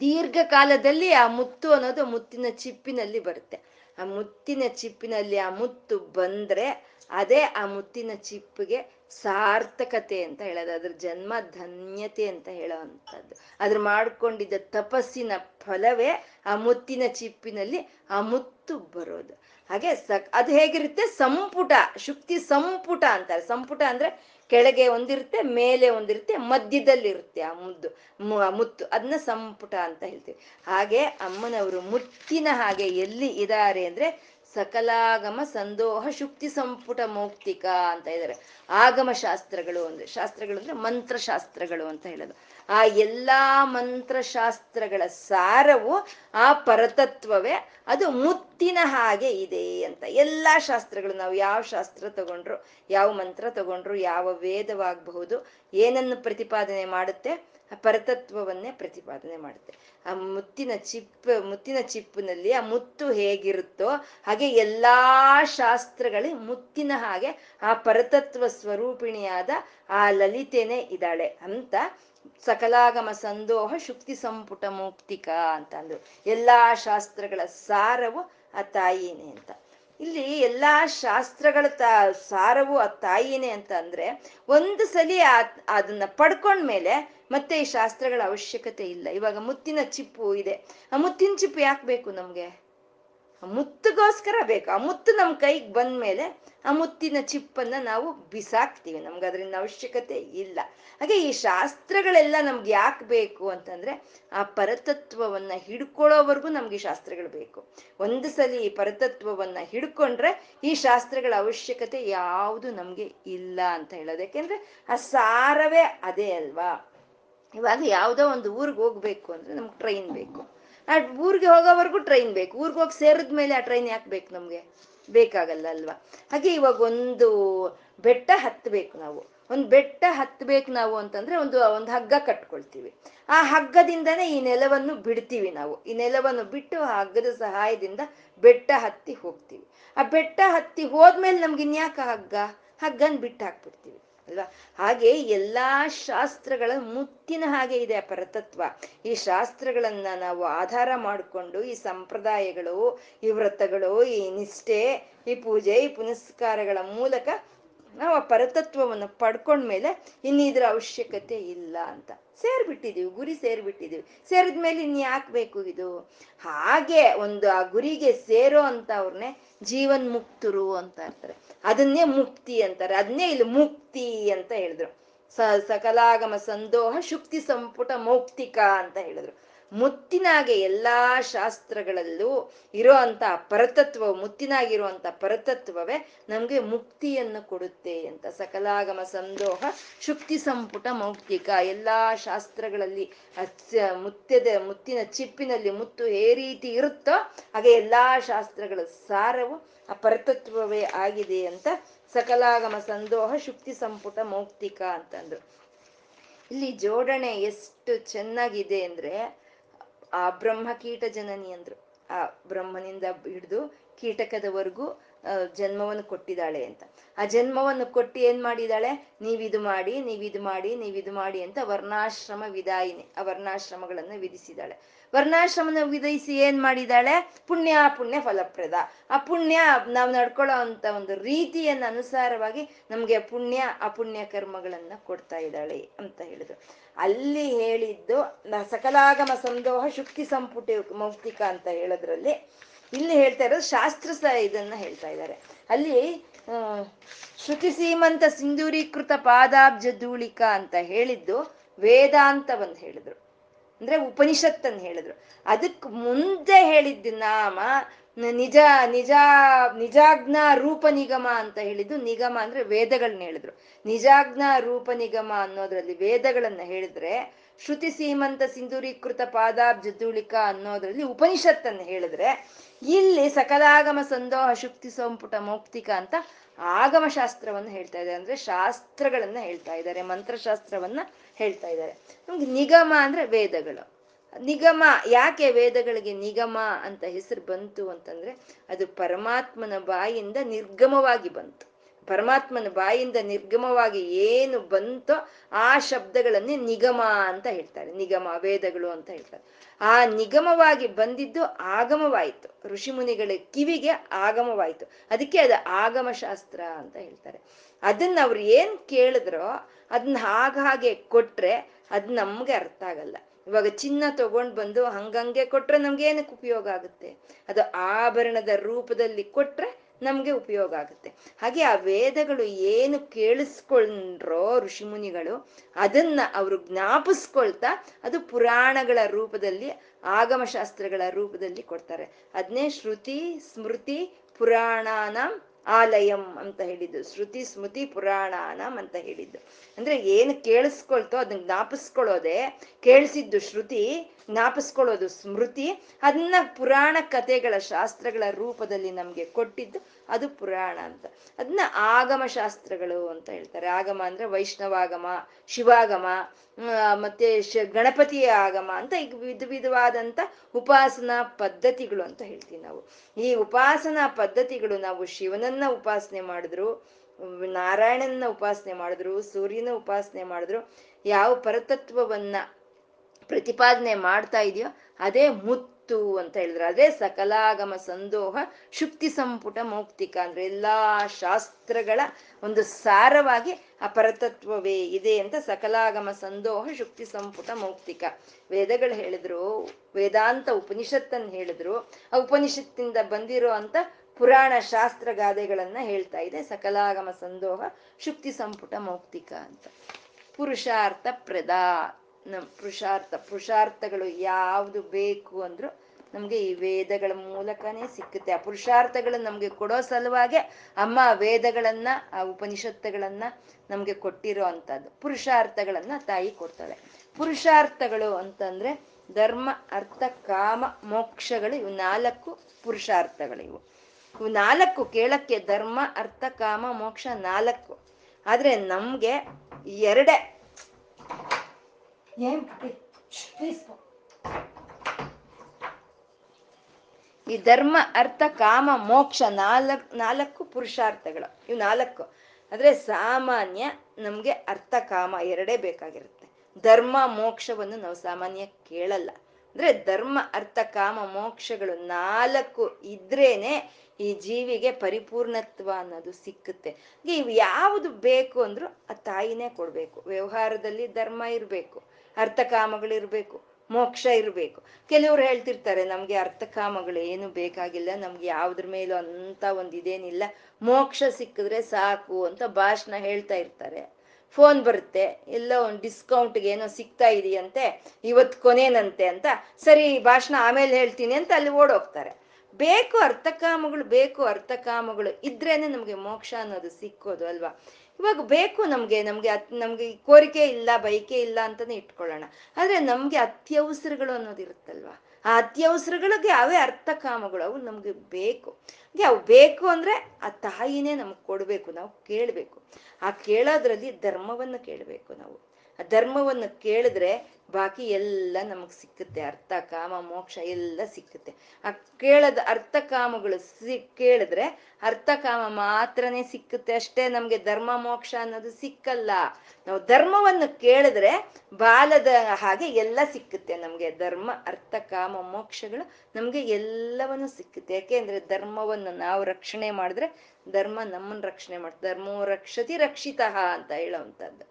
ದೀರ್ಘಕಾಲದಲ್ಲಿ ಆ ಮುತ್ತು ಅನ್ನೋದು ಮುತ್ತಿನ ಚಿಪ್ಪಿನಲ್ಲಿ ಬರುತ್ತೆ. ಆ ಮುತ್ತಿನ ಚಿಪ್ಪಿನಲ್ಲಿ ಆ ಮುತ್ತು ಬಂದ್ರೆ ಅದೇ ಆ ಮುತ್ತಿನ ಚಿಪ್ಪಿಗೆ ಸಾರ್ಥಕತೆ ಅಂತ ಹೇಳೋದು, ಅದ್ರ ಜನ್ಮ ಧನ್ಯತೆ ಅಂತ ಹೇಳೋ ಅಂಥದ್ದು ಅದ್ರ ಮಾಡ್ಕೊಂಡಿದ್ದ ತಪಸ್ಸಿನ ಫಲವೇ ಆ ಮುತ್ತಿನ ಚಿಪ್ಪಿನಲ್ಲಿ ಆ ಮುತ್ತು ಬರೋದು. ಹಾಗೆ ಸಕ್, ಅದು ಹೇಗಿರುತ್ತೆ? ಸಂಪುಟ, ಶುಕ್ತಿ ಸಂಪುಟ ಅಂತಾರೆ. ಸಂಪುಟ ಅಂದ್ರೆ ಕೆಳಗೆ ಒಂದಿರುತ್ತೆ, ಮೇಲೆ ಒಂದಿರುತ್ತೆ, ಮಧ್ಯದಲ್ಲಿರುತ್ತೆ ಆ ಮುದ್ದು ಮುತ್ತು. ಅದನ್ನ ಸಂಪುಟ ಅಂತ ಹೇಳ್ತೀವಿ. ಹಾಗೆ ಅಮ್ಮನವರು ಮುತ್ತಿನ ಹಾಗೆ ಎಲ್ಲಿ ಇದ್ದಾರೆ ಅಂದ್ರೆ ಸಕಲಾಗಮ ಸಂದೋಹ ಶುಕ್ತಿ ಸಂಪುಟ ಮೌಕ್ತಿಕ ಅಂತ ಇದ್ದಾರೆ. ಆಗಮ ಶಾಸ್ತ್ರಗಳು ಅಂದ್ರೆ ಶಾಸ್ತ್ರಗಳು ಅಂದ್ರೆ ಮಂತ್ರಶಾಸ್ತ್ರಗಳು ಅಂತ ಹೇಳೋದು. ಆ ಎಲ್ಲಾ ಮಂತ್ರಶಾಸ್ತ್ರಗಳ ಸಾರವು ಆ ಪರತತ್ವವೇ. ಅದು ಮುತ್ತಿನ ಹಾಗೆ ಇದೆ ಅಂತ. ಎಲ್ಲಾ ಶಾಸ್ತ್ರಗಳು ನಾವು ಯಾವ ಶಾಸ್ತ್ರ ತಗೊಂಡ್ರು, ಯಾವ ಮಂತ್ರ ತಗೊಂಡ್ರು, ಯಾವ ವೇದವಾಗಬಹುದು, ಏನನ್ನು ಪ್ರತಿಪಾದನೆ ಮಾಡುತ್ತೆ, ಆ ಪರತತ್ವವನ್ನೇ ಪ್ರತಿಪಾದನೆ ಮಾಡುತ್ತೆ. ಆ ಮುತ್ತಿನ ಚಿಪ್, ಮುತ್ತಿನ ಚಿಪ್ಪಿನಲ್ಲಿ ಆ ಮುತ್ತು ಹೇಗಿರುತ್ತೋ ಹಾಗೆ ಎಲ್ಲಾ ಶಾಸ್ತ್ರಗಳು ಮುತ್ತಿನ ಹಾಗೆ ಆ ಪರತತ್ವ ಸ್ವರೂಪಿಣಿಯಾದ ಆ ಲಲಿತೆನೆ ಇದ್ದಾಳೆ ಅಂತ ಸಕಲಾಗಮ ಸಂದೋಹ ಶುಕ್ತಿ ಸಂಪುಟ ಮುಕ್ತಿಕ ಅಂತ ಅಂದ್ರು. ಎಲ್ಲಾ ಶಾಸ್ತ್ರಗಳ ಸಾರವು ಆ ತಾಯಿನೇ ಅಂತ. ಇಲ್ಲಿ ಎಲ್ಲಾ ಶಾಸ್ತ್ರಗಳ ತ, ಸಾರವು ಆ ತಾಯಿನೇ ಅಂತ ಅಂದ್ರೆ ಒಂದು ಸಲಿ ಆ, ಅದನ್ನ ಪಡ್ಕೊಂಡ್ಮೇಲೆ ಮತ್ತೆ ಈ ಶಾಸ್ತ್ರಗಳ ಅವಶ್ಯಕತೆ ಇಲ್ಲ. ಇವಾಗ ಮುತ್ತಿನ ಚಿಪ್ಪು ಇದೆ. ಆ ಮುತ್ತಿನ ಚಿಪ್ಪು ಯಾಕೆ ಬೇಕು ನಮ್ಗೆ? ಮುತ್ತಿಗೋಸ್ಕರ ಬೇಕು. ಆ ಮುತ್ತು ನಮ್ಮ ಕೈಗೆ ಬಂದ ಮೇಲೆ ಆ ಮುತ್ತಿನ ಚಿಪ್ಪನ್ನ ನಾವು ಬಿಸಾಕ್ತೀವಿ. ನಮ್ಗೆ ಅದರಿಂದ ಅವಶ್ಯಕತೆ ಇಲ್ಲ. ಹಾಗೆ ಈ ಶಾಸ್ತ್ರಗಳೆಲ್ಲ ನಮ್ಗೆ ಯಾಕೆ ಬೇಕು ಅಂತಂದ್ರೆ ಆ ಪರತತ್ವವನ್ನ ಹಿಡ್ಕೊಳ್ಳೋವರೆಗೂ ನಮ್ಗೆ ಶಾಸ್ತ್ರಗಳು ಬೇಕು. ಒಂದು ಸಲ ಈ ಪರತತ್ವವನ್ನ ಹಿಡ್ಕೊಂಡ್ರೆ ಈ ಶಾಸ್ತ್ರಗಳ ಅವಶ್ಯಕತೆ ಯಾವುದು ನಮ್ಗೆ ಇಲ್ಲ ಅಂತ ಹೇಳೋದು. ಯಾಕೆಂದ್ರೆ ಆ ಸಾರವೇ ಅದೇ ಅಲ್ವಾ? ಇವಾಗ ಯಾವುದೋ ಒಂದು ಊರಿಗೆ ಹೋಗ್ಬೇಕು ಅಂದ್ರೆ ನಮ್ಗೆ ಟ್ರೈನ್ ಬೇಕು. ಆ ಊರಿಗೆ ಹೋಗೋವರೆಗೂ ಟ್ರೈನ್ ಬೇಕು. ಊರಿಗೆ ಹೋಗಿ ಸೇರಿದ ಮೇಲೆ ಆ ಟ್ರೈನ್ ಯಾಕೆ ಬೇಕು ನಮಗೆ? ಬೇಕಾಗಲ್ಲ ಅಲ್ವಾ? ಹಾಗೆ ಇವಾಗ ಒಂದು ಬೆಟ್ಟ ಹತ್ತಬೇಕು ನಾವು. ಒಂದು ಬೆಟ್ಟ ಹತ್ತಬೇಕು ನಾವು ಅಂತಂದ್ರೆ ಒಂದು ಒಂದು ಹಗ್ಗ ಕಟ್ಕೊಳ್ತೀವಿ. ಆ ಹಗ್ಗದಿಂದನೇ ಈ ನೆಲವನ್ನು ಬಿಡ್ತೀವಿ ನಾವು. ಈ ನೆಲವನ್ನು ಬಿಟ್ಟು ಆ ಹಗ್ಗದ ಸಹಾಯದಿಂದ ಬೆಟ್ಟ ಹತ್ತಿ ಹೋಗ್ತೀವಿ. ಆ ಬೆಟ್ಟ ಹತ್ತಿ ಹೋದ್ಮೇಲೆ ನಮ್ಗೆ ಇನ್ಯಾಕ ಹಗ್ಗ? ಹಗ್ಗನ ಬಿಟ್ಟು ಹಾಕ್ಬಿಡ್ತೀವಿ ಅಲ್ವಾ? ಹಾಗೆ ಎಲ್ಲಾ ಶಾಸ್ತ್ರಗಳ ಮುತ್ತಿನ ಹಾಗೆ ಇದೆ ಪರತತ್ವ. ಈ ಶಾಸ್ತ್ರಗಳನ್ನ ನಾವು ಆಧಾರ ಮಾಡಿಕೊಂಡು ಈ ಸಂಪ್ರದಾಯಗಳು, ಈ ವ್ರತಗಳು, ಈ ನಿಷ್ಠೆ, ಈ ಪೂಜೆ, ಈ ಪುನಸ್ಕಾರಗಳ ಮೂಲಕ ನಾವು ಆ ಪರತತ್ವವನ್ನು ಪಡ್ಕೊಂಡ್ಮೇಲೆ ಇನ್ನಿದ್ರ ಅವಶ್ಯಕತೆ ಇಲ್ಲ ಅಂತ. ಸೇರ್ಬಿಟ್ಟಿದೀವಿ, ಗುರಿ ಸೇರ್ಬಿಟ್ಟಿದೀವಿ. ಸೇರಿದ್ಮೇಲೆ ಇನ್ ಯಾಕೆ ಬೇಕು ಇದು? ಹಾಗೆ ಒಂದು ಆ ಗುರಿಗೆ ಸೇರೋ ಅಂತ ಅವ್ರನ್ನೇ ಜೀವನ್ ಮುಕ್ತರು ಅಂತ ಇರ್ತಾರೆ. ಅದನ್ನೇ ಮುಕ್ತಿ ಅಂತಾರೆ. ಅದನ್ನೇ ಇಲ್ಲಿ ಮುಕ್ತಿ ಅಂತ ಹೇಳಿದ್ರು. ಸ ಸಕಲಾಗಮ ಸಂದೋಹ ಶುಕ್ತಿ ಸಂಪುಟ ಮೌಕ್ತಿಕ ಅಂತ ಹೇಳಿದ್ರು. ಮುತ್ತಿನಾಗೆ ಎಲ್ಲಾ ಶಾಸ್ತ್ರಗಳಲ್ಲೂ ಇರೋ ಅಂತ ಪರತತ್ವ ಮುತ್ತಿನಾಗಿರುವಂತ ಪರತತ್ವವೇ ನಮ್ಗೆ ಮುಕ್ತಿಯನ್ನು ಕೊಡುತ್ತೆ ಅಂತ. ಸಕಲಾಗಮ ಸಂದೋಹ, ಶುಕ್ತಿ ಸಂಪುಟ, ಮೌಕ್ತಿಕ ಎಲ್ಲಾ ಶಾಸ್ತ್ರಗಳಲ್ಲಿ ಮುತ್ತದ ಮುತ್ತಿನ ಚಿಪ್ಪಿನಲ್ಲಿ ಮುತ್ತು ಏ ರೀತಿ ಇರುತ್ತೋ ಹಾಗೆ ಎಲ್ಲಾ ಶಾಸ್ತ್ರಗಳ ಸಾರವು ಆ ಪರತತ್ವವೇ ಆಗಿದೆ ಅಂತ ಸಕಲಾಗಮ ಸಂದೋಹ, ಶುಕ್ತಿ ಸಂಪುಟ, ಮೌಕ್ತಿಕ ಅಂತಂದ್ರು. ಇಲ್ಲಿ ಜೋಡಣೆ ಎಷ್ಟು ಚೆನ್ನಾಗಿದೆ ಅಂದ್ರೆ ಆ ಬ್ರಹ್ಮ ಕೀಟ ಜನನಿ ಅಂದ್ರು. ಆ ಬ್ರಹ್ಮನಿಂದ ಹಿಡಿದು ಕೀಟಕದವರೆಗೂ ಜನ್ಮವನ್ನು ಕೊಟ್ಟಿದ್ದಾಳೆ ಅಂತ. ಆ ಜನ್ಮವನ್ನು ಕೊಟ್ಟು ಏನ್ ಮಾಡಿದಾಳೆ ನೀವಿದು ಮಾಡಿ ನೀವಿದು ಮಾಡಿ ನೀವಿದು ಮಾಡಿ ಅಂತ ವರ್ಣಾಶ್ರಮ ವಿದಾಯಿನಿ, ಆ ವರ್ಣಾಶ್ರಮಗಳನ್ನು ವಿಧಿಸಿದಾಳೆ ವರ್ಣಾಶ್ರಮನ ವಿಧಿಸಿ ಏನ್ ಮಾಡಿದಾಳೆ? ಪುಣ್ಯ ಪುಣ್ಯ ಫಲಪ್ರದ. ಆ ಪುಣ್ಯ ನಾವು ನಡ್ಕೊಳ್ಳೋ ಅಂತ ಒಂದು ರೀತಿಯನ್ನ ಅನುಸಾರವಾಗಿ ನಮ್ಗೆ ಪುಣ್ಯ, ಅಪುಣ್ಯ ಕರ್ಮಗಳನ್ನ ಕೊಡ್ತಾ ಇದ್ದಾಳೆ ಅಂತ ಹೇಳಿದ್ರು. ಅಲ್ಲಿ ಹೇಳಿದ್ದು ಸಕಲಾಗಮ ಸಂದೋಹ ಶುಕ್ತಿ ಸಂಪುಟ ಮೌಕ್ತಿಕ ಅಂತ ಹೇಳೋದ್ರಲ್ಲಿ ಇಲ್ಲಿ ಹೇಳ್ತಾ ಇರೋದು ಶಾಸ್ತ್ರ ಇದನ್ನ ಹೇಳ್ತಾ ಇದ್ದಾರೆ. ಅಲ್ಲಿ ಶ್ರುತಿ ಸೀಮಂತ ಸಿಂಧೂರೀಕೃತ ಪಾದಾಬ್ಜ ಧೂಳಿಕ ಅಂತ ಹೇಳಿದ್ದು ವೇದಾಂತವಂತ ಹೇಳಿದ್ರು. ಅಂದ್ರೆ ಉಪನಿಷತ್ ಅಂತ ಹೇಳಿದ್ರು. ಅದಕ್ಕೆ ಮುಂದೆ ಹೇಳಿದ್ದು ನಾಮ ನಿಜ ನಿಜ ನಿಜಾಗ್ನ ರೂಪ ನಿಗಮ ಅಂತ ಹೇಳಿದ್ದು ನಿಗಮ ಅಂದ್ರೆ ವೇದಗಳನ್ನ ಹೇಳಿದ್ರು. ನಿಜಾಜ್ಞಾ ರೂಪ ನಿಗಮ ಅನ್ನೋದ್ರಲ್ಲಿ ವೇದಗಳನ್ನ ಹೇಳಿದ್ರೆ, ಶ್ರುತಿ ಸೀಮಂತ ಸಿಂಧೂರೀಕೃತ ಪಾದಾಬ್ಜ ಧೂಳಿಕ ಅನ್ನೋದ್ರಲ್ಲಿ ಉಪನಿಷತ್ತನ್ನು ಹೇಳಿದ್ರೆ, ಇಲ್ಲಿ ಸಕಲಾಗಮ ಸಂದೋಹ ಶುಕ್ತಿ ಸಂಪುಟ ಮೌಕ್ತಿಕ ಅಂತ ಆಗಮ ಶಾಸ್ತ್ರವನ್ನು ಹೇಳ್ತಾ ಇದ್ದಾರೆ. ಅಂದ್ರೆ ಶಾಸ್ತ್ರಗಳನ್ನ ಹೇಳ್ತಾ ಇದ್ದಾರೆ, ಮಂತ್ರಶಾಸ್ತ್ರವನ್ನ ಹೇಳ್ತಾ ಇದ್ದಾರೆ. ನಮ್ಗೆ ನಿಗಮ ಅಂದ್ರೆ ವೇದಗಳು. ನಿಗಮ, ಯಾಕೆ ವೇದಗಳಿಗೆ ನಿಗಮ ಅಂತ ಹೆಸರು ಬಂತು ಅಂತಂದ್ರೆ ಅದು ಪರಮಾತ್ಮನ ಬಾಯಿಂದ ನಿರ್ಗಮವಾಗಿ ಬಂತು. ಪರಮಾತ್ಮನ ಬಾಯಿಂದ ನಿರ್ಗಮವಾಗಿ ಏನು ಬಂತೋ ಆ ಶಬ್ದಗಳನ್ನೇ ನಿಗಮ ಅಂತ ಹೇಳ್ತಾರೆ. ನಿಗಮ, ವೇದಗಳು ಅಂತ ಹೇಳ್ತಾರೆ. ಆ ನಿಗಮವಾಗಿ ಬಂದಿದ್ದು ಆಗಮವಾಯಿತು. ಋಷಿಮುನಿಗಳ ಕಿವಿಗೆ ಆಗಮವಾಯಿತು. ಅದಕ್ಕೆ ಅದು ಆಗಮ ಶಾಸ್ತ್ರ ಅಂತ ಹೇಳ್ತಾರೆ. ಅದನ್ನ ಅವ್ರು ಏನ್ ಕೇಳಿದ್ರೋ ಅದನ್ನ ಹಾಗೆ ಕೊಟ್ರೆ ಅದ್ ನಮ್ಗೆ ಅರ್ಥ ಆಗಲ್ಲ. ಇವಾಗ ಚಿನ್ನ ತಗೊಂಡ್ ಬಂದು ಹಂಗಂಗೆ ಕೊಟ್ರೆ ನಮ್ಗೆ ಏನಕ್ಕೆ ಉಪಯೋಗ ಆಗುತ್ತೆ? ಅದು ಆಭರಣದ ರೂಪದಲ್ಲಿ ಕೊಟ್ರೆ ನಮ್ಗೆ ಉಪಯೋಗ ಆಗುತ್ತೆ. ಹಾಗೆ ಆ ವೇದಗಳು ಏನು ಕೇಳಿಸ್ಕೊಂಡ್ರೋ ಋಷಿಮುನಿಗಳು ಅದನ್ನ ಅವರು ಜ್ಞಾಪಿಸ್ಕೊಳ್ತಾ ಅದು ಪುರಾಣಗಳ ರೂಪದಲ್ಲಿ, ಆಗಮಶಾಸ್ತ್ರಗಳ ರೂಪದಲ್ಲಿ ಕೊಡ್ತಾರೆ. ಅದನ್ನೇ ಶ್ರುತಿ, ಸ್ಮೃತಿ, ಪುರಾಣಾನ ಆಲಯಂ ಅಂತ ಹೇಳಿದ್ದು, ಶ್ರುತಿ ಸ್ಮೃತಿ ಪುರಾಣಾನಂ ಅಂತ ಹೇಳಿದ್ದು. ಅಂದ್ರೆ ಏನು ಕೇಳಿಸ್ಕೊಳ್ತೋ ಅದನ್ನ ಜ್ಞಾಪಿಸ್ಕೊಳ್ಳೋದೆ, ಕೇಳಿಸಿದ್ದು ಶ್ರುತಿ, ಜ್ಞಾಪಿಸ್ಕೊಳ್ಳೋದು ಸ್ಮೃತಿ, ಅದನ್ನ ಪುರಾಣ ಕಥೆಗಳ ಶಾಸ್ತ್ರಗಳ ರೂಪದಲ್ಲಿ ನಮ್ಗೆ ಕೊಟ್ಟಿದ್ದು ಅದು ಪುರಾಣ ಅಂತ. ಅದನ್ನ ಆಗಮ ಶಾಸ್ತ್ರಗಳು ಅಂತ ಹೇಳ್ತಾರೆ. ಆಗಮ ಅಂದ್ರೆ ವೈಷ್ಣವಾಗಮ, ಶಿವಾಗಮ ಮತ್ತೆ ಗಣಪತಿಯ ಆಗಮ ಅಂತ ಈಗ ವಿಧ ವಿಧವಾದಂತ ಉಪಾಸನಾ ಪದ್ಧತಿಗಳು ಅಂತ ಹೇಳ್ತೀವಿ ನಾವು. ಈ ಉಪಾಸನಾ ಪದ್ಧತಿಗಳು ನಾವು ಶಿವನನ್ನ ಉಪಾಸನೆ ಮಾಡಿದ್ರು ನಾರಾಯಣನ ಉಪಾಸನೆ ಮಾಡಿದ್ರು, ಸೂರ್ಯನ ಉಪಾಸನೆ ಮಾಡಿದ್ರು, ಯಾವ ಪರತತ್ವವನ್ನ ಪ್ರತಿಪಾದನೆ ಮಾಡ್ತಾ ಇದೆಯೋ ಅದೇ ಮುತ್ತು ಅಂತ ಹೇಳಿದ್ರು. ಅದೇ ಸಕಲಾಗಮ ಸಂದೋಹ, ಶುಕ್ತಿ ಸಂಪುಟ, ಮೌಕ್ತಿಕ ಅಂದ್ರೆ ಎಲ್ಲಾ ಶಾಸ್ತ್ರಗಳ ಒಂದು ಸಾರವಾಗಿ ಅಪರತತ್ವವೇ ಪರತತ್ವವೇ ಇದೆ ಅಂತ ಸಕಲಾಗಮ ಸಂದೋಹ, ಶುಕ್ತಿ ಸಂಪುಟ, ಮೌಕ್ತಿಕ. ವೇದಗಳು ಹೇಳಿದ್ರು, ವೇದಾಂತ ಉಪನಿಷತ್ತನ್ನು ಹೇಳಿದ್ರು. ಆ ಉಪನಿಷತ್ತಿಂದ ಬಂದಿರೋ ಅಂತ ಪುರಾಣ ಶಾಸ್ತ್ರ ಗಾದೆಗಳನ್ನ ಹೇಳ್ತಾ ಇದೆ. ಸಕಲಾಗಮ ಸಂದೋಹ, ಶುಕ್ತಿ ಸಂಪುಟ, ಮೌಕ್ತಿಕ ಅಂತ. ಪುರುಷಾರ್ಥ ಪ್ರದಾ ನಮ್ ಪುರುಷಾರ್ಥ, ಪುರುಷಾರ್ಥಗಳು ಯಾವುದು ಬೇಕು ಅಂದ್ರು ನಮ್ಗೆ ಈ ವೇದಗಳ ಮೂಲಕನೇ ಸಿಕ್ಕುತ್ತೆ. ಆ ಪುರುಷಾರ್ಥಗಳು ನಮ್ಗೆ ಕೊಡೋ ಸಲುವಾಗೆ ಅಮ್ಮ ವೇದಗಳನ್ನ, ಆ ಉಪನಿಷತ್ತುಗಳನ್ನ ನಮ್ಗೆ ಕೊಟ್ಟಿರೋ ಅಂಥದ್ದು. ಪುರುಷಾರ್ಥಗಳನ್ನ ತಾಯಿ ಕೊಡ್ತಾಳೆ ಪುರುಷಾರ್ಥಗಳು ಅಂತಂದ್ರೆ ಧರ್ಮ, ಅರ್ಥ, ಕಾಮ, ಮೋಕ್ಷಗಳು ಇವು ನಾಲ್ಕು ಪುರುಷಾರ್ಥಗಳು ಇವು. ಇವು ನಾಲ್ಕು ಕೇಳಕ್ಕೆ ಧರ್ಮ, ಅರ್ಥ, ಕಾಮ, ಮೋಕ್ಷ ನಾಲ್ಕು. ಆದ್ರೆ ನಮ್ಗೆ ಎರಡೇ ಈ ಧರ್ಮ, ಅರ್ಥ, ಕಾಮ, ಮೋಕ್ಷ ನಾಲ್ಕು ನಾಲ್ಕು ಪುರುಷಾರ್ಥಗಳು. ಇವು ನಾಲ್ಕು. ಅಂದ್ರೆ ಸಾಮಾನ್ಯ ನಮ್ಗೆ ಅರ್ಥ, ಕಾಮ ಎರಡೇ ಬೇಕಾಗಿರುತ್ತೆ. ಧರ್ಮ, ಮೋಕ್ಷವನ್ನು ನಾವು ಸಾಮಾನ್ಯ ಕೇಳಲ್ಲ. ಅಂದ್ರೆ ಧರ್ಮ, ಅರ್ಥ, ಕಾಮ, ಮೋಕ್ಷಗಳು ನಾಲ್ಕು ಇದ್ರೇನೆ ಈ ಜೀವಿಗೆ ಪರಿಪೂರ್ಣತ್ವ ಅನ್ನೋದು ಸಿಕ್ಕುತ್ತೆ. ಇವು ಯಾವುದು ಬೇಕು ಅಂದ್ರು ಆ ತಾಯಿನೇ ಕೊಡ್ಬೇಕು. ವ್ಯವಹಾರದಲ್ಲಿ ಧರ್ಮ ಇರ್ಬೇಕು. ಅರ್ಥಕಾಮಗಳಿರ್ಬೇಕು, ಮೋಕ್ಷ ಇರಬೇಕು. ಕೆಲವ್ರು ಹೇಳ್ತಿರ್ತಾರೆ, ನಮ್ಗೆ ಅರ್ಥಕಾಮಗಳು ಏನು ಬೇಕಾಗಿಲ್ಲ, ನಮ್ಗೆ ಯಾವ್ದ್ರ ಮೇಲೂ ಅಂತ ಒಂದ್ ಇದೇನಿಲ್ಲ ಮೋಕ್ಷ ಸಿಕ್ಕಿದ್ರೆ ಸಾಕು ಅಂತ ಭಾಷಣ ಹೇಳ್ತಾ ಇರ್ತಾರೆ. ಫೋನ್ ಬರುತ್ತೆ, ಎಲ್ಲ ಒಂದು ಡಿಸ್ಕೌಂಟ್ಗೆ ಏನೋ ಸಿಗ್ತಾ ಇದೆಯಂತೆ ಇವತ್ತು ಕೊನೇನಂತೆ ಅಂತ. ಸರಿ, ಭಾಷಣ ಆಮೇಲೆ ಹೇಳ್ತೀನಿ ಅಂತ ಅಲ್ಲಿ ಓಡೋಗ್ತಾರೆ. ಬೇಕು ಅರ್ಥಕಾಮಗಳು ಬೇಕು ಅರ್ಥಕಾಮಗಳು ಇದ್ರೇನೆ ನಮ್ಗೆ ಮೋಕ್ಷ ಅನ್ನೋದು ಸಿಕ್ಕೋದು ಅಲ್ವಾ? ಇವಾಗ ಬೇಕು ನಮ್ಗೆ ನಮ್ಗೆ ಅತ್, ನಮ್ಗೆ ಕೋರಿಕೆ ಇಲ್ಲ ಬೈಕೆ ಇಲ್ಲ ಅಂತಾನೆ ಇಟ್ಕೊಳ್ಳೋಣ. ಆದ್ರೆ ನಮ್ಗೆ ಅತ್ಯವಸರಗಳು ಅನ್ನೋದು ಇರುತ್ತಲ್ವಾ? ಆ ಅತ್ಯವಸರಗಳಿಗೆ ಅವೇ ಅರ್ಥಕಾಮಗಳು ಅವು ನಮ್ಗೆ ಬೇಕು. ಅವು ಬೇಕು ಅಂದ್ರೆ ಆ ತಾಯಿನೇ ನಮಗೆ ಕೊಡ್ಬೇಕು, ನಾವು ಕೇಳಬೇಕು. ಆ ಕೇಳೋದ್ರಲ್ಲಿ ಧರ್ಮವನ್ನು ಕೇಳಬೇಕು ನಾವು. ಧರ್ಮವನ್ನು ಕೇಳಿದ್ರೆ ಬಾಕಿ ಎಲ್ಲ ನಮಗ್ ಸಿಕ್ಕುತ್ತೆ. ಅರ್ಥ, ಕಾಮ, ಮೋಕ್ಷ ಎಲ್ಲ ಸಿಕ್ಕುತ್ತೆ. ಆ ಕೇಳದ ಅರ್ಥ ಕಾಮಗಳು ಸಿ, ಕೇಳಿದ್ರೆ ಅರ್ಥ ಕಾಮ ಮಾತ್ರನೇ ಸಿಕ್ಕುತ್ತೆ. ಅಷ್ಟೇ ನಮ್ಗೆ ಧರ್ಮ, ಮೋಕ್ಷ ಅನ್ನೋದು ಸಿಕ್ಕಲ್ಲ. ನಾವು ಧರ್ಮವನ್ನು ಕೇಳಿದ್ರೆ ಬಾಲದ ಹಾಗೆ ಎಲ್ಲ ಸಿಕ್ಕುತ್ತೆ ನಮ್ಗೆ. ಧರ್ಮ, ಅರ್ಥ, ಕಾಮ, ಮೋಕ್ಷಗಳು ನಮ್ಗೆ ಎಲ್ಲವನ್ನು ಸಿಕ್ಕುತ್ತೆ. ಯಾಕೆಂದ್ರೆ ಧರ್ಮವನ್ನು ನಾವು ರಕ್ಷಣೆ ಮಾಡಿದ್ರೆ ಧರ್ಮ ನಮ್ಮನ್ನ ರಕ್ಷಣೆ ಮಾಡ್ತದೆ. ಧರ್ಮೋ ರಕ್ಷತಿ ರಕ್ಷಿತ ಅಂತ ಹೇಳೋವಂಥದ್ದು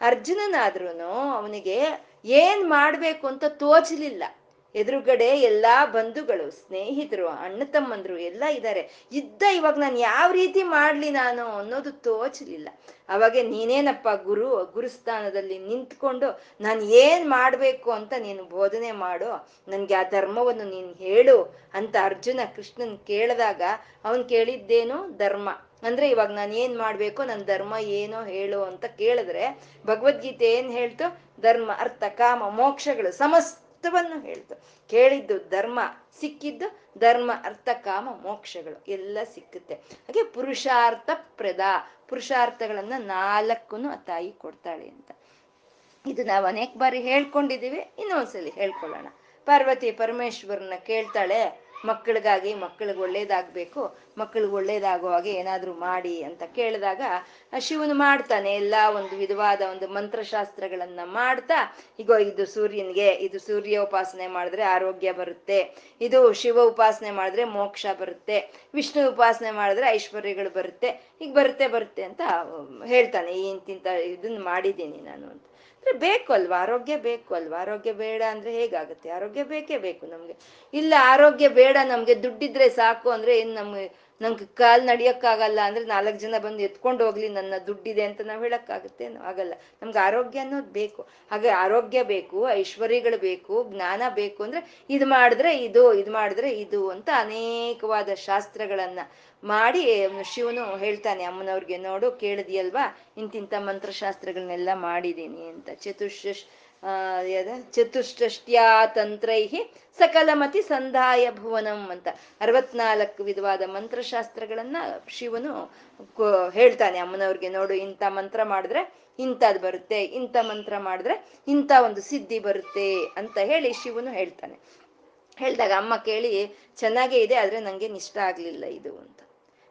ಅರ್ಜುನನಾದ್ರೂ ಅವನಿಗೆ ಏನ್ ಮಾಡ್ಬೇಕು ಅಂತ ತೋಚಲಿಲ್ಲ. ಎದುರುಗಡೆ ಎಲ್ಲಾ ಬಂಧುಗಳು, ಸ್ನೇಹಿತರು, ಅಣ್ಣ ತಮ್ಮಂದ್ರು ಎಲ್ಲ ಇದ್ದಾರೆ ಇದ್ದ ಇವಾಗ ನಾನು ಯಾವ ರೀತಿ ಮಾಡ್ಲಿ ನಾನು ಅನ್ನೋದು ತೋಚಲಿಲ್ಲ. ಅವಾಗ ನೀನೇನಪ್ಪ ಗುರು, ಗುರುಸ್ಥಾನದಲ್ಲಿ ನಿಂತ್ಕೊಂಡು ನಾನು ಏನ್ ಮಾಡ್ಬೇಕು ಅಂತ ನೀನು ಬೋಧನೆ ಮಾಡು, ನನ್ಗೆ ಆ ಧರ್ಮವನ್ನು ನೀನು ಹೇಳು ಅಂತ ಅರ್ಜುನ ಕೃಷ್ಣನ್ ಕೇಳಿದಾಗ ಅವನ್ ಕೇಳಿದ್ದೇನು? ಧರ್ಮ. ಅಂದ್ರೆ ಇವಾಗ ನಾನು ಏನ್ ಮಾಡ್ಬೇಕು ನನ್ನ ಧರ್ಮ ಏನೋ ಹೇಳು ಅಂತ ಕೇಳಿದ್ರೆ ಭಗವದ್ಗೀತೆ ಏನ್ ಹೇಳ್ತು? ಧರ್ಮ, ಅರ್ಥ, ಕಾಮ, ಮೋಕ್ಷಗಳು ಸಮಸ್ತವನ್ನು ಹೇಳ್ತು. ಕೇಳಿದ್ದು ಧರ್ಮ, ಸಿಕ್ಕಿದ್ದು ಧರ್ಮ, ಅರ್ಥ, ಕಾಮ, ಮೋಕ್ಷಗಳು ಎಲ್ಲ ಸಿಕ್ಕುತ್ತೆ. ಹಾಗೆ ಪುರುಷಾರ್ಥ ಪ್ರದ, ಪುರುಷಾರ್ಥಗಳನ್ನ ನಾಲ್ಕನ್ನು ಆ ತಾಯಿ ಕೊಡ್ತಾಳೆ ಅಂತ. ಇದು ನಾವು ಅನೇಕ ಬಾರಿ ಹೇಳ್ಕೊಂಡಿದೀವಿ, ಇನ್ನೊಂದ್ಸಲಿ ಹೇಳ್ಕೊಳ್ಳೋಣ. ಪಾರ್ವತಿ ಪರಮೇಶ್ವರನ ಕೇಳ್ತಾಳೆ ಮಕ್ಕಳಿಗಾಗಿ ಮಕ್ಕಳಿಗೆ ಒಳ್ಳೇದಾಗ್ಬೇಕು, ಮಕ್ಕಳಿಗೆ ಒಳ್ಳೇದಾಗೋ ಹಾಗೆ ಏನಾದರೂ ಮಾಡಿ ಅಂತ ಕೇಳಿದಾಗ ಶಿವನು ಮಾಡ್ತಾನೆ ಎಲ್ಲ ಒಂದು ವಿಧವಾದ ಒಂದು ಮಂತ್ರಶಾಸ್ತ್ರಗಳನ್ನ ಮಾಡ್ತಾ ಈಗ ಇದು ಸೂರ್ಯನಿಗೆ, ಇದು ಸೂರ್ಯ ಉಪಾಸನೆ ಮಾಡಿದ್ರೆ ಆರೋಗ್ಯ ಬರುತ್ತೆ, ಇದು ಶಿವ ಉಪಾಸನೆ ಮಾಡಿದ್ರೆ ಮೋಕ್ಷ ಬರುತ್ತೆ, ವಿಷ್ಣು ಉಪಾಸನೆ ಮಾಡಿದ್ರೆ ಐಶ್ವರ್ಯಗಳು ಬರುತ್ತೆ ಈಗ ಬರುತ್ತೆ ಬರುತ್ತೆ ಅಂತ ಹೇಳ್ತಾನೆ ಇಂತಿಂತ ಇದನ್ನು ಮಾಡಿದ್ದೀನಿ ನಾನು ಅಂತ. ಬೇಕು ಅಲ್ವಾ ಆರೋಗ್ಯ ಬೇಕು ಅಲ್ವಾ ಆರೋಗ್ಯ ಬೇಡ ಅಂದ್ರೆ ಹೇಗಾಗುತ್ತೆ? ಆರೋಗ್ಯ ಬೇಕೇ ಬೇಕು ನಮ್ಗೆ. ಇಲ್ಲ ಆರೋಗ್ಯ ಬೇಡ, ನಮ್ಗೆ ದುಡ್ಡಿದ್ರೆ ಸಾಕು ಅಂದ್ರೆ ಏನ್ ನಮ್ಗೆ ನಂಗೆ ಕಾಲ್ ನಡಿಯಕ್ಕಾಗಲ್ಲ ಅಂದ್ರೆ ನಾಲ್ಕು ಜನ ಬಂದು ಎತ್ಕೊಂಡು ಹೋಗ್ಲಿ, ನನ್ನ ದುಡ್ಡಿದೆ ಅಂತ ನಾವು ಹೇಳಕ್ಕಾಗುತ್ತೆ ಆಗಲ್ಲ. ನಮ್ಗೆ ಆರೋಗ್ಯ ಅನ್ನೋದು ಬೇಕು. ಹಾಗೆ ಆರೋಗ್ಯ ಬೇಕು, ಐಶ್ವರ್ಯಗಳು ಬೇಕು, ಜ್ಞಾನ ಬೇಕು ಅಂದ್ರೆ ಇದು ಮಾಡಿದ್ರೆ ಇದು ಇದು ಮಾಡಿದ್ರೆ ಇದು ಅಂತ ಅನೇಕವಾದ ಶಾಸ್ತ್ರಗಳನ್ನ ಮಾಡಿ ಶಿವನು ಹೇಳ್ತಾನೆ, ಅಮ್ಮನವ್ರಿಗೆ ನೋಡು, ಕೇಳಿದ್ಯಲ್ವಾ? ಇಂತಿಂತ ಮಂತ್ರಶಾಸ್ತ್ರಗಳನ್ನೆಲ್ಲ ಮಾಡಿದ್ದೀನಿ ಅಂತ. ಚತುರ್ಷ ಚತುಷ್ಟಷ್ಟ್ಯಾ ತಂತ್ರೈಹಿ ಸಕಲಮತಿ ಸಂಧಾಯ ಭುವನಂ ಅಂತ. ಅರವತ್ನಾಲ್ಕು ವಿಧವಾದ ಮಂತ್ರಶಾಸ್ತ್ರಗಳನ್ನ ಶಿವನು ಹೇಳ್ತಾನೆ, ಅಮ್ಮನವ್ರಿಗೆ ನೋಡು, ಇಂಥ ಮಂತ್ರ ಮಾಡಿದ್ರೆ ಇಂಥದ್ ಬರುತ್ತೆ, ಇಂಥ ಮಂತ್ರ ಮಾಡಿದ್ರೆ ಇಂಥ ಒಂದು ಸಿದ್ಧಿ ಬರುತ್ತೆ ಅಂತ ಹೇಳಿ ಶಿವನು ಹೇಳ್ತಾನೆ. ಹೇಳ್ದಾಗ ಅಮ್ಮ ಕೇಳಿ, ಚೆನ್ನಾಗೇ ಇದೆ, ಆದ್ರೆ ನಂಗೆ ಇಷ್ಟ ಆಗ್ಲಿಲ್ಲ ಇದು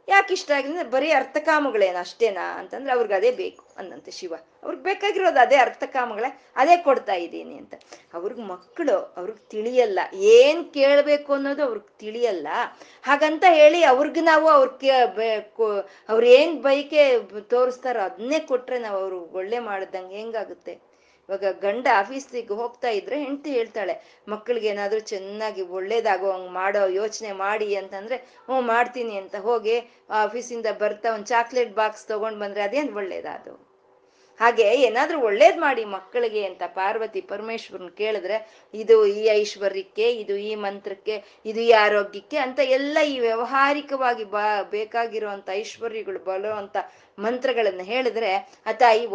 ಯಾಕೆ ಇಷ್ಟ ಆಗಿಲ್ಲ ಬರೀ ಅರ್ಥಕಾಮಗಳೇನ ಅಷ್ಟೇನಾ? ಅಂತಂದ್ರೆ ಅವ್ರಿಗೆ ಅದೇ ಬೇಕು ಅಂದಂತೆ ಶಿವ. ಅವ್ರಿಗೆ ಬೇಕಾಗಿರೋದು ಅದೇ ಅರ್ಥಕಾಮಗಳೇ, ಅದೇ ಕೊಡ್ತಾ ಇದ್ದೀನಿ ಅಂತ. ಅವ್ರಿಗೆ ಮಕ್ಕಳು ಅವ್ರಿಗೆ ತಿಳಿಯಲ್ಲ. ಏನ್ ಕೇಳಬೇಕು ಅನ್ನೋದು ಅವ್ರಿಗೆ ತಿಳಿಯಲ್ಲ. ಹಾಗಂತ ಹೇಳಿ ಅವ್ರಿಗೆ ನಾವು ಅವ್ರ ಅವ್ರ ಏನ್ ಬೈಕೆ ತೋರಿಸ್ತಾರೋ ಅದನ್ನೇ ಕೊಟ್ರೆ ನಾವು ಅವ್ರು ಒಳ್ಳೆ ಮಾಡ್ದಂಗೆ ಹೆಂಗಾಗುತ್ತೆ? ಇವಾಗ ಗಂಡ ಆಫೀಸಿಗೆ ಹೋಗ್ತಾ ಇದ್ರೆ ಹೆಂಡತಿ ಹೇಳ್ತಾಳೆ, ಮಕ್ಕಳಿಗೆ ಏನಾದ್ರೂ ಚೆನ್ನಾಗಿ ಒಳ್ಳೇದಾಗೋ ಹಂಗ್ ಮಾಡೋ ಯೋಚನೆ ಮಾಡಿ ಅಂತಂದ್ರೆ, ಹ್ಞೂ ಮಾಡ್ತೀನಿ ಅಂತ ಹೋಗಿ ಆಫೀಸಿಂದ ಬರ್ತಾ ಒಂದು ಚಾಕ್ಲೇಟ್ ಬಾಕ್ಸ್ ತಗೊಂಡ್ ಬಂದ್ರೆ ಅದೇನ್ ಒಳ್ಳೇದಾದು? ಹಾಗೆ ಏನಾದ್ರೂ ಒಳ್ಳೇದ್ ಮಾಡಿ ಮಕ್ಕಳಿಗೆ ಅಂತ ಪಾರ್ವತಿ ಪರಮೇಶ್ವರನ್ ಕೇಳಿದ್ರೆ, ಇದು ಈ ಐಶ್ವರ್ಯಕ್ಕೆ, ಇದು ಈ ಮಂತ್ರಕ್ಕೆ, ಇದು ಈ ಆರೋಗ್ಯಕ್ಕೆ ಅಂತ ಎಲ್ಲ ಈ ವ್ಯವಹಾರಿಕವಾಗಿ ಬಾ, ಬೇಕಾಗಿರುವಂತ ಐಶ್ವರ್ಯಗಳು ಬರೋ ಅಂತ ಮಂತ್ರಗಳನ್ನ ಹೇಳಿದ್ರೆ ಆ ತಾಯಿ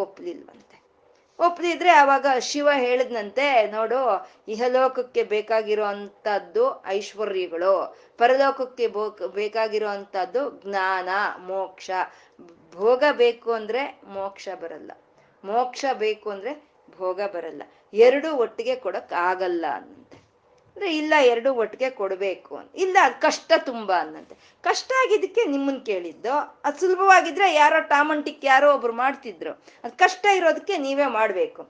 ಒಪ್ಪದಿದ್ರೆ ಆವಾಗ ಶಿವ ಹೇಳಿದ್ನಂತೆ, ನೋಡು, ಇಹಲೋಕಕ್ಕೆ ಬೇಕಾಗಿರೋ ಅಂಥದ್ದು ಐಶ್ವರ್ಯಗಳು, ಪರಲೋಕಕ್ಕೆ ಬೇಕಾಗಿರೋ ಅಂಥದ್ದು ಜ್ಞಾನ, ಮೋಕ್ಷ. ಭೋಗ ಬೇಕು ಅಂದ್ರೆ ಮೋಕ್ಷ ಬರಲ್ಲ. ಮೋಕ್ಷ ಬೇಕು ಅಂದ್ರೆ ಭೋಗ ಬರಲ್ಲ. ಎರಡು ಒಟ್ಟಿಗೆ ಕೊಡಕ್ ಆಗಲ್ಲ ಅಂದ್ರೆ ಇಲ್ಲ, ಎರಡು ಒಟ್ಟಿಗೆ ಕೊಡ್ಬೇಕು ಇಲ್ಲ, ಕಷ್ಟ ತುಂಬಾ ಅನ್ನಂತೆ ಕಷ್ಟ ಆಗಿದ್ದಕ್ಕೆ ನಿಮ್ಮನ್ ಕೇಳಿದ್ದು. ಅದು ಸುಲಭವಾಗಿದ್ರೆ ಯಾರೋ ಟಾಮಂಟಿಕ್ ಯಾರೋ ಒಬ್ರು ಮಾಡ್ತಿದ್ರು. ಅದ್ ಕಷ್ಟ ಇರೋದಕ್ಕೆ ನೀವೇ ಮಾಡ್ಬೇಕು.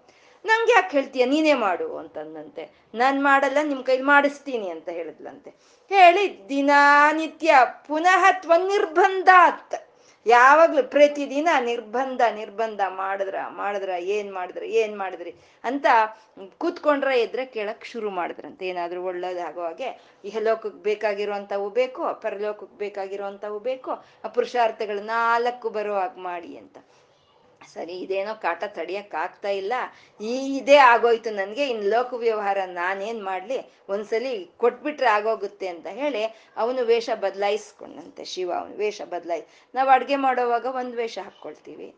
ನಂಗೆ ಯಾಕೆ ಹೇಳ್ತೀಯ? ನೀನೇ ಮಾಡು ಅಂತಂದಂತೆ ನಾನ್ ಮಾಡಲ್ಲ, ನಿಮ್ ಕೈಲಿ ಮಾಡಿಸ್ತೀನಿ ಅಂತ ಹೇಳಿದ್ಲಂತೆ. ಹೇಳಿ ದಿನಾನಿತ್ಯ ಪುನಃ ತ್ವನಿರ್ಬಂಧಾತ್ ಯಾವಾಗ್ಲೂ ಪ್ರತಿದಿನ ನಿರ್ಬಂಧ ನಿರ್ಬಂಧ ಮಾಡಿದ್ರ ಮಾಡಿದ್ರ, ಏನ್ ಮಾಡಿದ್ರ, ಏನ್ ಮಾಡಿದ್ರಿ ಅಂತ ಕೂತ್ಕೊಂಡ್ರ ಎದ್ರೆ ಕೇಳಕ್ ಶುರು ಮಾಡಿದ್ರಂತ. ಏನಾದ್ರೂ ಒಳ್ಳೇದಾಗೋ ಹಾಗೆ ಇಹಲೋಕಕ್ಕೆ ಬೇಕಾಗಿರುವಂತವು ಬೇಕು ಪರಲೋಕಕ್ಕೆ ಬೇಕಾಗಿರುವಂತವು ಬೇಕು, ಆ ಪುರುಷಾರ್ಥಗಳು ನಾಲ್ಕು ಬರೋ ಮಾಡಿ ಅಂತ. ಸರಿ, ಇದೇನೋ ಕಾಟ ತಡಿಯಕ್ ಆಗ್ತಾ ಇಲ್ಲ. ಈ ಇದೇ ಆಗೋಯ್ತು ನನ್ಗೆ. ಇನ್ ಲೋಕ ವ್ಯವಹಾರ ನಾನೇನ್ ಮಾಡ್ಲಿ? ಒಂದ್ಸಲಿ ಕೊಟ್ಬಿಟ್ರೆ ಆಗೋಗುತ್ತೆ ಅಂತ ಹೇಳಿ ಅವನು ವೇಷ ಬದಲಾಯಿಸ್ಕೊಂಡಂತೆ ಶಿವ. ಅವನು ವೇಷ ಬದಲಾಯಿಸ್ ನಾವು ಅಡ್ಗೆ ಮಾಡೋವಾಗ ಒಂದ್ ವೇಷ ಹಾಕ್ಕೊಳ್ತೀವಿ.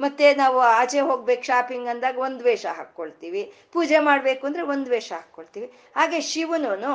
ಮತ್ತೆ ನಾವು ಆಚೆ ಹೋಗ್ಬೇಕು ಶಾಪಿಂಗ್ ಅಂದಾಗ ಒಂದು ವೇಷ ಹಾಕ್ಕೊಳ್ತೀವಿ. ಪೂಜೆ ಮಾಡ್ಬೇಕು ಅಂದ್ರೆ ಒಂದ್ ವೇಷ ಹಾಕ್ಕೊಳ್ತೀವಿ. ಹಾಗೆ ಶಿವನು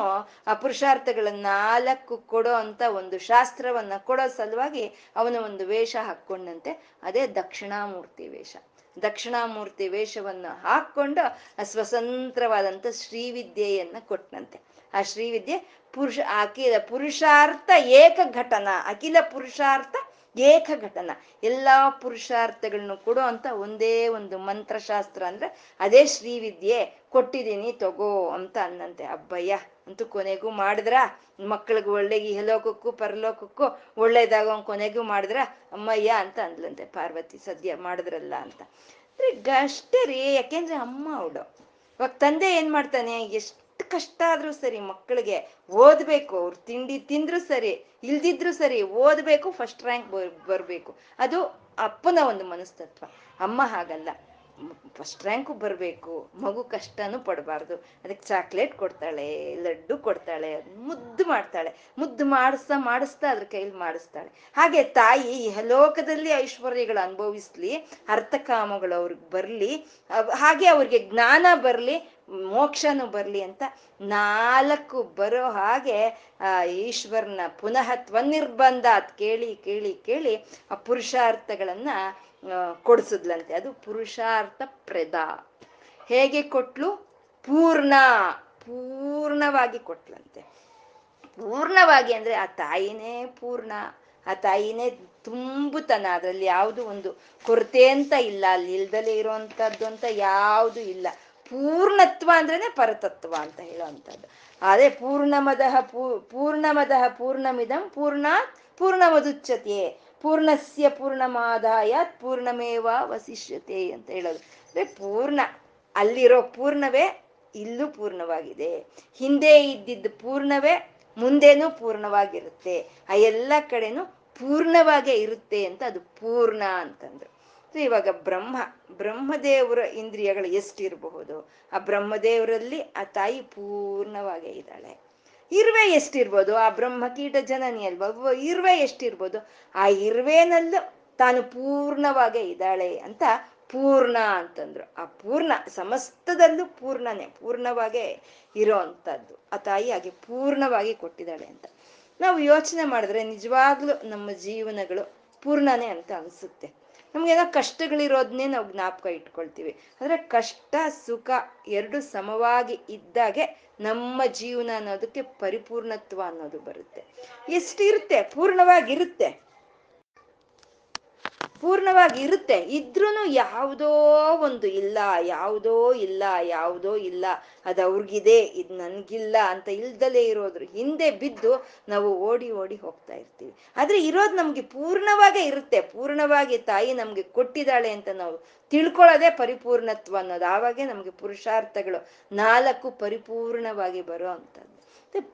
ಆ ಪುರುಷಾರ್ಥಗಳನ್ನ ನಾಲ್ಕು ಕೊಡೋ ಅಂತ ಒಂದು ಶಾಸ್ತ್ರವನ್ನ ಕೊಡೋ ಸಲುವಾಗಿ ಅವನು ಒಂದು ವೇಷ ಹಾಕ್ಕೊಂಡಂತೆ. ಅದೇ ದಕ್ಷಿಣಾಮೂರ್ತಿ ವೇಷ. ದಕ್ಷಿಣಾಮೂರ್ತಿ ವೇಷವನ್ನು ಹಾಕೊಂಡು ಸ್ವತಂತ್ರವಾದಂಥ ಶ್ರೀವಿದ್ಯೆಯನ್ನು ಕೊಟ್ಟನಂತೆ ಆ ಶ್ರೀವಿದ್ಯೆ ಪುರುಷ, ಅಖಿಲ ಪುರುಷಾರ್ಥ ಏಕ ಘಟನಾ ಅಖಿಲ ಪುರುಷಾರ್ಥ ಏಕ ಘಟನ ಎಲ್ಲ ಪುರುಷಾರ್ಥಗಳನ್ನು ಕೊಡೋ ಅಂತ ಒಂದೇ ಒಂದು ಮಂತ್ರಶಾಸ್ತ್ರ ಅಂದ್ರೆ, ಅದೇ ಶ್ರೀವಿದ್ಯೆ, ಕೊಟ್ಟಿದ್ದೀನಿ, ತಗೋ ಅಂತ ಅನ್ನಂತೆ. ಅಬ್ಬಯ್ಯ, ಅಂತೂ ಕೊನೆಗೂ ಮಾಡಿದ್ರ? ಮಕ್ಕಳಿಗೆ ಒಳ್ಳೆ ಹೆಲೋಕಕ್ಕೂ ಪರಲೋಕಕ್ಕೂ ಒಳ್ಳೇದಾಗ ಕೊನೆಗೂ ಮಾಡಿದ್ರ? ಅಮ್ಮಯ್ಯ ಅಂತ ಅಂದ್ಲಂತೆ ಪಾರ್ವತಿ. ಸದ್ಯ ಮಾಡಿದ್ರಲ್ಲ ಅಂತ. ಅಂದ್ರೆ ಅಷ್ಟೇ ರೀ. ಯಾಕೆಂದ್ರೆ ಅಮ್ಮ ಅವಳು. ಇವಾಗ ತಂದೆ ಏನ್ ಮಾಡ್ತಾನೆ? ಎಷ್ಟು ಕಷ್ಟ ಆದ್ರೂ ಸರಿ ಮಕ್ಕಳಿಗೆ ಓದ್ಬೇಕು, ಅವ್ರು ತಿಂಡಿ ತಿಂದ್ರು ಸರಿ, ಇಲ್ದಿದ್ರು ಸರಿ ಓದ್ಬೇಕು ಫಸ್ಟ್ ರ್ಯಾಂಕ್ ಬರ್ಬೇಕು. ಅದು ಅಪ್ಪನ ಒಂದು ಮನಸ್ತತ್ವ. ಅಮ್ಮ ಹಾಗಲ್ಲ. ಫಸ್ಟ್ ರ್ಯಾಂಕು ಬರಬೇಕು, ಮಗು ಕಷ್ಟನೂ ಪಡಬಾರ್ದು. ಅದಕ್ಕೆ ಚಾಕ್ಲೇಟ್ ಕೊಡ್ತಾಳೆ, ಲಡ್ಡು ಕೊಡ್ತಾಳೆ, ಮುದ್ದು ಮಾಡ್ತಾಳೆ. ಮುದ್ದು ಮಾಡಿಸ್ತಾ ಮಾಡಿಸ್ತಾ ಅದ್ರ ಕೈಲಿ ಮಾಡಿಸ್ತಾಳೆ. ಹಾಗೆ ತಾಯಿ ಇಹಲೋಕದಲ್ಲಿ ಐಶ್ವರ್ಯಗಳು ಅನುಭವಿಸ್ಲಿ, ಅರ್ಥಕಾಮಗಳು ಅವ್ರಿಗೆ ಬರಲಿ ಹಾಗೆ ಅವ್ರಿಗೆ ಜ್ಞಾನ ಬರಲಿ ಮೋಕ್ಷನೂ ಬರಲಿ ಅಂತ ನಾಲ್ಕು ಬರೋ ಹಾಗೆ, ಆ, ಈಶ್ವರನ ಪುನಃ ತ್ವನಿರ್ಬಂಧ ಅದ್ ಕೇಳಿ ಕೇಳಿ ಕೇಳಿ ಆ ಪುರುಷಾರ್ಥಗಳನ್ನ ಕೊಡಿಸಿದ್ಲಂತೆ. ಅದು ಪುರುಷಾರ್ಥ ಪ್ರದ. ಹೇಗೆ ಕೊಟ್ಲು? ಪೂರ್ಣ, ಪೂರ್ಣವಾಗಿ ಕೊಟ್ಲಂತೆ. ಪೂರ್ಣವಾಗಿ ಅಂದ್ರೆ ಆ ತಾಯಿನೇ ಪೂರ್ಣ. ಆ ತಾಯಿನೇ ತುಂಬುತನ. ಅದರಲ್ಲಿ ಯಾವುದು ಒಂದು ಕೊರತೆ ಅಂತ ಇಲ್ಲ. ಅಲ್ಲಿ ಇಲ್ದಲೇ ಇರೋವಂಥದ್ದು ಅಂತ ಯಾವುದು ಇಲ್ಲ. ಪೂರ್ಣತ್ವ ಅಂದ್ರೇನೆ ಪರತತ್ವ ಅಂತ ಹೇಳುವಂಥದ್ದು. ಅದೇ ಪೂರ್ಣಮದಹ ಪೂ ಪೂರ್ಣಮದಹ ಪೂರ್ಣಮಿದಂ ಪೂರ್ಣ ಪೂರ್ಣಮದುಚ್ಚತೆ ಪೂರ್ಣಸ್ಯ ಪೂರ್ಣಮಾದಾಯ ಪೂರ್ಣಮೇವ ವಸಿಷ್ಯತೆ ಅಂತ ಹೇಳೋದು. ಅಂದ್ರೆ ಪೂರ್ಣ, ಅಲ್ಲಿರೋ ಪೂರ್ಣವೇ ಇಲ್ಲೂ ಪೂರ್ಣವಾಗಿದೆ. ಹಿಂದೆ ಇದ್ದಿದ್ದು ಪೂರ್ಣವೇ ಮುಂದೇನೂ ಪೂರ್ಣವಾಗಿರುತ್ತೆ. ಆ ಎಲ್ಲ ಕಡೆನೂ ಪೂರ್ಣವಾಗೇ ಇರುತ್ತೆ ಅಂತ ಅದು ಪೂರ್ಣ ಅಂತಂದ್ರು. ಇವಾಗ ಬ್ರಹ್ಮ, ಬ್ರಹ್ಮದೇವರ ಇಂದ್ರಿಯಗಳು ಎಷ್ಟಿರಬಹುದು? ಆ ಬ್ರಹ್ಮದೇವರಲ್ಲಿ ಆ ತಾಯಿ ಪೂರ್ಣವಾಗೇ ಇದ್ದಾಳೆ. ಇರುವೆ ಎಷ್ಟಿರ್ಬೋದು? ಆ ಬ್ರಹ್ಮ ಕೀಟ ಜನನಿ ಅಲ್ವಾ? ಇರುವೆ ಎಷ್ಟಿರ್ಬೋದು? ಆ ಇರುವೆನಲ್ಲೂ ತಾನು ಪೂರ್ಣವಾಗೇ ಇದ್ದಾಳೆ ಅಂತ ಪೂರ್ಣ ಅಂತಂದ್ರು. ಆ ಪೂರ್ಣ, ಸಮಸ್ತದಲ್ಲೂ ಪೂರ್ಣನೇ, ಪೂರ್ಣವಾಗೇ ಇರೋ ಅಂಥದ್ದು. ಆ ತಾಯಿ ಹಾಗೆ ಪೂರ್ಣವಾಗಿ ಕೊಟ್ಟಿದ್ದಾಳೆ ಅಂತ. ನಾವು ಯೋಚನೆ ಮಾಡಿದ್ರೆ ನಿಜವಾಗ್ಲೂ ನಮ್ಮ ಜೀವನಗಳು ಪೂರ್ಣನೇ ಅಂತ ಅನ್ಸುತ್ತೆ. ನಮ್ಗೇನೋ ಕಷ್ಟಗಳಿರೋದನ್ನೇ ನಾವು ಜ್ಞಾಪಕ ಇಟ್ಕೊಳ್ತೀವಿ. ಅಂದ್ರೆ ಕಷ್ಟ, ಸುಖ ಎರಡು ಸಮವಾಗಿ ಇದ್ದಾಗೆ ನಮ್ಮ ಜೀವನ ಅನ್ನೋದಕ್ಕೆ ಪರಿಪೂರ್ಣತ್ವ ಅನ್ನೋದು ಬರುತ್ತೆ. ಎಷ್ಟಿರುತ್ತೆ? ಪೂರ್ಣವಾಗಿರುತ್ತೆ. ಪೂರ್ಣವಾಗಿ ಇರುತ್ತೆ. ಇದ್ರೂ ಯಾವುದೋ ಒಂದು ಇಲ್ಲ, ಯಾವುದೋ ಇಲ್ಲ ಯಾವುದೋ ಇಲ್ಲ, ಅದು ಅವ್ರಿಗಿದೆ, ಇದು ನನಗಿಲ್ಲ ಅಂತ ಇಲ್ದಲೇ ಇರೋದ್ರ ಹಿಂದೆ ಬಿದ್ದು ನಾವು ಓಡಿ ಓಡಿ ಹೋಗ್ತಾ ಇರ್ತೀವಿ. ಆದ್ರೆ ಇರೋದು ನಮ್ಗೆ ಪೂರ್ಣವಾಗೇ ಇರುತ್ತೆ. ಪೂರ್ಣವಾಗಿ ತಾಯಿ ನಮ್ಗೆ ಕೊಟ್ಟಿದ್ದಾಳೆ ಅಂತ ನಾವು ತಿಳ್ಕೊಳ್ಳೋದೇ ಪರಿಪೂರ್ಣತ್ವ ಅನ್ನೋದು. ಆವಾಗೇ ನಮ್ಗೆ ಪುರುಷಾರ್ಥಗಳು ನಾಲ್ಕು ಪರಿಪೂರ್ಣವಾಗಿ ಬರೋ ಅಂಥದ್ದು.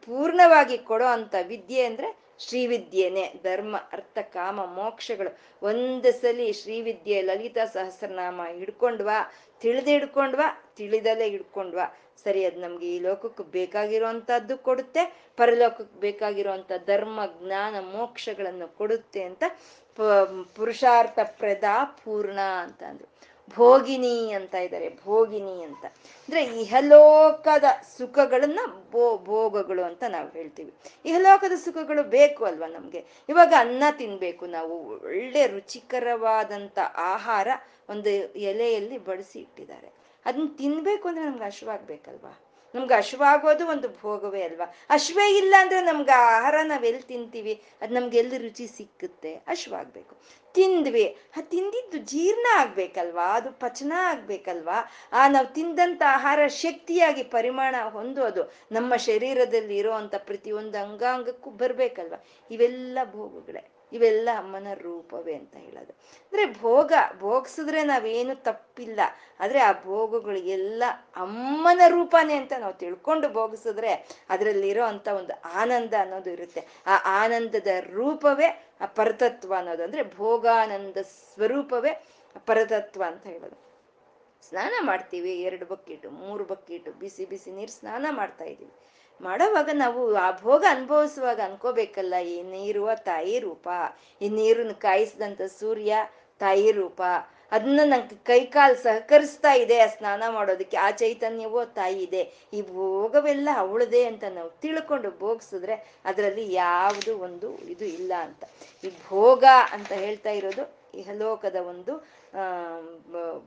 ಪೂರ್ಣವಾಗಿ ಕೊಡೋ ಅಂತ ವಿದ್ಯೆ ಅಂದ್ರೆ ಶ್ರೀವಿದ್ಯೆನೆ, ಧರ್ಮ, ಅರ್ಥ, ಕಾಮ, ಮೋಕ್ಷಗಳು. ಒಂದು ಸಲಿ ಶ್ರೀವಿದ್ಯೆ ಲಲಿತಾ ಸಹಸ್ರನಾಮ ಹಿಡ್ಕೊಂಡ್ವಾ, ತಿಳಿದು ಹಿಡ್ಕೊಂಡ್ವಾ ತಿಳಿದಲ್ಲೇ ಹಿಡ್ಕೊಂಡ್ವಾ. ಸರಿ, ಅದು ನಮ್ಗೆ ಈ ಲೋಕಕ್ಕೆ ಬೇಕಾಗಿರುವಂತಹದ್ದು ಕೊಡುತ್ತೆ, ಪರಲೋಕಕ್ಕೆ ಬೇಕಾಗಿರುವಂತ ಧರ್ಮ, ಜ್ಞಾನ, ಮೋಕ್ಷಗಳನ್ನು ಕೊಡುತ್ತೆ ಅಂತ ಪುರುಷಾರ್ಥ ಪ್ರದಾ ಪೂರ್ಣ ಅಂತ ಅಂದ್ರು ಭೋಗಿನಿ ಅಂತ ಇದ್ದಾರೆ ಭೋಗಿನಿ ಅಂತ. ಅಂದ್ರೆ ಇಹಲೋಕದ ಸುಖಗಳನ್ನ ಭೋ, ಭೋಗಗಳು ಅಂತ ನಾವು ಹೇಳ್ತೀವಿ. ಇಹಲೋಕದ ಸುಖಗಳು ಬೇಕು ಅಲ್ವಾ ನಮ್ಗೆ? ಇವಾಗ ಅನ್ನ ತಿನ್ಬೇಕು ನಾವು. ಒಳ್ಳೆ ರುಚಿಕರವಾದಂತ ಆಹಾರ ಒಂದು ಎಲೆಯಲ್ಲಿ ಬಡಿಸಿ ಇಟ್ಟಿದ್ದಾರೆ. ಅದನ್ನ ತಿನ್ಬೇಕು ಅಂದ್ರೆ ನಮ್ಗೆ ಹಶ್ವಾಗ್ಬೇಕಲ್ವಾ ನಮ್ಗೆ ಅಶ್ವಾಗೋದು ಒಂದು ಭೋಗವೇ ಅಲ್ವಾ? ಅಶ್ವೇ ಇಲ್ಲ ಅಂದ್ರೆ ನಮ್ಗೆ ಆಹಾರ ನಾವೆಲ್ಲಿ ತಿಂತೀವಿ? ಅದು ನಮ್ಗೆ ಎಲ್ಲಿ ರುಚಿ ಸಿಕ್ಕುತ್ತೆ? ಹಶ್ವಾಗ್ಬೇಕು ತಿಂದ್ವಿ. ಆ ತಿಂದಿದ್ದು ಜೀರ್ಣ ಆಗ್ಬೇಕಲ್ವಾ? ಅದು ಪಚನ ಆಗ್ಬೇಕಲ್ವಾ? ಆ, ನಾವು ತಿಂದಂತ ಆಹಾರ ಶಕ್ತಿಯಾಗಿ ಪರಿಮಾಣ ಹೊಂದೋದು ನಮ್ಮ ಶರೀರದಲ್ಲಿ ಇರುವಂತ ಪ್ರತಿಯೊಂದು ಅಂಗಾಂಗಕ್ಕೂ ಬರ್ಬೇಕಲ್ವಾ? ಇವೆಲ್ಲ ಭೋಗಗಳೇ. ಇವೆಲ್ಲ ಅಮ್ಮನ ರೂಪವೇ ಅಂತ ಹೇಳೋದು. ಅಂದ್ರೆ ಭೋಗ, ಭೋಗಿಸಿದ್ರೆ ನಾವೇನು ತಪ್ಪಿಲ್ಲ. ಆದ್ರೆ ಆ ಭೋಗಗಳು ಎಲ್ಲ ಅಮ್ಮನ ರೂಪನೇ ಅಂತ ನಾವು ತಿಳ್ಕೊಂಡು ಭೋಗಿಸಿದ್ರೆ ಅದರಲ್ಲಿರೋ ಅಂತ ಒಂದು ಆನಂದ ಅನ್ನೋದು ಇರುತ್ತೆ. ಆ ಆನಂದದ ರೂಪವೇ ಆ ಪರತತ್ವ ಅನ್ನೋದು. ಅಂದ್ರೆ ಭೋಗಾನಂದ ಸ್ವರೂಪವೇ ಪರತತ್ವ ಅಂತ ಹೇಳೋದು. ಸ್ನಾನ ಮಾಡ್ತೀವಿ, ಎರಡು ಬಕ್ಕಿಟು ಮೂರು ಬಕ್ಕಿಟು ಬಿಸಿ ಬಿಸಿ ನೀರು ಸ್ನಾನ ಮಾಡ್ತಾ ಇದೀವಿ ಮಾಡೋವಾಗ ನಾವು ಆ ಭೋಗ ಅನುಭವಿಸುವಾಗ ಅನ್ಕೋಬೇಕಲ್ಲ, ಈ ನೀರು ತಾಯಿ ರೂಪ, ಈ ನೀರನ್ನು ಕಾಯಿಸಿದಂತ ಸೂರ್ಯ ತಾಯಿ ರೂಪ, ಅದನ್ನ ನಂಗೆ ಕೈಕಾಲು ಸಹಕರಿಸ್ತಾ ಇದೆ ಆ ಸ್ನಾನ ಮಾಡೋದಕ್ಕೆ, ಆ ಚೈತನ್ಯವೋ ತಾಯಿ ಇದೆ, ಈ ಭೋಗವೆಲ್ಲ ಅವಳದೆ ಅಂತ ನಾವು ತಿಳ್ಕೊಂಡು ಭೋಗಿಸಿದ್ರೆ ಅದರಲ್ಲಿ ಯಾವುದು ಒಂದು ಇದು ಇಲ್ಲ ಅಂತ. ಈ ಭೋಗ ಅಂತ ಹೇಳ್ತಾ ಇರೋದು ಇಹಲೋಕದ ಒಂದು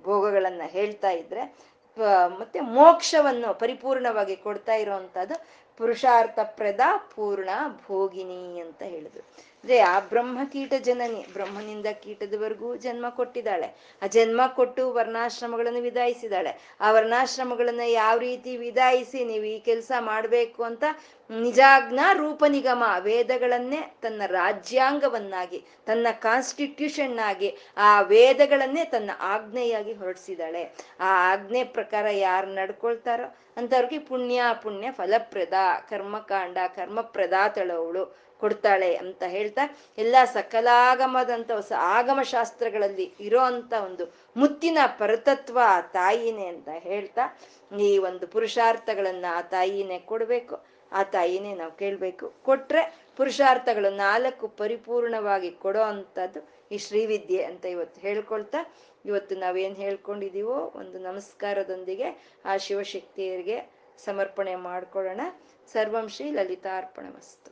ಭೋಗಗಳನ್ನ ಹೇಳ್ತಾ ಇದ್ರೆ ಮತ್ತೆ ಮೋಕ್ಷವನ್ನು ಪರಿಪೂರ್ಣವಾಗಿ ಕೊಡ್ತಾ ಇರೋವಂಥದ್ದು ಪುರುಷಾರ್ಥಪ್ರದ ಪೂರ್ಣ ಭೋಗಿನಿ ಅಂತ ಹೇಳಿದ್ರು. ಅಂದ್ರೆ ಆ ಬ್ರಹ್ಮ ಕೀಟ ಜನನಿ, ಬ್ರಹ್ಮನಿಂದ ಕೀಟದವರೆಗೂ ಜನ್ಮ ಕೊಟ್ಟಿದ್ದಾಳೆ. ಆ ಜನ್ಮ ಕೊಟ್ಟು ವರ್ಣಾಶ್ರಮಗಳನ್ನು ವಿದಾಯಿಸಿದಾಳೆ ಆ ವರ್ಣಾಶ್ರಮಗಳನ್ನ ಯಾವ ರೀತಿ ವಿದಾಯಿಸಿ ನೀವು ಈ ಕೆಲಸ ಮಾಡ್ಬೇಕು ಅಂತ ನಿಜಾಜ್ಞ ರೂಪ ನಿಗಮ ವೇದಗಳನ್ನೇ ತನ್ನ ರಾಜ್ಯಾಂಗವನ್ನಾಗಿ, ತನ್ನ ಕಾನ್ಸ್ಟಿಟ್ಯೂಷನ್ ಆಗಿ ಆ ವೇದಗಳನ್ನೇ ತನ್ನ ಆಜ್ಞೆಯಾಗಿ ಹೊರಡಿಸಿದಾಳೆ ಆ ಆಜ್ಞೆ ಪ್ರಕಾರ ಯಾರು ನಡ್ಕೊಳ್ತಾರೋ ಅಂತವ್ರಿಗೆ ಪುಣ್ಯ ಪುಣ್ಯ ಫಲಪ್ರದ, ಕರ್ಮಕಾಂಡ, ಕರ್ಮಪ್ರದಾತಳವಳು. ಕೊಡ್ತಾಳೆ ಅಂತ ಹೇಳ್ತಾ ಎಲ್ಲ ಸಕಲಾಗಮದಂತ ಹೊಸ ಆಗಮ ಶಾಸ್ತ್ರಗಳಲ್ಲಿ ಇರೋ ಅಂತ ಒಂದು ಮುತ್ತಿನ ಪರತತ್ವ ಆ ತಾಯಿನೇ ಅಂತ ಹೇಳ್ತಾ ಈ ಒಂದು ಪುರುಷಾರ್ಥಗಳನ್ನ ಆ ತಾಯಿನೇ ಕೊಡ್ಬೇಕು. ಆ ತಾಯಿನೇ ನಾವು ಕೇಳ್ಬೇಕು. ಕೊಟ್ರೆ ಪುರುಷಾರ್ಥಗಳು ನಾಲ್ಕು ಪರಿಪೂರ್ಣವಾಗಿ ಕೊಡೋ ಅಂಥದ್ದು ಈ ಶ್ರೀವಿದ್ಯೆ ಅಂತ ಇವತ್ತು ಹೇಳ್ಕೊಳ್ತಾ ಇವತ್ತು ನಾವೇನು ಹೇಳ್ಕೊಂಡಿದೀವೋ ಒಂದು ನಮಸ್ಕಾರದೊಂದಿಗೆ ಆ ಶಿವಶಕ್ತಿಯರಿಗೆ ಸಮರ್ಪಣೆ ಮಾಡ್ಕೊಳ್ಳೋಣ. ಸರ್ವಂ ಶ್ರೀ ಲಲಿತಾರ್ಪಣ ಮಸ್ತು